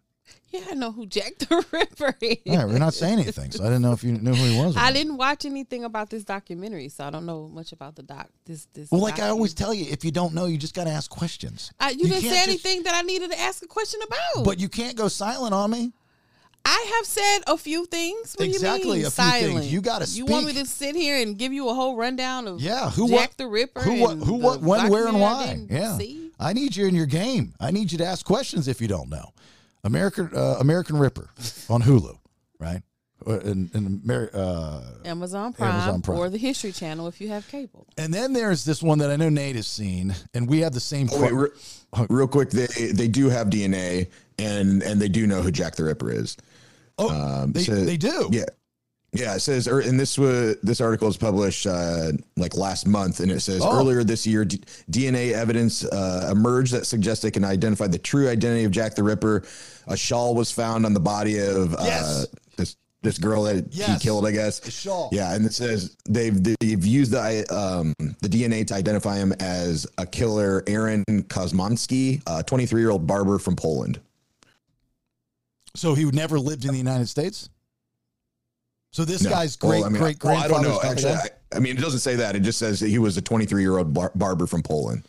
Yeah, I know who Jack the Ripper is. Right, we're not saying anything, so I didn't know if you knew who he was. or I not. didn't watch anything about this documentary, so I don't know much about the doc. This this. Well, like I always tell you, if you don't know, you just got to ask questions. Uh, I, you, didn't can't say just- anything that I needed to ask a question about. But you can't go silent on me. I have said a few things. What Exactly, do you mean, a few things. silent? You gotta You want me to sit here and give you a whole rundown of Yeah, who Jack what the Ripper? Who what? Who what? When? Where? And why? Yeah, see? I need you in your game. I need you to ask questions if you don't know. American uh, American Ripper on Hulu, right? Uh, And and, Amer- uh, Amazon Prime, Amazon Prime. or the History Channel if you have cable. and then there's this one that I know Nate has seen, and we have the same. Oh, wait, re- real quick, they they do have DNA and and they do know who Jack the Ripper is. oh, Um, they, so- they do. Yeah. Yeah, it says, er, and this was this article was published uh, like last month, and it says Oh. earlier this year, D- DNA evidence uh, emerged that suggests they can identify the true identity of Jack the Ripper. A shawl was found on the body of uh, Yes. this this girl that Yes. he killed, I guess. A shawl. Yeah, and it says they've they've used the um, the DNA to identify him as a killer, Aaron Kosminski, a 23 year old barber from Poland. So he never lived in the United States. So this No. guy's Well, great I mean, great well, I don't know. Actually, I, I mean, it doesn't say that. It just says that he was a 23 year old bar- barber from Poland.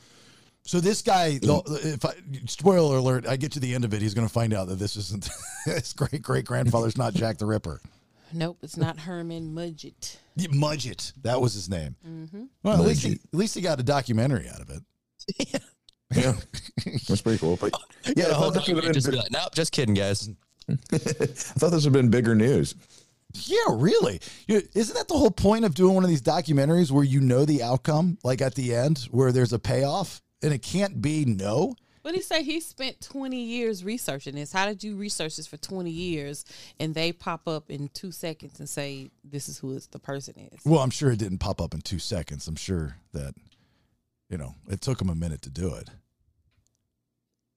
So this guy, mm. if I spoiler alert, I get to the end of it, he's going to find out that this isn't his great great grandfather's not Jack the Ripper. Nope, it's not Herman Mudgett. Yeah, Mudgett, that was his name. Mm-hmm. Well, at least he, at least he got a documentary out of it. Yeah, that's pretty cool. But yeah, I The whole thought, this would document have just be like, nope, just kidding, guys. I thought this would have been bigger news. Yeah, really. You- Isn't that the whole point of doing one of these documentaries where you know the outcome, like at the end, where there's a payoff, and it can't be no? What did he say? He spent 20 years researching this. How did you research this for 20 years and they pop up in two seconds and say, this is who the person is? Well, I'm sure it didn't pop up in two seconds. I'm sure that, you know, it took him a minute to do it.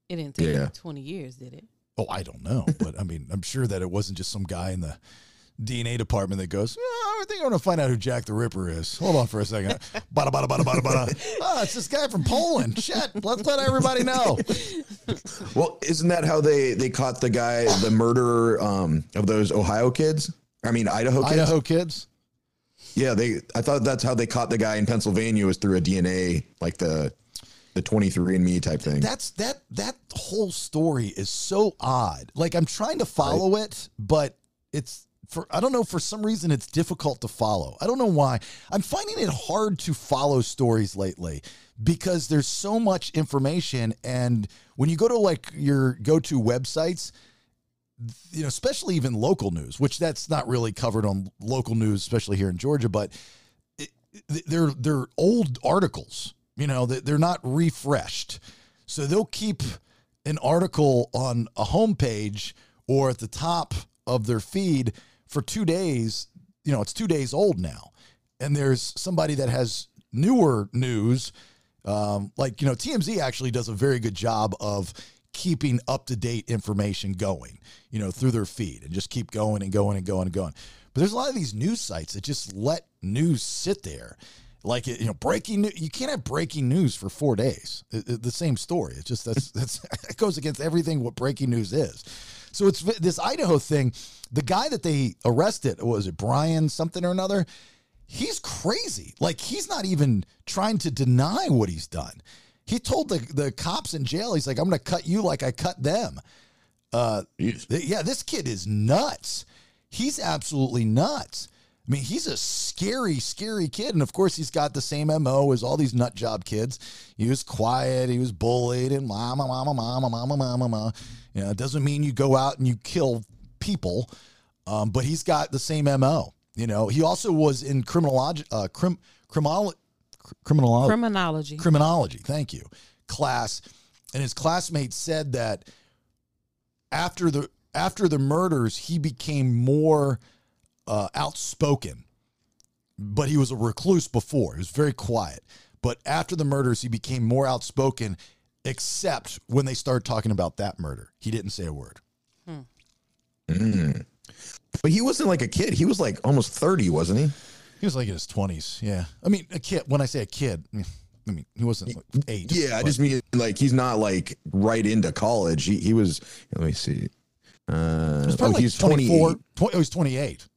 It didn't take Yeah. him 20 years, did it? Oh, I don't know, but I mean, I'm sure that it wasn't just some guy in the DNA department that goes, oh, I think I'm going to find out who Jack the Ripper is. Hold on for a second. bada, bada, bada, bada, bada. Oh, it's this guy from Poland. Shit. Let's let everybody know. Well, isn't that how they they caught the guy, the murderer um, of those Ohio kids? I mean, Idaho kids. Idaho kids. Yeah, they. I thought that's how they caught the guy in Pennsylvania was through a DNA, like the the 23andMe type thing. That's that that whole story is so odd. Like I'm trying to follow it, but it's for I don't know for some reason it's difficult to follow. I don't know why. I'm finding it hard to follow stories lately because there's so much information and when you go to like your go-to websites you know, especially even local news, which that's not really covered on local news, especially here in Georgia, but it, they're they're old articles. You know, they're not refreshed, so they'll keep an article on a homepage or at the top of their feed for two days. You know, it's two days old now, and there's somebody that has newer news. Um, like you know, TMZ actually does a very good job of keeping up to date information going, you know, through their feed and just keep going and going and going and going. But there's a lot of these news sites that just let news sit there. Like you know, breaking news. You can't have breaking news for four days. It, it, the same story. It's just that's that's it goes against everything what breaking news is. So it's this Idaho thing. The guy that they arrested was it Brian something or another. He's crazy. Like he's not even trying to deny what he's done. He told the, the cops in jail, he's like, I'm going to cut you like I cut them. Uh, yeah, this kid is nuts. He's absolutely nuts. I mean, he's a scary, scary kid. And of course, he's got the same MO as all these nut job kids. He was quiet, he was bullied, and mama, mama, mama, mama, mama, mama. You know, it doesn't mean you go out and you kill people, um, but he's got the same MO. You know, he also was in criminology, uh, crim, criminology criminology criminology. criminology. Thank you. Class. And his classmates said that after the after the murders he became more uh, outspoken but he was a recluse before. He was very quiet. But after the murders he became more outspoken except when they started talking about that murder he didn't say a word hmm. mm. but he wasn't like a kid he was like almost 30 wasn't he he was like in his twenties. Yeah, I mean, a kid. When I say a kid, I mean he wasn't like eight. Yeah, but. I just mean like he's not like right into college. He he was. Let me see. Uh, oh, like he's 24. 20, oh, he's twenty eight.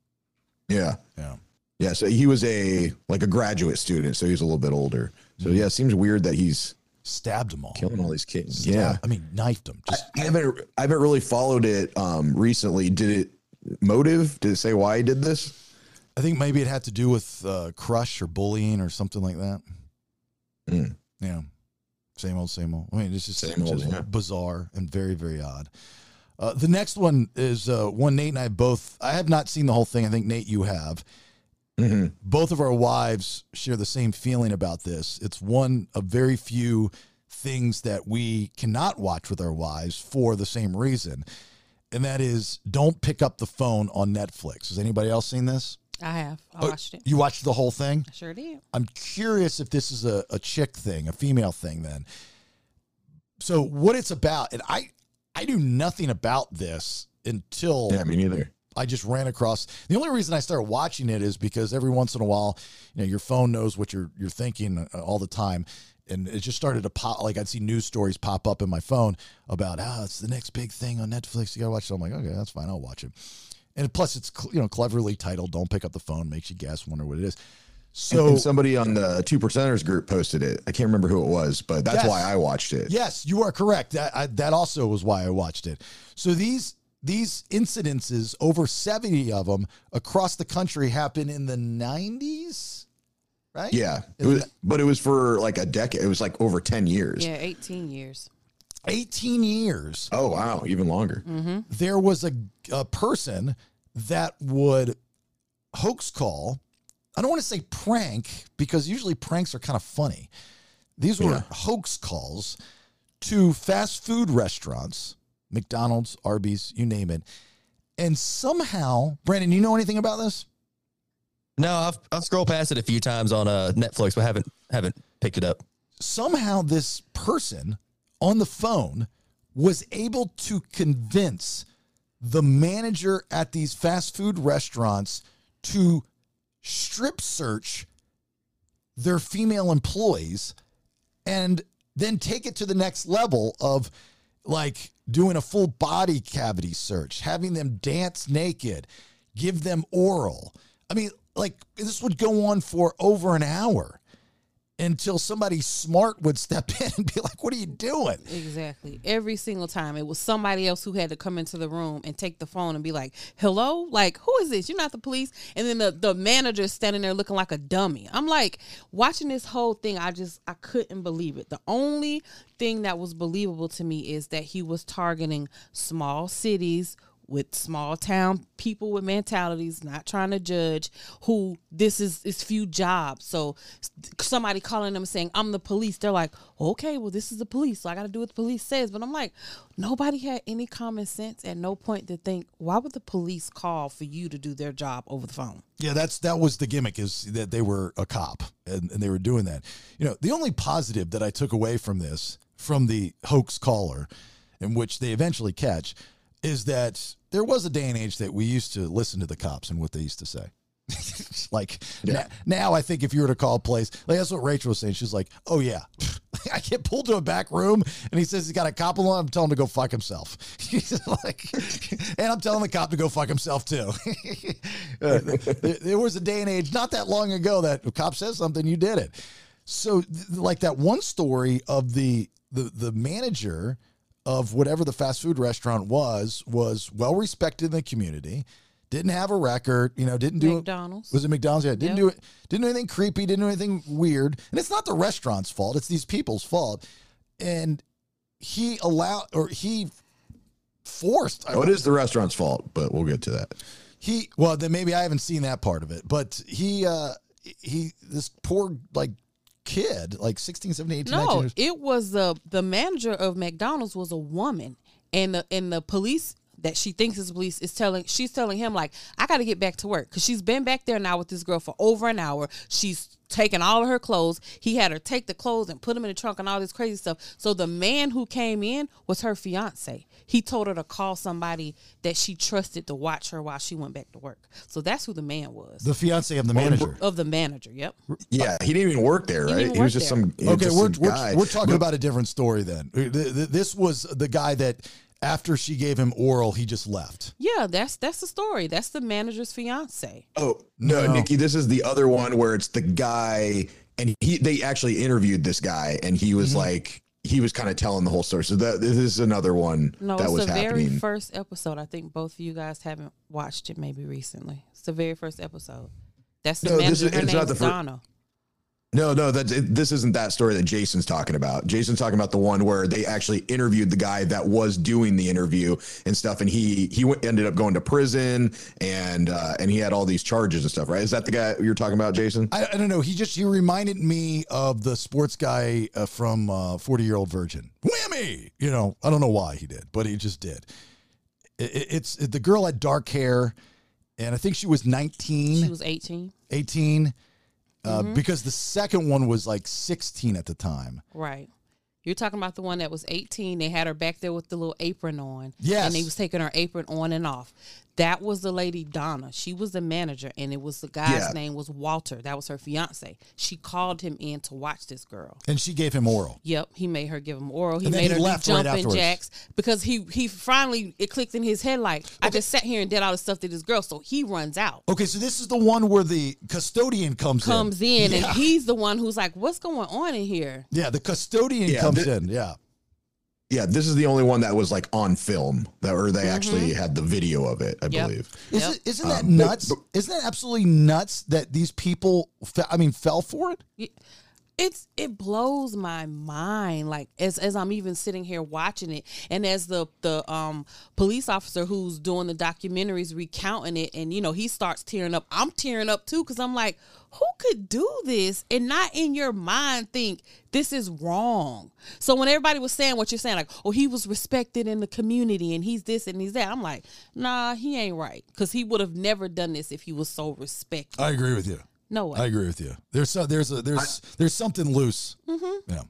Yeah. Yeah. Yeah. So he was a like a graduate student. So he's a little bit older. So yeah, it seems weird that he's stabbed them all, killing all these kids. Stabbed, yeah. I mean, knifed them. Just I, I haven't I haven't really followed it um recently. Did it motive? Did it say why he did this? I think maybe it had to do with uh, crush or bullying or something like that. Mm. Yeah. Same old, same old. I mean, it's just, same old, just yeah. bizarre and very, very odd. Uh, the next one is uh, one Nate and I both. I have not seen the whole thing. I think Nate, you have. Mm-hmm. Both of our wives share the same feeling about this. It's one of very few things that we cannot watch with our wives for the same reason, and that is don't pick up the phone on Netflix. Has anybody else seen this? I have. I oh, watched it. You watched the whole thing? I sure did. I'm curious if this is a, a chick thing, a female thing then. So what it's about, and I I knew nothing about this until Yeah, me neither. I just ran across the only reason I started watching it is because every once in a while, you know, your phone knows what you're you're thinking uh, all the time. And it just started to pop like I'd see news stories pop up in my phone about ah, oh, it's the next big thing on Netflix. You gotta watch it. I'm like, okay, that's fine, I'll watch it and plus it's you know cleverly titled "Don't pick up the phone," makes you guess, wonder what it is. So and somebody on the two percenters group posted it. I can't remember who it was, but that's yes, why I watched it. Yes, you are correct. That I, that also was why I watched it. So these these incidences, over seventy of them across the country, happened in the nineties. Right? Yeah, it was, but it was for like a decade. It was like over ten years. Yeah, eighteen years. 18 years. Oh, wow. Even longer. Mm-hmm. There was a, a person that would hoax call. I don't want to say prank because usually pranks are kind of funny. These were yeah. hoax calls to fast food restaurants, McDonald's, Arby's, you name it. And somehow, Brandon, you know anything about this? No, I've I've scrolled past it a few times on uh, Netflix, but haven't haven't picked it up. Somehow, this person on the phone was able to convince the manager at these fast food restaurants to strip search their female employees and then take it to the next level of like doing a full body cavity search, having them dance naked, give them oral. I mean, like this would go on for over an hour until somebody smart would step in and be like, "What are you doing?" Exactly. Every single time it was somebody else who had to come into the room and take the phone and be like, "Hello? Like, who is this? You're not the police." And then the the manager standing there looking like a dummy. I'm like, watching this whole thing, I just I couldn't believe it. The only thing that was believable to me is that he was targeting small cities with small town people with mentalities, not trying to judge who this is is few jobs. So somebody calling them saying, I'm the police, they're like, okay, well, this is the police, so I gotta do what the police says. But I'm like, nobody had any common sense at no point to think, why would the police call for you to do their job over the phone? Yeah, that's that was the gimmick is that they were a cop and, and they were doing that. You know, the only positive that I took away from this, from the hoax caller, in which they eventually catch, is that there was a day and age that we used to listen to the cops and what they used to say. like na- now, I think if you were to call a place, like that's what Rachel was saying. She's like, "Oh yeah, I get pulled to a back room, and he says he's got a cop along. I'm telling him to go fuck himself. He's like, and I'm telling the cop to go fuck himself too. There, there was a day and age not that long ago that a cop says something, you did it. So, like that one story of the the the manager of whatever the fast food restaurant was was well respected in the community didn't have a record you know didn't do McDonald's. was it mcdonald's yeah didn't Yep. do it didn't do anything creepy didn't do anything weird and it's not the restaurant's fault it's these people's fault and he allowed or he forced Oh, it is the restaurant's fault, but we'll get to that. he well then maybe i haven't seen that part of it but he uh he this poor like kid like 16 17 18 19 No, years. it was the the manager of McDonald's was a woman, and the and the police that she thinks is police is telling she's telling him like I got to get back to work because she's been back there now with this girl for over an hour. She's taken all of her clothes. He had her take the clothes and put them in the trunk and all this crazy stuff. So the man who came in was her fiance. He told her to call somebody that she trusted to watch her while she went back to work. So that's who the man was. the fiance of the manager of the manager. Yep. Yeah, he didn't even work there, He didn't right? even He was just there. some Okay, just we're, some we're, guy. we're talking But- about a different story then. Uh, th- th- This was the guy that after she gave him oral, he just left. Yeah, that's that's the story. That's the manager's fiance. Oh no, No. Nikki, this is the other one where it's the guy, and he they actually interviewed this guy, and he Mm-hmm. was like he was kind of telling the whole story. So that this is another one No, that it's was the very happening. first episode. I think both of you guys haven't watched it maybe recently. It's the very first episode. That's the No, this manager. is- Her it's name's not the fir- Donna. No, no, that this isn't that story that Jason's talking about. Jason's talking about the one where they actually interviewed the guy that was doing the interview and stuff, and he he went, ended up going to prison and uh, and he had all these charges and stuff. Right? Is that the guy you're talking about, Jason? I, I don't know. He just he reminded me of the sports guy uh, from uh, Forty Year Old Virgin. Whammy! You know, I don't know why he did, but he just did. It, it- it's the girl had dark hair, and I think she was nineteen. She was 18. 18 uh, Mm-hmm. because the second one was like 16 at the time. Right. You're talking about the one that was 18. They had her back there with the little apron on. Yes. And they was taking her apron on and off. That was the lady Donna. She was the manager, and it was the guy's Yeah. name was Walter. That was her fiance. She called him in to watch this girl. And she gave him oral. Yep, he made her give him oral. He made he her left do right jumping afterwards. jacks because he he finally it clicked in his head like I just sat here and did all the stuff to this girl. So he runs out, Okay, so this is the one where the custodian comes, comes in. in, Yeah. and he's the one who's like, "What's going on in here?" Yeah, the custodian Yeah, comes thi- in. Yeah. Yeah, this is the only one that was like on film that, or they actually had the video of it. I Yep. believe. Is Yep. it, isn't that Um, nuts? but- isn't that absolutely nuts that these people, fe- I mean, fell for it? It's it blows my mind like as as I'm even sitting here watching it. And as the the um police officer who's doing the documentaries recounting it and you know he starts tearing up I'm tearing up too cuz I'm like who could do this and not in your mind think this is wrong? So when everybody was saying what you're saying like oh he was respected in the community and he's this and he's that I'm like nah he ain't right. Cuz he would have never done this if he was so respected. I agree with you. No way I agree with you. There's so, there's a, there's there's something loose. Mm-hmm. Yeah.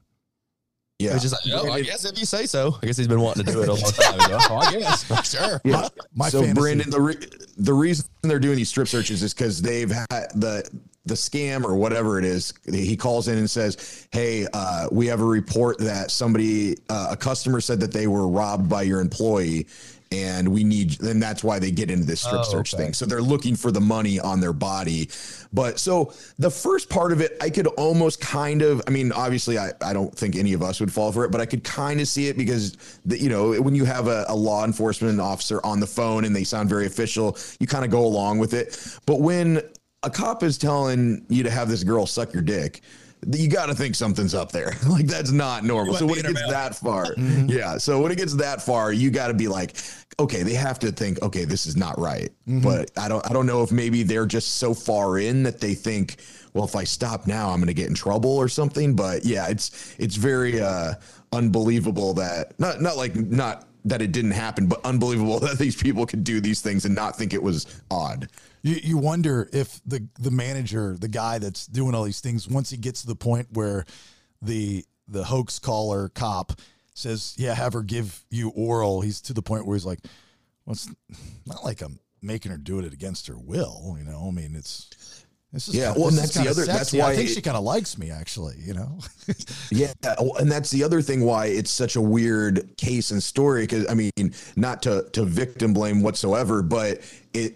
Yeah. It's just like, oh, I guess if you say so. I guess he's been wanting to do it a long time. He's like, oh, I guess. Sure. Yeah. my so fantasy- Brandon, the re- the reason they're doing these strip searches is because they've had the the scam or whatever it is. He calls in and says, "Hey, uh, we have a report that somebody, uh, a customer, said that they were robbed by your employee." And we need, and that's why they get into this strip Oh, search okay. thing. So they're looking for the money on their body. But so the first part of it, I could almost kind of, I mean, obviously, I, I don't think any of us would fall for it, but I could kind of see it because, the, you know, when you have a, a law enforcement officer on the phone and they sound very official, you kind of go along with it. But when a cop is telling you to have this girl suck your dick, you got to think something's up there. like that's not normal. So when it gets that far, yeah. So when it gets that far, you got to be like, okay, they have to think, okay, this is not right. But I don't, I don't know if maybe they're just so far in that they think, well, if I stop now, I'm going to get in trouble or something. But yeah, it's it's very uh, unbelievable that not not like not that it didn't happen, but unbelievable that these people could do these things and not think it was odd. You, you wonder if the the manager, the guy that's doing all these things, once he gets to the point where the the hoax caller cop says, "Yeah, have her give you oral," he's to the point where he's like, "Well, it's not like I'm making her do it against her will, you know. I mean, it's this is Yeah, kinda- well, and that's the other- that's sexy. I think it- she kind of likes me, actually. You know, Yeah, and that's the other thing why it's such a weird case and story. Because I mean, not to to victim blame whatsoever, but it.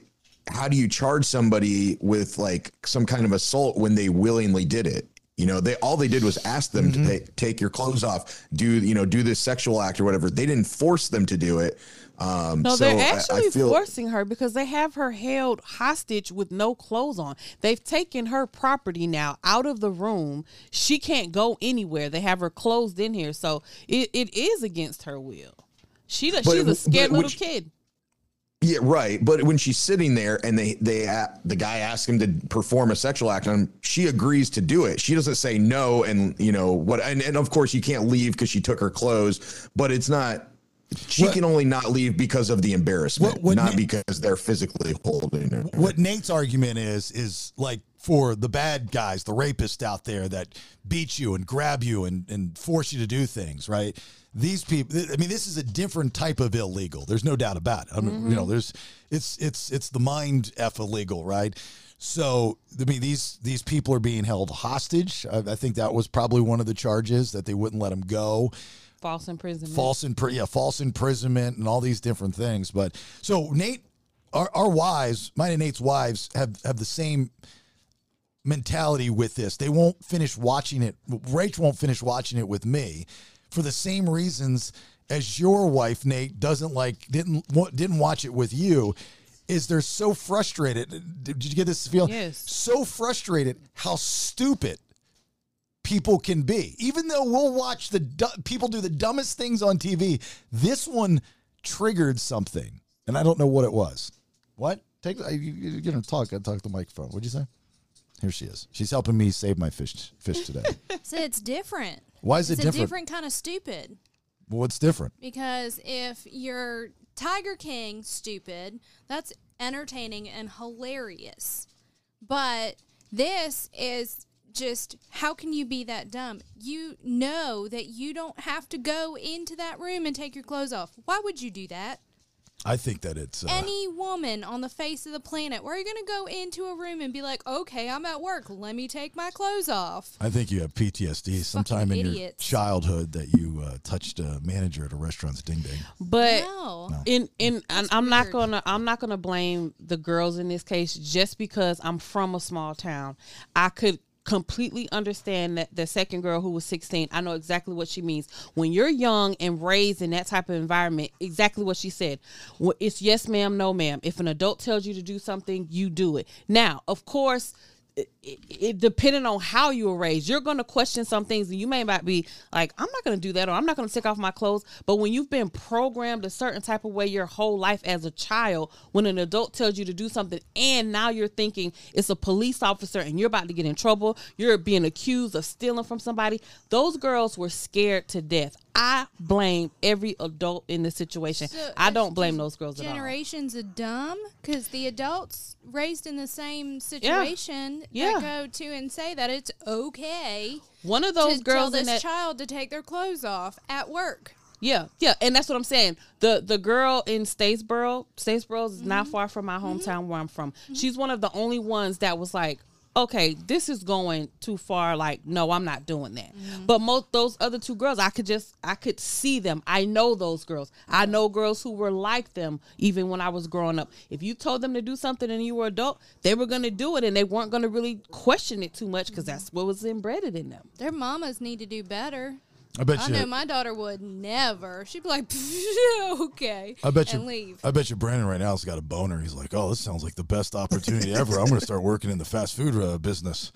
How do you charge somebody with like some kind of assault when they willingly did it? You know, they all they did was ask them to take, take your clothes off, do you know, do this sexual act or whatever. They didn't force them to do it. Um, No, so they're I- I actually feel- forcing her because they have her held hostage with no clothes on. They've taken her property now out of the room. She can't go anywhere. They have her closed in here, so it, it is against her will. She But she's it- a scared but little which- kid. Yeah, right. But when she's sitting there and they they a- the guy asks him to perform a sexual act on him, she agrees to do it. She doesn't say no, and you know what? And, and of course, you can't leave because she took her clothes. But it's not. She What- can only not leave because of the embarrassment, What- what not because they're physically holding her. what Nate's argument is is like for the bad guys, the rapists out there that beat you and grab you and, and force you to do things, right? These people, I mean, this is a different type of illegal. There's no doubt about it. I mean, you know, mm-hmm. there's it's it's it's the mind f illegal, right? So I mean, these these people are being held hostage. I, I think that was probably one of the charges that they wouldn't let them go False imprisonment. false impri- yeah false imprisonment and all these different things but so nate our, our wives mine and nate's wives have have the same mentality with this they won't finish watching it rach won't finish watching it with me for the same reasons as your wife nate doesn't like didn't didn't watch it with you is they're so frustrated did you get this feel Yes. so frustrated how stupid people can be. Even though we'll watch the du- people do the dumbest things on TV, this one triggered something, and I don't know what it was. What? Take you, you- you're gonna talk. I talk to the microphone. What'd you say? Here she is. She's helping me save my fish fish today. So it's different. Why is it different? it's a different kind of stupid. Well, what's different? Because if you're Tiger King stupid, that's entertaining and hilarious. But this is just how can you be that dumb? You know that you don't have to go into that room and take your clothes off. Why would you do that? I think that it's uh, Any woman on the face of the planet, where are you going to go into a room and be like, okay, I'm at work. Let me take my clothes off? I think you have PTSD sometime in your childhood that you uh, touched a manager at a restaurant's ding ding. But No. No. in in and I'm not gonna I'm not gonna blame the girls in this case just because I'm from a small town. I could completely understand that the second girl who was 16 i know exactly what she means. When you're young and raised in that type of environment exactly what she said. Well, it's yes ma'am no ma'am. If an adult tells you to do something you do it. Now of course it, it, depending on how you were raised, you're going to question some things, and you may not be like, "I'm not going to do that," or "I'm not going to take off my clothes." But when you've been programmed a certain type of way your whole life as a child, when an adult tells you to do something, and now you're thinking it's a police officer, and you're about to get in trouble, you're being accused of stealing from somebody. Those girls were scared to death. I blame every adult in this situation. So I don't blame those girls at all. Generations are dumb because the adults raised in the same situation, Yeah. can't go to and say that it's okay One of those to tell girls this that child to take their clothes off at work. Yeah, yeah, and that's what I'm saying. The the girl in Statesboro, Statesboro is not mm-hmm. far from my hometown mm-hmm. where I'm from. She's one of the only ones that was like, okay, this is going too far. Like, no, I'm not doing that. Mm-hmm. But most those other two girls, I could just I could see them. I know those girls. I know girls who were like them even when I was growing up. If you told them to do something and you were adult, they were gonna do it and they weren't gonna really question it too much because mm-hmm. that's what was embedded in them. Their mamas need to do better. I bet I you. know my daughter would never. She'd be like, okay, I bet you. and leave. I bet you Brandon right now has got a boner. He's like, "Oh, this sounds like the best opportunity ever. I'm going to start working in the fast food uh, business."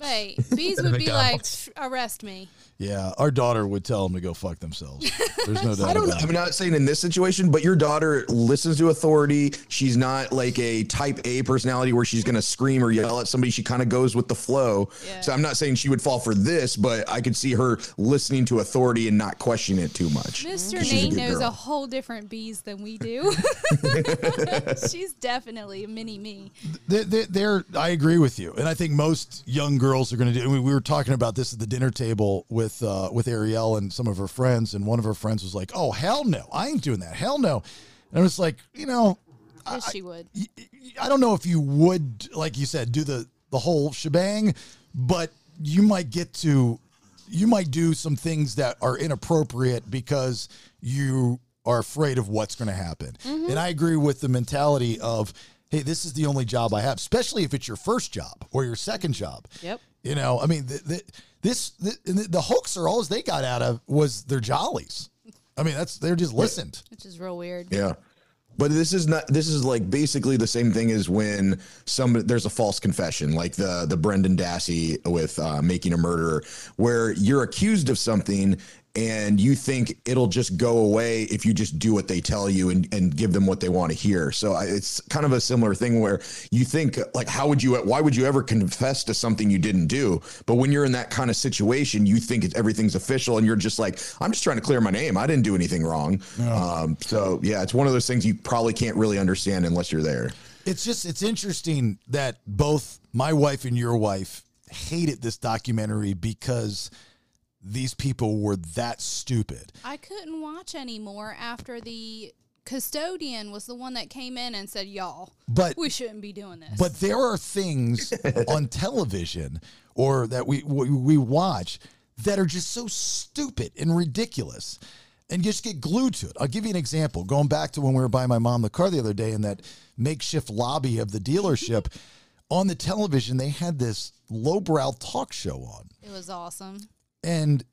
Hey, bees would be like, arrest me. Yeah, our daughter would tell them to go fuck themselves. There's no doubt I don't. About I'm it. not saying in this situation, but your daughter listens to authority. She's not like a type A personality where she's going to scream or yell at somebody. She kind of goes with the flow. Yeah. So I'm not saying she would fall for this, but I could see her listening to authority and not questioning it too much. Mr. She's a Nate knows girl. a whole different bees than we do. She's definitely a mini me. They- they- They're, I agree with you, and I think most young girls are going to do. We we were talking about this at the dinner table with uh, with Ariel and some of her friends, and one of her friends was like, "Oh hell no, I ain't doing that. Hell no." And I was like, you know, Yes, she would. I don't know if you would, like you said, do the the whole shebang, but you might get to, you might do some things that are inappropriate because you are afraid of what's going to happen. And I agree with the mentality of, hey, this is the only job I have, especially if it's your first job or your second job. Yep. You know, I mean, the, the, this the, the, the hoaxer, all they got out of was their jollies. I mean, that's they're just listened. Which is real weird. Yeah. But this is not this is like basically the same thing as when some there's a false confession, like the the Brendan Dassey with uh, making a murderer, where you're accused of something and you think it'll just go away if you just do what they tell you and, and give them what they want to hear. So I, it's kind of a similar thing where you think like, how would you, why would you ever confess to something you didn't do? But when you're in that kind of situation, you think it's, everything's official and you're just like, I'm just trying to clear my name. I didn't do anything wrong. Um, so yeah, it's one of those things you probably can't really understand unless you're there. It's just it's interesting that both my wife and your wife hated this documentary because these people were that stupid. I couldn't watch anymore after the custodian was the one that came in and said, "Y'all, But- we shouldn't be doing this." But there are things on television or that we, we we watch that are just so stupid and ridiculous. And you just get glued to it. I'll give you an example. Going back to when we were buying my mom the car the other day in that makeshift lobby of the dealership, on the television, they had this lowbrow talk show on. it was awesome. And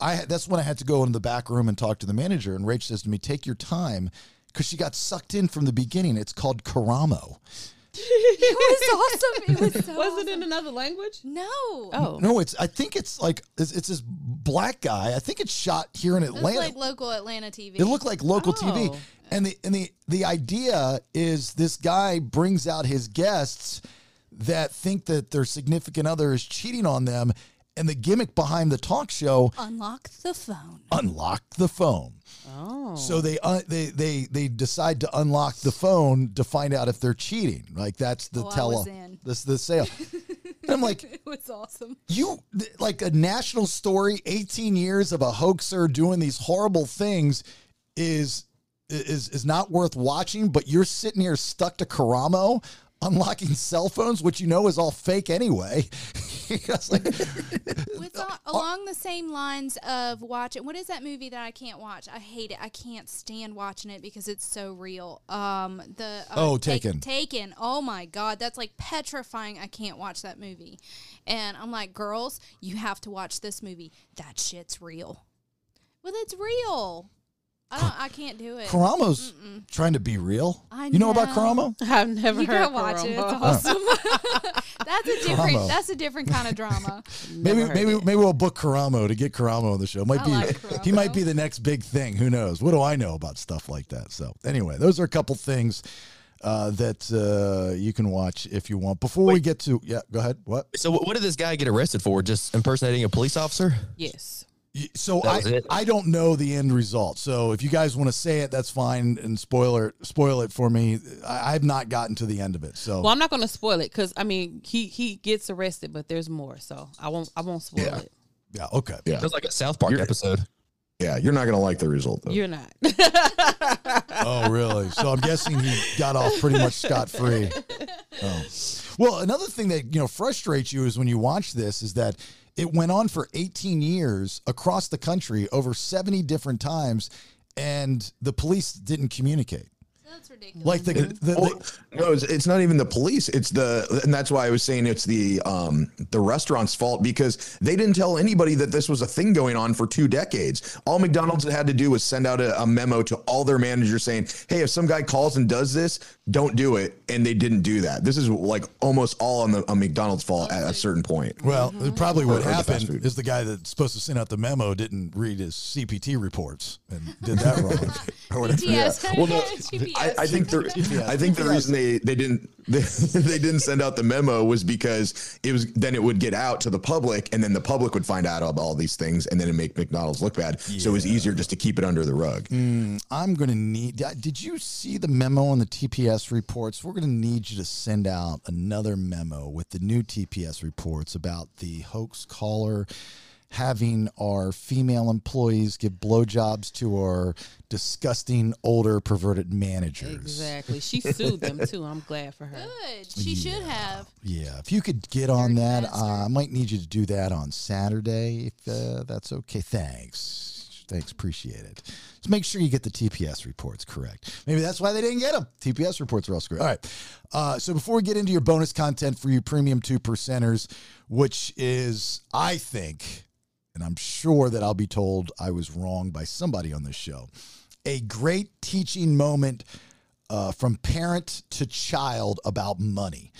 I that's when I had to go into the back room and talk to the manager. And Rach says to me, "Take your time," because she got sucked in from the beginning. It's called Karamo. It was awesome. It was so Was it in another language? No. Oh. No, it's I think it's like it's, it's this black guy. I think it's shot here in It was Atlanta. like local Atlanta TV. it looked like local Oh. TV. And the and the the idea is this guy brings out his guests that think that their significant other is cheating on them and the gimmick behind the talk show unlock the phone. unlock the phone. Oh. So they uh, they they they decide to unlock the phone to find out if they're cheating. Like that's the Oh, tell was this the sale. and I'm like, It was awesome. you like a national story 18 years of a hoaxer doing these horrible things is is is not worth watching but you're sitting here stuck to karamo unlocking cell phones which you know is all fake anyway like, With al- along the same lines of watching, what is that movie that I can't watch? I hate it. I can't stand watching it because it's so real. Um, the uh, Oh, Taken. Taken. Oh my god, that's like petrifying. I can't watch that movie. And I'm like, girls, you have to watch this movie. That shit's real. Well, it's real. I don't. I can't do it. karamo's trying to be real I you know about know. karamo I've never You heard gotta watch it. It's Karamo. awesome. that's a different. Drama. That's a different kind of drama. maybe heard maybe it. maybe we'll book karamo to get karamo on the show might I be like he might be the next big thing who knows what do i know about stuff like that so anyway those are a couple things uh, that uh, you can watch if you want before we get to yeah go ahead what So what, what did this guy get arrested for? Just impersonating a police officer? Yes. Y- So I, it. I don't know the end result. So if you guys want to say it, that's fine. And spoiler spoil it for me. I, I've not gotten to the end of it. So Well, I'm not going to spoil it because I mean he he gets arrested, but there's more, so I won't I won't spoil Yeah. it. yeah, okay. Yeah. Feels like a South Park You're- episode. Yeah, you're not gonna like the result though. You're not. Oh, really? So I'm guessing he got off pretty much scot free. Oh. Well, another thing that you know frustrates you is when you watch this is that it went on for 18 years across the country, over 70 different times, and the police didn't communicate. That's ridiculous. Like the, the, the Well, no, it's, it's not even the police. It's the, and that's why I was saying it's the um the restaurant's fault because they didn't tell anybody that this was a thing going on for two decades. All McDonald's had to do was send out a, a memo to all their managers saying, "Hey, if some guy calls and does this, don't do it." And they didn't do that. This is like almost all on the on McDonald's fault at a certain point. Well, probably what Or the fast happened food. is the guy that's supposed to send out the memo didn't read his CPT reports and did that wrong or whatever. Yes. Well, no, GPS. I, I think the I think the reason they they didn't they, they didn't send out the memo was because it was then it would get out to the public and then the public would find out about all these things and then it make McDonald's look bad. So it was easier just to keep it under the rug. Hmm. I'm going to need. Did you see the memo on the TPS reports? We're going to need you to send out another memo with the new TPS reports about the hoax caller having our female employees give blowjobs to our disgusting older perverted managers. exactly. She sued them too. I'm glad for her. Good. She should have. Yeah, if you could get on Dirty that, uh, I might need you to do that on Saturday if uh, that's okay. Thanks. Thanks, appreciate it. Just make sure you get the TPS reports correct. Maybe that's why they didn't get them. TPS reports are all screwed. All right. Uh, so before we get into your bonus content for you premium two percenters, which is, I think, and I'm sure that I'll be told I was wrong by somebody on this show, a great teaching moment uh, from parent to child about money.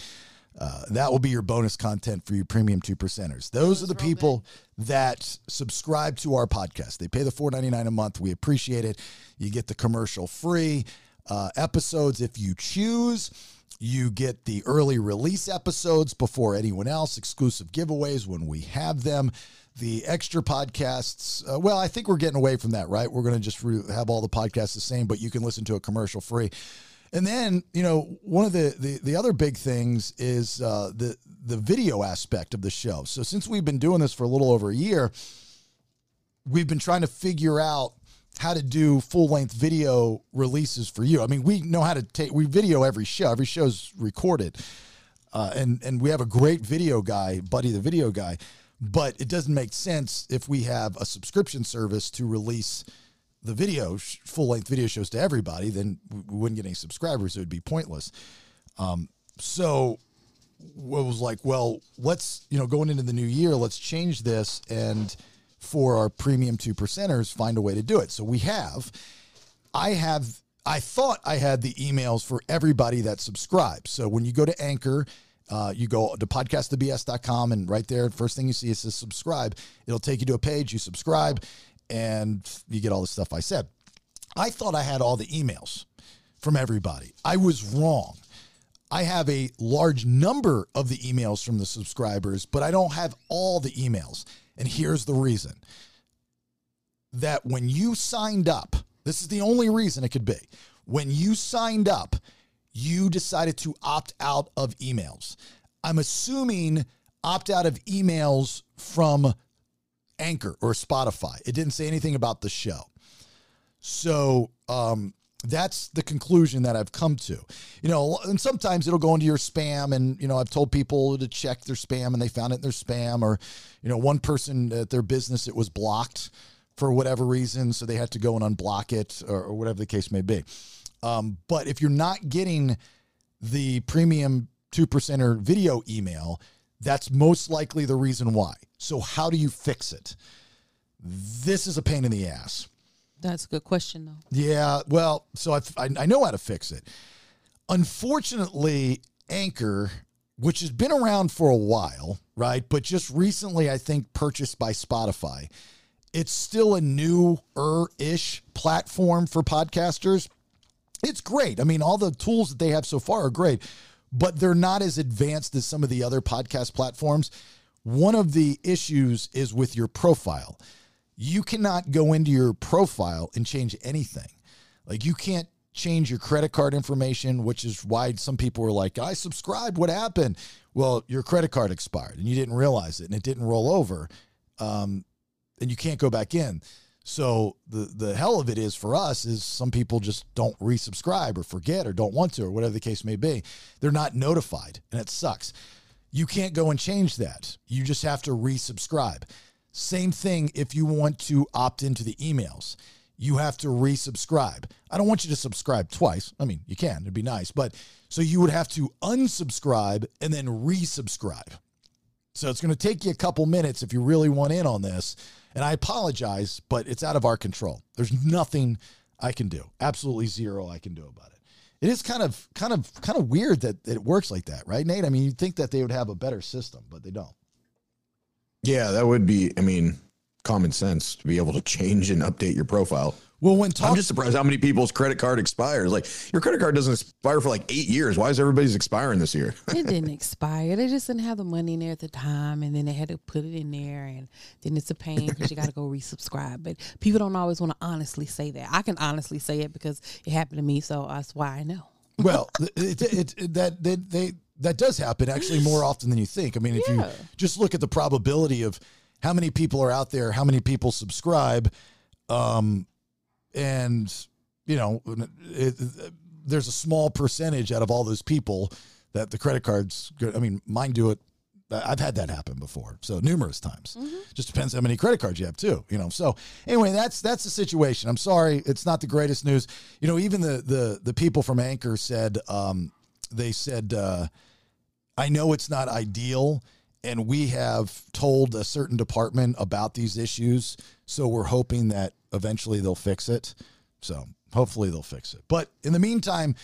Uh, that will be your bonus content for your premium two percenters. Those are the people that subscribe to our podcast. They pay the four ninety nine a month. We appreciate it. You get the commercial free uh, episodes if you choose. You get the early release episodes before anyone else, exclusive giveaways when we have them. The extra podcasts, uh, well, I think we're getting away from that, right? We're going to just re- have all the podcasts the same, but you can listen to a commercial free. And then, you know, one of the the, the other big things is uh, the the video aspect of the show. So since we've been doing this for a little over a year, we've been trying to figure out how to do full length video releases for you. I mean, we know how to take we video every show. Every show's recorded, uh, and and we have a great video guy, Buddy, the video guy. But it doesn't make sense if we have a subscription service to release the video full length video shows to everybody. Then we wouldn't get any subscribers. It would be pointless. Um, so what was like, well, let's, you know, going into the new year, let's change this and for our premium two percenters, find a way to do it. So we have, I have, I thought I had the emails for everybody that subscribes. So when you go to Anchor, uh, you go to podcastthebs.com and right there, first thing you see is says subscribe. It'll take you to a page, you subscribe, and you get all the stuff I said. I thought I had all the emails from everybody. I was wrong. I have a large number of the emails from the subscribers, but I don't have all the emails. And here's the reason that when you signed up, this is the only reason it could be. When you signed up, you decided to opt out of emails. I'm assuming opt out of emails from Anchor or Spotify. It didn't say anything about the show. So um, that's the conclusion that I've come to. You know, and sometimes it'll go into your spam, and you know, I've told people to check their spam, and they found it in their spam, or you know, one person at their business it was blocked for whatever reason, so they had to go and unblock it, or, or whatever the case may be. Um, but if you're not getting the premium two percenter video email, that's most likely the reason why. So how do you fix it? This is a pain in the ass. That's a good question though. Yeah, well, so I've, I I know how to fix it. Unfortunately, Anchor, which has been around for a while, right, but just recently I think purchased by Spotify. It's still a newer-ish platform for podcasters. It's great. I mean, all the tools that they have so far are great, but they're not as advanced as some of the other podcast platforms. One of the issues is with your profile you cannot go into your profile and change anything. Like you can't change your credit card information, which is why some people were like, I subscribed. What happened? Well, your credit card expired and you didn't realize it and it didn't roll over. Um, and you can't go back in. So the the hell of it is for us is some people just don't resubscribe or forget or don't want to or whatever the case may be. They're not notified and it sucks. You can't go and change that. You just have to resubscribe. Same thing if you want to opt into the emails. You have to resubscribe. I don't want you to subscribe twice. I mean, you can, it'd be nice, but so you would have to unsubscribe and then resubscribe. So it's going to take you a couple minutes if you really want in on this. And I apologize, but it's out of our control. There's nothing I can do. Absolutely zero I can do about it. It is kind of kind of kind of weird that it works like that, right, Nate? I mean, you'd think that they would have a better system, but they don't. Yeah, that would be, I mean, common sense to be able to change and update your profile. Well, when I'm just surprised how many people's credit card expires. Like your credit card doesn't expire for like eight years. Why is everybody's expiring this year? It didn't expire. They just didn't have the money in there at the time, and then they had to put it in there, and then it's a pain because you got to go resubscribe. But people don't always want to honestly say that. I can honestly say it because it happened to me, so that's why I know. well, it, it, it, that they, they that does happen actually more often than you think. I mean, if you just look at the probability of how many people are out there, how many people subscribe, um, and you know, it, there's a small percentage out of all those people that the credit cards. I mean, mine do it. I've had that happen before, so numerous times. Just depends how many credit cards you have too. You know. So anyway, that's that's the situation. I'm sorry, it's not the greatest news. You know, even the the the people from Anchor said um, they said uh, I know it's not ideal, and we have told a certain department about these issues. So we're hoping that eventually they'll fix it. So hopefully they'll fix it. But in the meantime,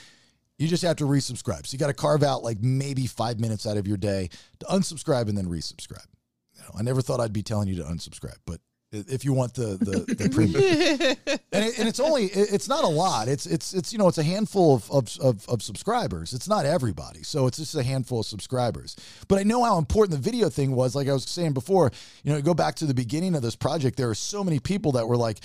you just have to resubscribe. So you got to carve out like maybe five minutes out of your day to unsubscribe and then resubscribe. You know, I never thought I'd be telling you to unsubscribe, but if you want the the, the premium, and, it, and it's only it- it's not a lot. It's it's it's you know it's a handful of, of of of subscribers. It's not everybody, so it's just a handful of subscribers. But I know how important the video thing was. Like I was saying before, you know, go back to the beginning of this project. There are so many people that were like,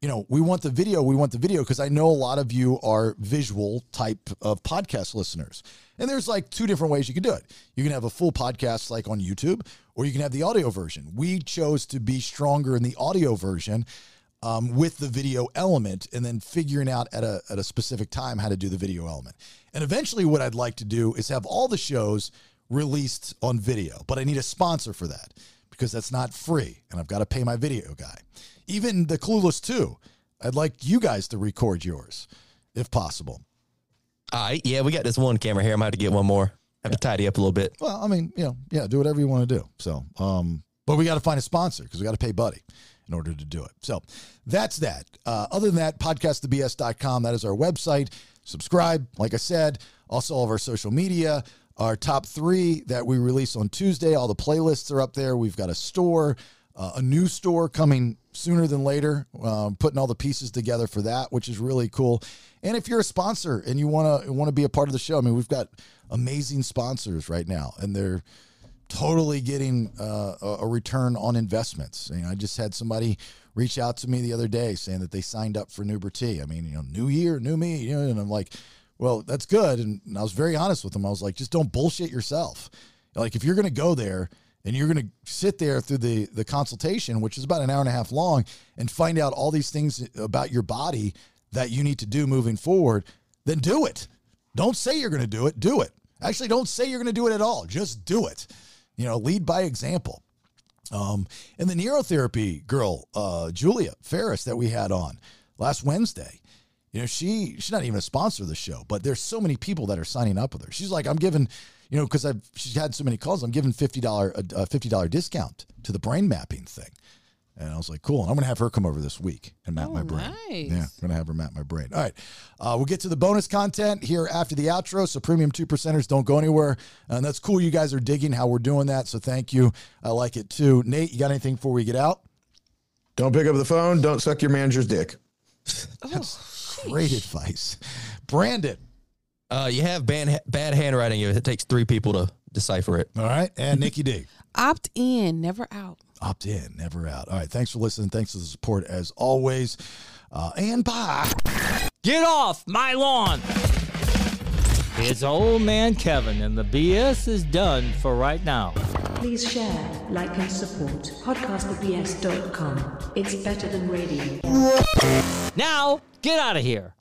you know, we want the video, we want the video because I know a lot of you are visual type of podcast listeners. And there's like two different ways you can do it. You can have a full podcast like on YouTube, or you can have the audio version. We chose to be stronger in the audio version um, with the video element and then figuring out at a, at a specific time how to do the video element. And eventually, what I'd like to do is have all the shows released on video, but I need a sponsor for that because that's not free and I've got to pay my video guy. Even the Clueless 2, I'd like you guys to record yours if possible. All right. Yeah, we got this one camera here. I'm going to have to get one more. Have to tidy up a little bit. Well, I mean, you know, yeah, do whatever you want to do. So, um, but we got to find a sponsor because we got to pay Buddy in order to do it. So that's that. Uh, other than that, podcastthebs.com, that is our website. Subscribe, like I said, also all of our social media. Our top three that we release on Tuesday, all the playlists are up there. We've got a store, uh, a new store coming sooner than later. Um, putting all the pieces together for that, which is really cool. And if you're a sponsor and you want to want to be a part of the show, I mean, we've got amazing sponsors right now, and they're totally getting uh, a return on investments. You know, I just had somebody reach out to me the other day saying that they signed up for Nuber. I mean, you know, new year, new me, you know, and I'm like, well, that's good. And I was very honest with them. I was like, just don't bullshit yourself. Like, if you're going to go there and you're going to sit there through the the consultation, which is about an hour and a half long, and find out all these things about your body that you need to do moving forward, then do it. Don't say you're going to do it. Do it. Actually, don't say you're going to do it at all. Just do it. You know, lead by example. Um, and the neurotherapy girl, uh, Julia Ferris, that we had on last Wednesday, you know, she she's not even a sponsor of the show, but there's so many people that are signing up with her. She's like, I'm giving, you know, because I've she's had so many calls, I'm giving fifty dollar a fifty dollar discount to the brain mapping thing. And I was like, cool. And I'm gonna have her come over this week and map my brain. nice. Yeah, I'm gonna have her map my brain. All right, uh, we'll get to the bonus content here after the outro. So premium two percenters don't go anywhere, and that's cool. You guys are digging how we're doing that, so thank you. I like it too. Nate, you got anything before we get out? Don't pick up the phone. Don't suck your manager's dick. That's great advice, Brandon. Uh, you have bad, bad handwriting. It takes three people to decipher it. All right, and Nikki D. Opt in, never out. Opt in, never out. All right. Thanks for listening. Thanks for the support as always. Uh, and bye. Get off my lawn! It's old man Kevin, and the BS is done for right now. Please share, like, and support podcastthebs.com. It's better than radio. Now, get out of here.